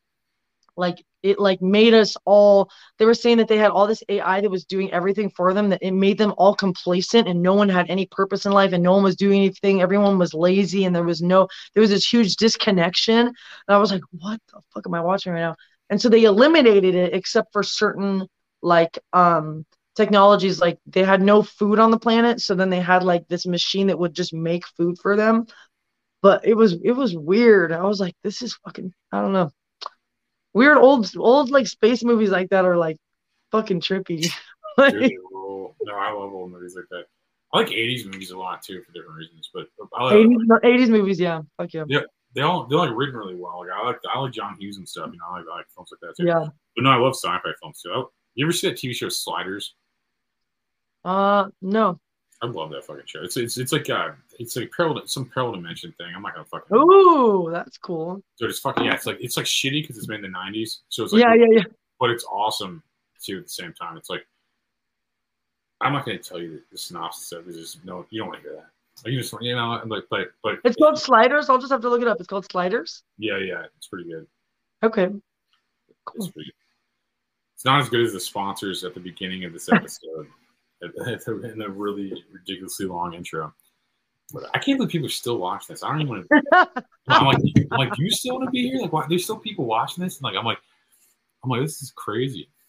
like it like made us all they were saying that they had all this ai that was doing everything for them that it made them all complacent and no one had any purpose in life and no one was doing anything. Everyone was lazy and there was no there was this huge disconnection. And i was like what the fuck am i watching right now? And so they eliminated it except for certain like um technologies like they had no food on the planet. So then they had like this machine that would just make food for them. But it was it was weird. I was like this is fucking i don't know weird old old like space movies like that are like fucking trippy [laughs] Like, Really cool. No, I love old movies like that. I like '80s movies a lot too for different reasons, but I like, 80s, 80s movies yeah fuck yeah yeah, they all they're like written really well. Like I like I like John Hughes and stuff. You know, I like, I like films like that too. Yeah. But no, I love sci-fi films too. Oh, You ever see that TV show Sliders? Uh, no. I love that fucking show. It's it's it's like uh it's like parallel some parallel dimension thing. I'm not gonna fucking Ooh, that's cool. dude. It's fucking yeah. It's like it's like shitty because it's made in the '90s. So it's like Yeah, yeah, yeah. But it's awesome too at the same time. It's like I'm not gonna tell you the, the synopsis of it. There's no you don't want to hear that. Like, you just want you know I'm like but but It's called Sliders. I'll just have to look it up. It's called Sliders. yeah yeah it's pretty good. Okay. It's pretty good. It's not as good as the sponsors at the beginning of this [laughs] episode [laughs] in a really ridiculously long intro. But I can't believe people are still watching this. I don't even want to. [laughs] I'm like, I'm like, do you still want to be here? Like, why, there's still people watching this. And like, I'm like, I'm like, this is crazy. [laughs]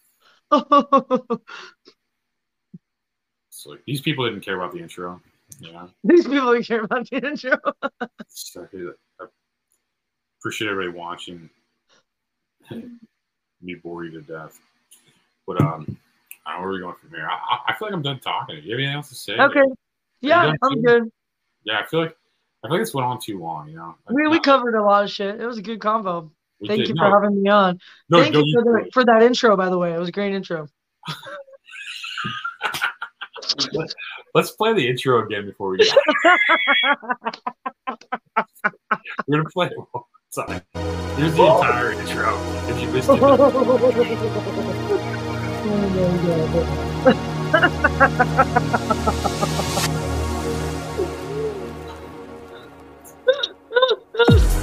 So like, these people didn't care about the intro. Yeah. These people didn't care about the intro. So, I appreciate everybody watching. Me bore you to death. But um, don't know where we're going from here. I, I- feel like I'm done talking. Do you have anything else to say? okay. Yeah, I'm good. Yeah, I feel like I feel like this went on too long. You know. We, we uh, covered a lot of shit. It was a good convo. Thank did. you No. for having me on. No, Thank no, you for, you- the, for that intro, by the way. It was a great intro. Let's, [laughs] let's play the intro again before we get. [laughs] We're gonna play it one more time. Here's the entire intro. If you missed it, [laughs]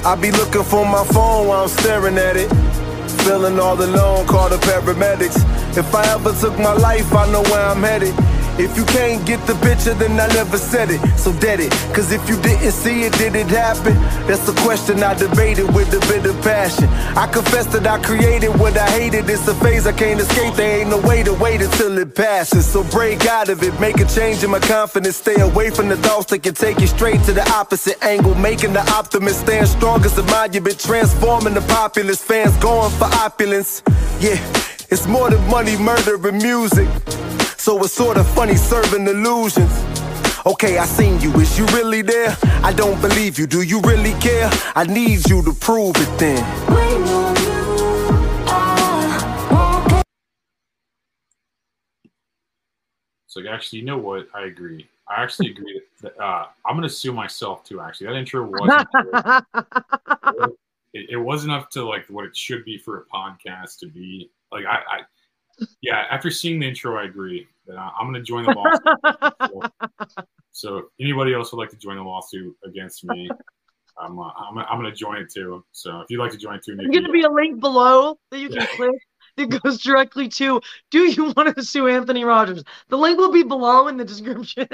I be looking for my phone while I'm staring at it. Feeling all alone, call the paramedics. If I ever took my life, I know where I'm headed. If you can't get the picture, then I never said it. So dead it. Cause if you didn't see it, did it happen? That's the question I debated with a bit of passion. I confess that I created what I hated. It's a phase I can't escape. There ain't no way to wait until it passes. So break out of it, make a change in my confidence. Stay away from the thoughts that can take you straight to the opposite angle. Making the optimist stand strong as a monument. Transforming the populace, fans going for opulence. Yeah, it's more than money, murder, and music. So it's sort of funny serving illusions. Okay, I seen you. Is you really there? I don't believe you. Do you really care? I need you to prove it then. So actually, you know what? I agree. I actually agree that uh, I'm gonna sue myself too. Actually, that intro wasn't. [laughs] good. it, it wasn't up to like what it should be for a podcast to be. Like I, I yeah. After seeing the intro, I agree that I'm gonna join the lawsuit. [laughs] so, anybody else would like to join the lawsuit against me, I'm uh, I'm, I'm gonna join it too. So if you'd like to join too, There's going to be a link below that you can click that goes directly to Do you want to sue Anthony Rogers? The link will be below in the description.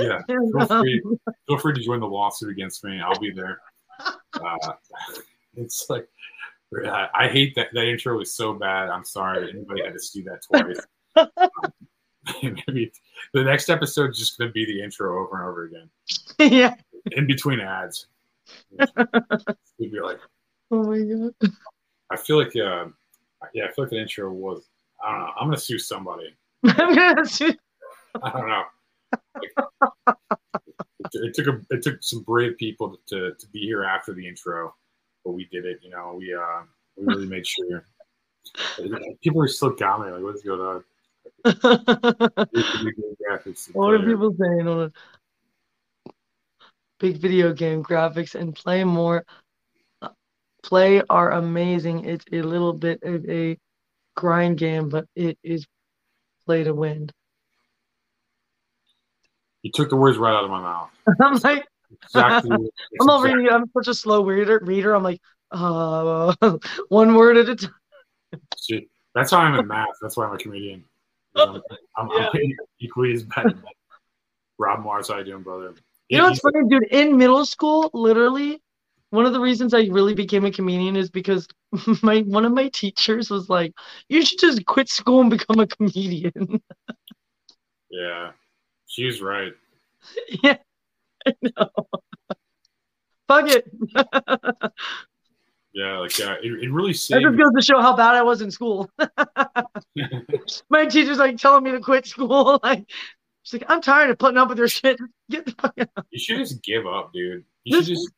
yeah, [laughs] And, feel free, um, feel free to join the lawsuit against me. I'll be there. Uh, [laughs] it's like I, I hate that that intro was so bad. I'm sorry anybody had to see that twice. Um, [laughs] [laughs] maybe the next episode is just going to be the intro over and over again yeah. in between ads. [laughs] We'd be like, Oh my god. I feel like, uh, yeah, I feel like the intro was. I don't know. I'm going to sue somebody. I'm gonna sue. I don't know. Like, it, it took a it took some brave people to, to be here after the intro, but we did it. You know, we uh we really made sure. [laughs] People are still commenting like, "What's going on?" [laughs] What are people saying on it? Big video game graphics and play more. Play are amazing. It's a little bit of a grind game, but it is play to win. You took the words right out of my mouth. [laughs] I'm like, Exactly. [laughs] I'm not reading. I'm such a slow reader. Reader. I'm like, uh, [laughs] one word at a time. That's how I'm in math. That's why I'm a comedian. You know, I'm, I'm equally as bad. Rob Mars, how you doing, brother? You know what's funny, dude? In middle school, literally, one of the reasons I really became a comedian is because [laughs] my one of my teachers was like, "You should just quit school and become a comedian." Yeah, she was right. yeah, [laughs] I know. Fuck it. [laughs] Yeah, like uh, it, it really That saved. just goes to show how bad I was in school. [laughs] my teacher's like telling me to quit school. Like, she's like, "I'm tired of putting up with your shit. Get the fuck out." You should just give up, dude. You should just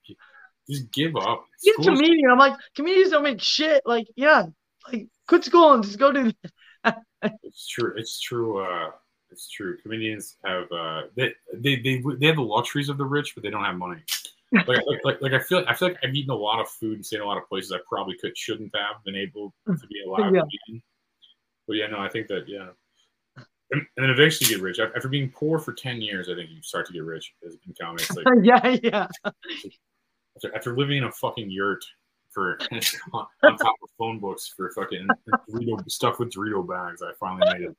just give up. He's a School's- comedian. I'm like, comedians don't make shit. Like, yeah, like quit school and just go do. It's true. It's true. Uh, it's true. Comedians have uh, they, they they they have the luxuries of the rich, but they don't have money. Like like, like, like I feel like, I feel like I've eaten a lot of food and seen a lot of places I probably could shouldn't have been able to be allowed Yeah. to be in. But yeah, no, I think that yeah. And, and then eventually you get rich. After being poor for ten years, I think you start to get rich as in comedy. Like [laughs] yeah, yeah. after, after living in a fucking yurt for [laughs] on, on top of phone books for fucking Dorito, stuff with Dorito bags, I finally made it.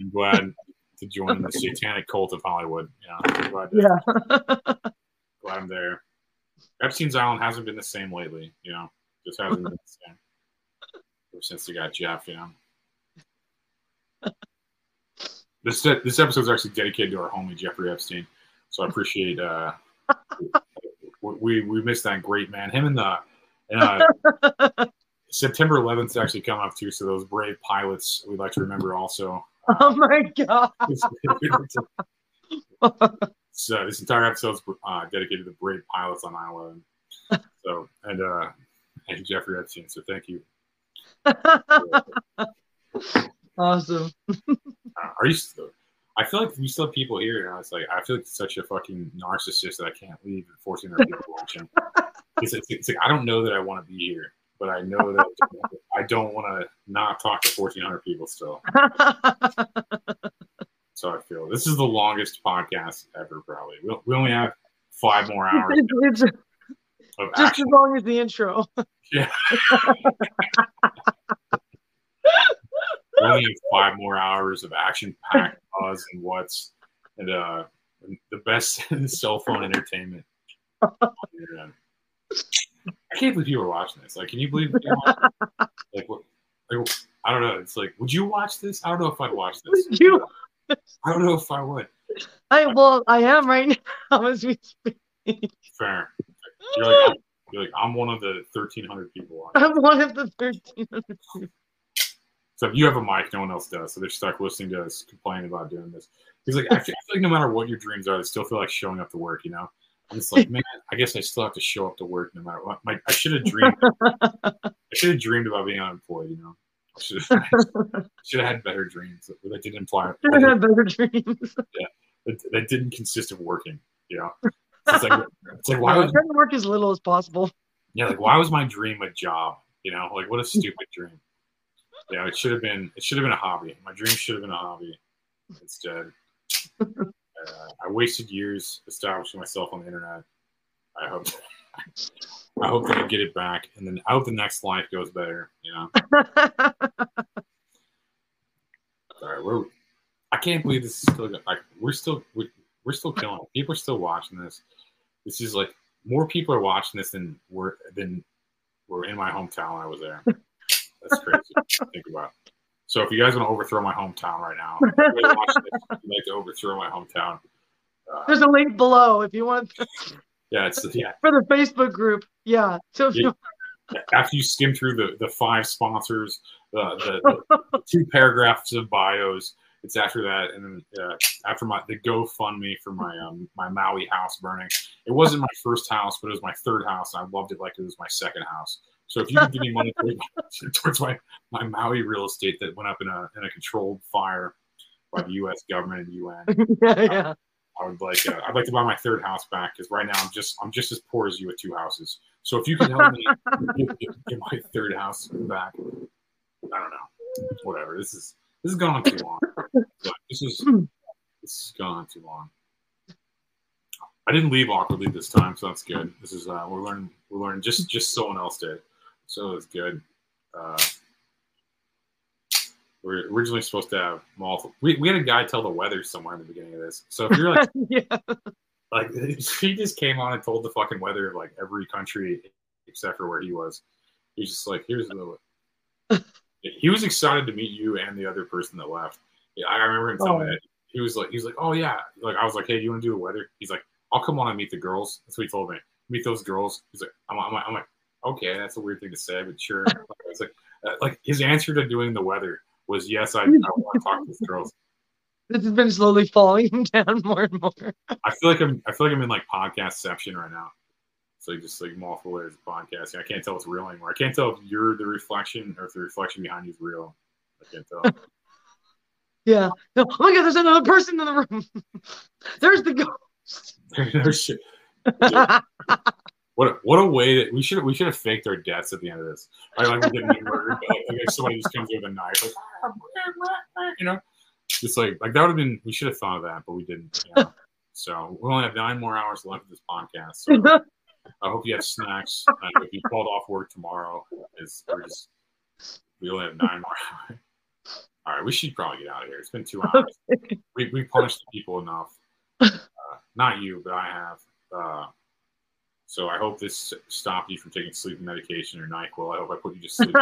I'm glad to join the satanic cult of Hollywood. Yeah, glad, Yeah. [laughs] glad I'm there. Epstein's Island hasn't been the same lately. You know, just hasn't been the [laughs] same ever since they got Jeff. You know. [laughs] This this episode is actually dedicated to our homie Jeffrey Epstein, so I appreciate. uh We we missed that great man. Him and the and uh, September 11th is actually coming up too. So those brave pilots we'd like to remember also. [laughs] Oh my god. [laughs] so this entire episode is uh, dedicated to brave pilots on 9/11. [laughs] So and uh and Jeffrey Epstein. So thank you. Awesome. Uh, are you? Still, I feel like we still have people here. and I was like I feel like such a fucking narcissist that I can't leave and forcing other people watching. It's, it's, it's like I don't know that I want to be here, but I know that I don't want to not talk to 1,400 people still. [laughs] So I feel this is the longest podcast ever. Probably we, we only have five more [laughs] hours It's, it's just action. as long as the intro. [laughs] Yeah. we only have five more hours of action-packed buzz and what's and uh the best cell phone entertainment. On the internet. I can't believe you were watching this. Like, can you believe you [laughs] like what? Like, I don't know. It's like, would you watch this? I don't know if I'd watch this. Would you? [laughs] I don't know if I would. I well, I am right now [laughs] as we speak. Fair. You're like, you're like, I'm one of the 1,300 people watching. I'm one of the 1,300. So if you have a mic, no one else does. So they're stuck listening to us complain about doing this. He's like, I feel, I feel like no matter what your dreams are, they still feel like showing up to work. You know, I'm like, man, I guess I still have to show up to work no matter what. My, I should have dreamed. I should have dreamed about being unemployed. You know, should have, should have had better dreams that, didn't imply. [laughs] Should have had better dreams. Yeah, that, that didn't consist of working. You know, it's like, it's like why I was try to work as little as possible. yeah, like why was my dream a job? You know, like what a stupid dream. Yeah, it should have been. It should have been a hobby. My dream should have been a hobby. Instead, uh, I wasted years establishing myself on the internet. I hope. I hope that I get it back, and then I hope the next life goes better. You know. [laughs] All right, we're. I can't believe this is still like we're still we're, we're still killing it. People are still watching this. This is like more people are watching this than were than were in my hometown when I was there. That's crazy to think about. So if you guys want to overthrow my hometown right now, [laughs] guys this, like to overthrow my hometown. Uh, There's a link below if you want yeah, it's yeah. [laughs] for the Facebook group. Yeah. So if you After you skim through the the five sponsors, the the, the [laughs] two paragraphs of bios, it's after that, and then uh, after my the GoFundMe for my um my Maui house burning. It wasn't my first house, but it was my third house, and I loved it like it was my second house. So if you could give me money [laughs] towards- my, my Maui real estate that went up in a in a controlled fire by the U.S. government and UN, [laughs] yeah, yeah. I would like uh, I'd like to buy my third house back because right now I'm just I'm just as poor as you with two houses. So if you can help me get, [laughs] get- my third house back, I don't know, whatever. This is this is going too long. This is this is going too long. I didn't leave awkwardly this time, so that's good. This is uh, we're learning we're learning just just someone else did, so it was good. Uh, we're originally supposed to have multiple. We, we had a guy tell the weather somewhere in the beginning of this. So if you're like [laughs] yeah. like he just came on and told the fucking weather of like every country except for where he was. He's just like, here's the. he was excited to meet you and the other person that left. Yeah, I remember him telling me Oh. that. He was like, he's like, oh yeah, like I was like, hey, do you want to do the weather? He's like, I'll come on and meet the girls. That's what he told me. Meet those girls. He's like, I'm, I'm, I'm like, okay, that's a weird thing to say, but sure. [laughs] It's like, uh, like his answer to doing the weather was yes, I, I want to [laughs] talk to these girls. This has been slowly falling [laughs] down more and more. I feel like I'm I feel like I'm in like podcastception right now. Like just like multiple layers of podcasting. I can't tell it's real anymore. I can't tell if you're the reflection or if the reflection behind you is real. I can't tell. Yeah. No, oh my god, there's another person in the room. there's the ghost. no shit. What a, what a way that we should we should have faked our deaths at the end of this. Like, like we didn't get murdered. But like, somebody just comes with a knife, like you know, just like like that would have been. We should have thought of that, but we didn't. You know? so we only have nine more hours left of this podcast. So I hope you have snacks. Uh, if you called off work tomorrow, is we're just we only have nine more hours. All right, we should probably get out of here. It's been two hours. We we punished the people enough. Uh, not you, but I have. Uh, so I hope this stopped you from taking sleeping medication or Nyquil. I hope I put you to [laughs] sleep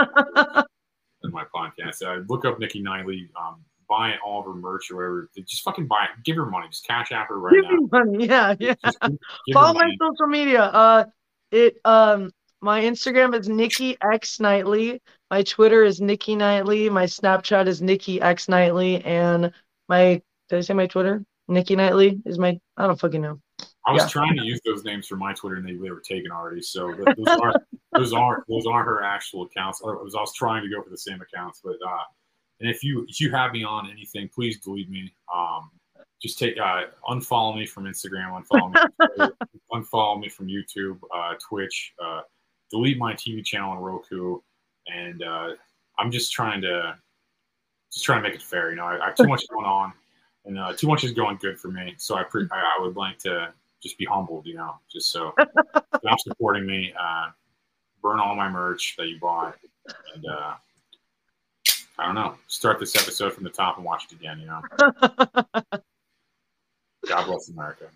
in my podcast. Uh, look up Nikki Knightly. Um, buy all of her merch or whatever. Just fucking buy it. Give her money. Just cash app her right Give now. me money. [laughs] Yeah, yeah. give her Follow my money. social media. Uh, it um, my Instagram is Nikki X Knightly. My Twitter is Nikki Knightly. My Snapchat is Nikki X Knightly, and my did I say my Twitter? Nikki Knightly is my. I don't fucking know. I was Yeah. trying to use those names for my Twitter and they, they were taken already. So th- those aren't [laughs] those aren't those aren't her actual accounts. I was, I was trying to go for the same accounts, but uh, and if you if you have me on anything, please delete me. Um, just take uh, unfollow me from Instagram, unfollow me, from [laughs] Twitter, unfollow me from YouTube, uh, Twitch, uh, delete my TV channel on Roku, and uh, I'm just trying to just trying to make it fair. You know, I, I have too much [laughs] going on, and uh, too much is going good for me. So I pre- I, I would like to just be humbled. You know, just so [laughs] stop supporting me. Uh, burn all my merch that you bought, and uh, I don't know. Start this episode from the top and watch it again. You know. [laughs] God bless America.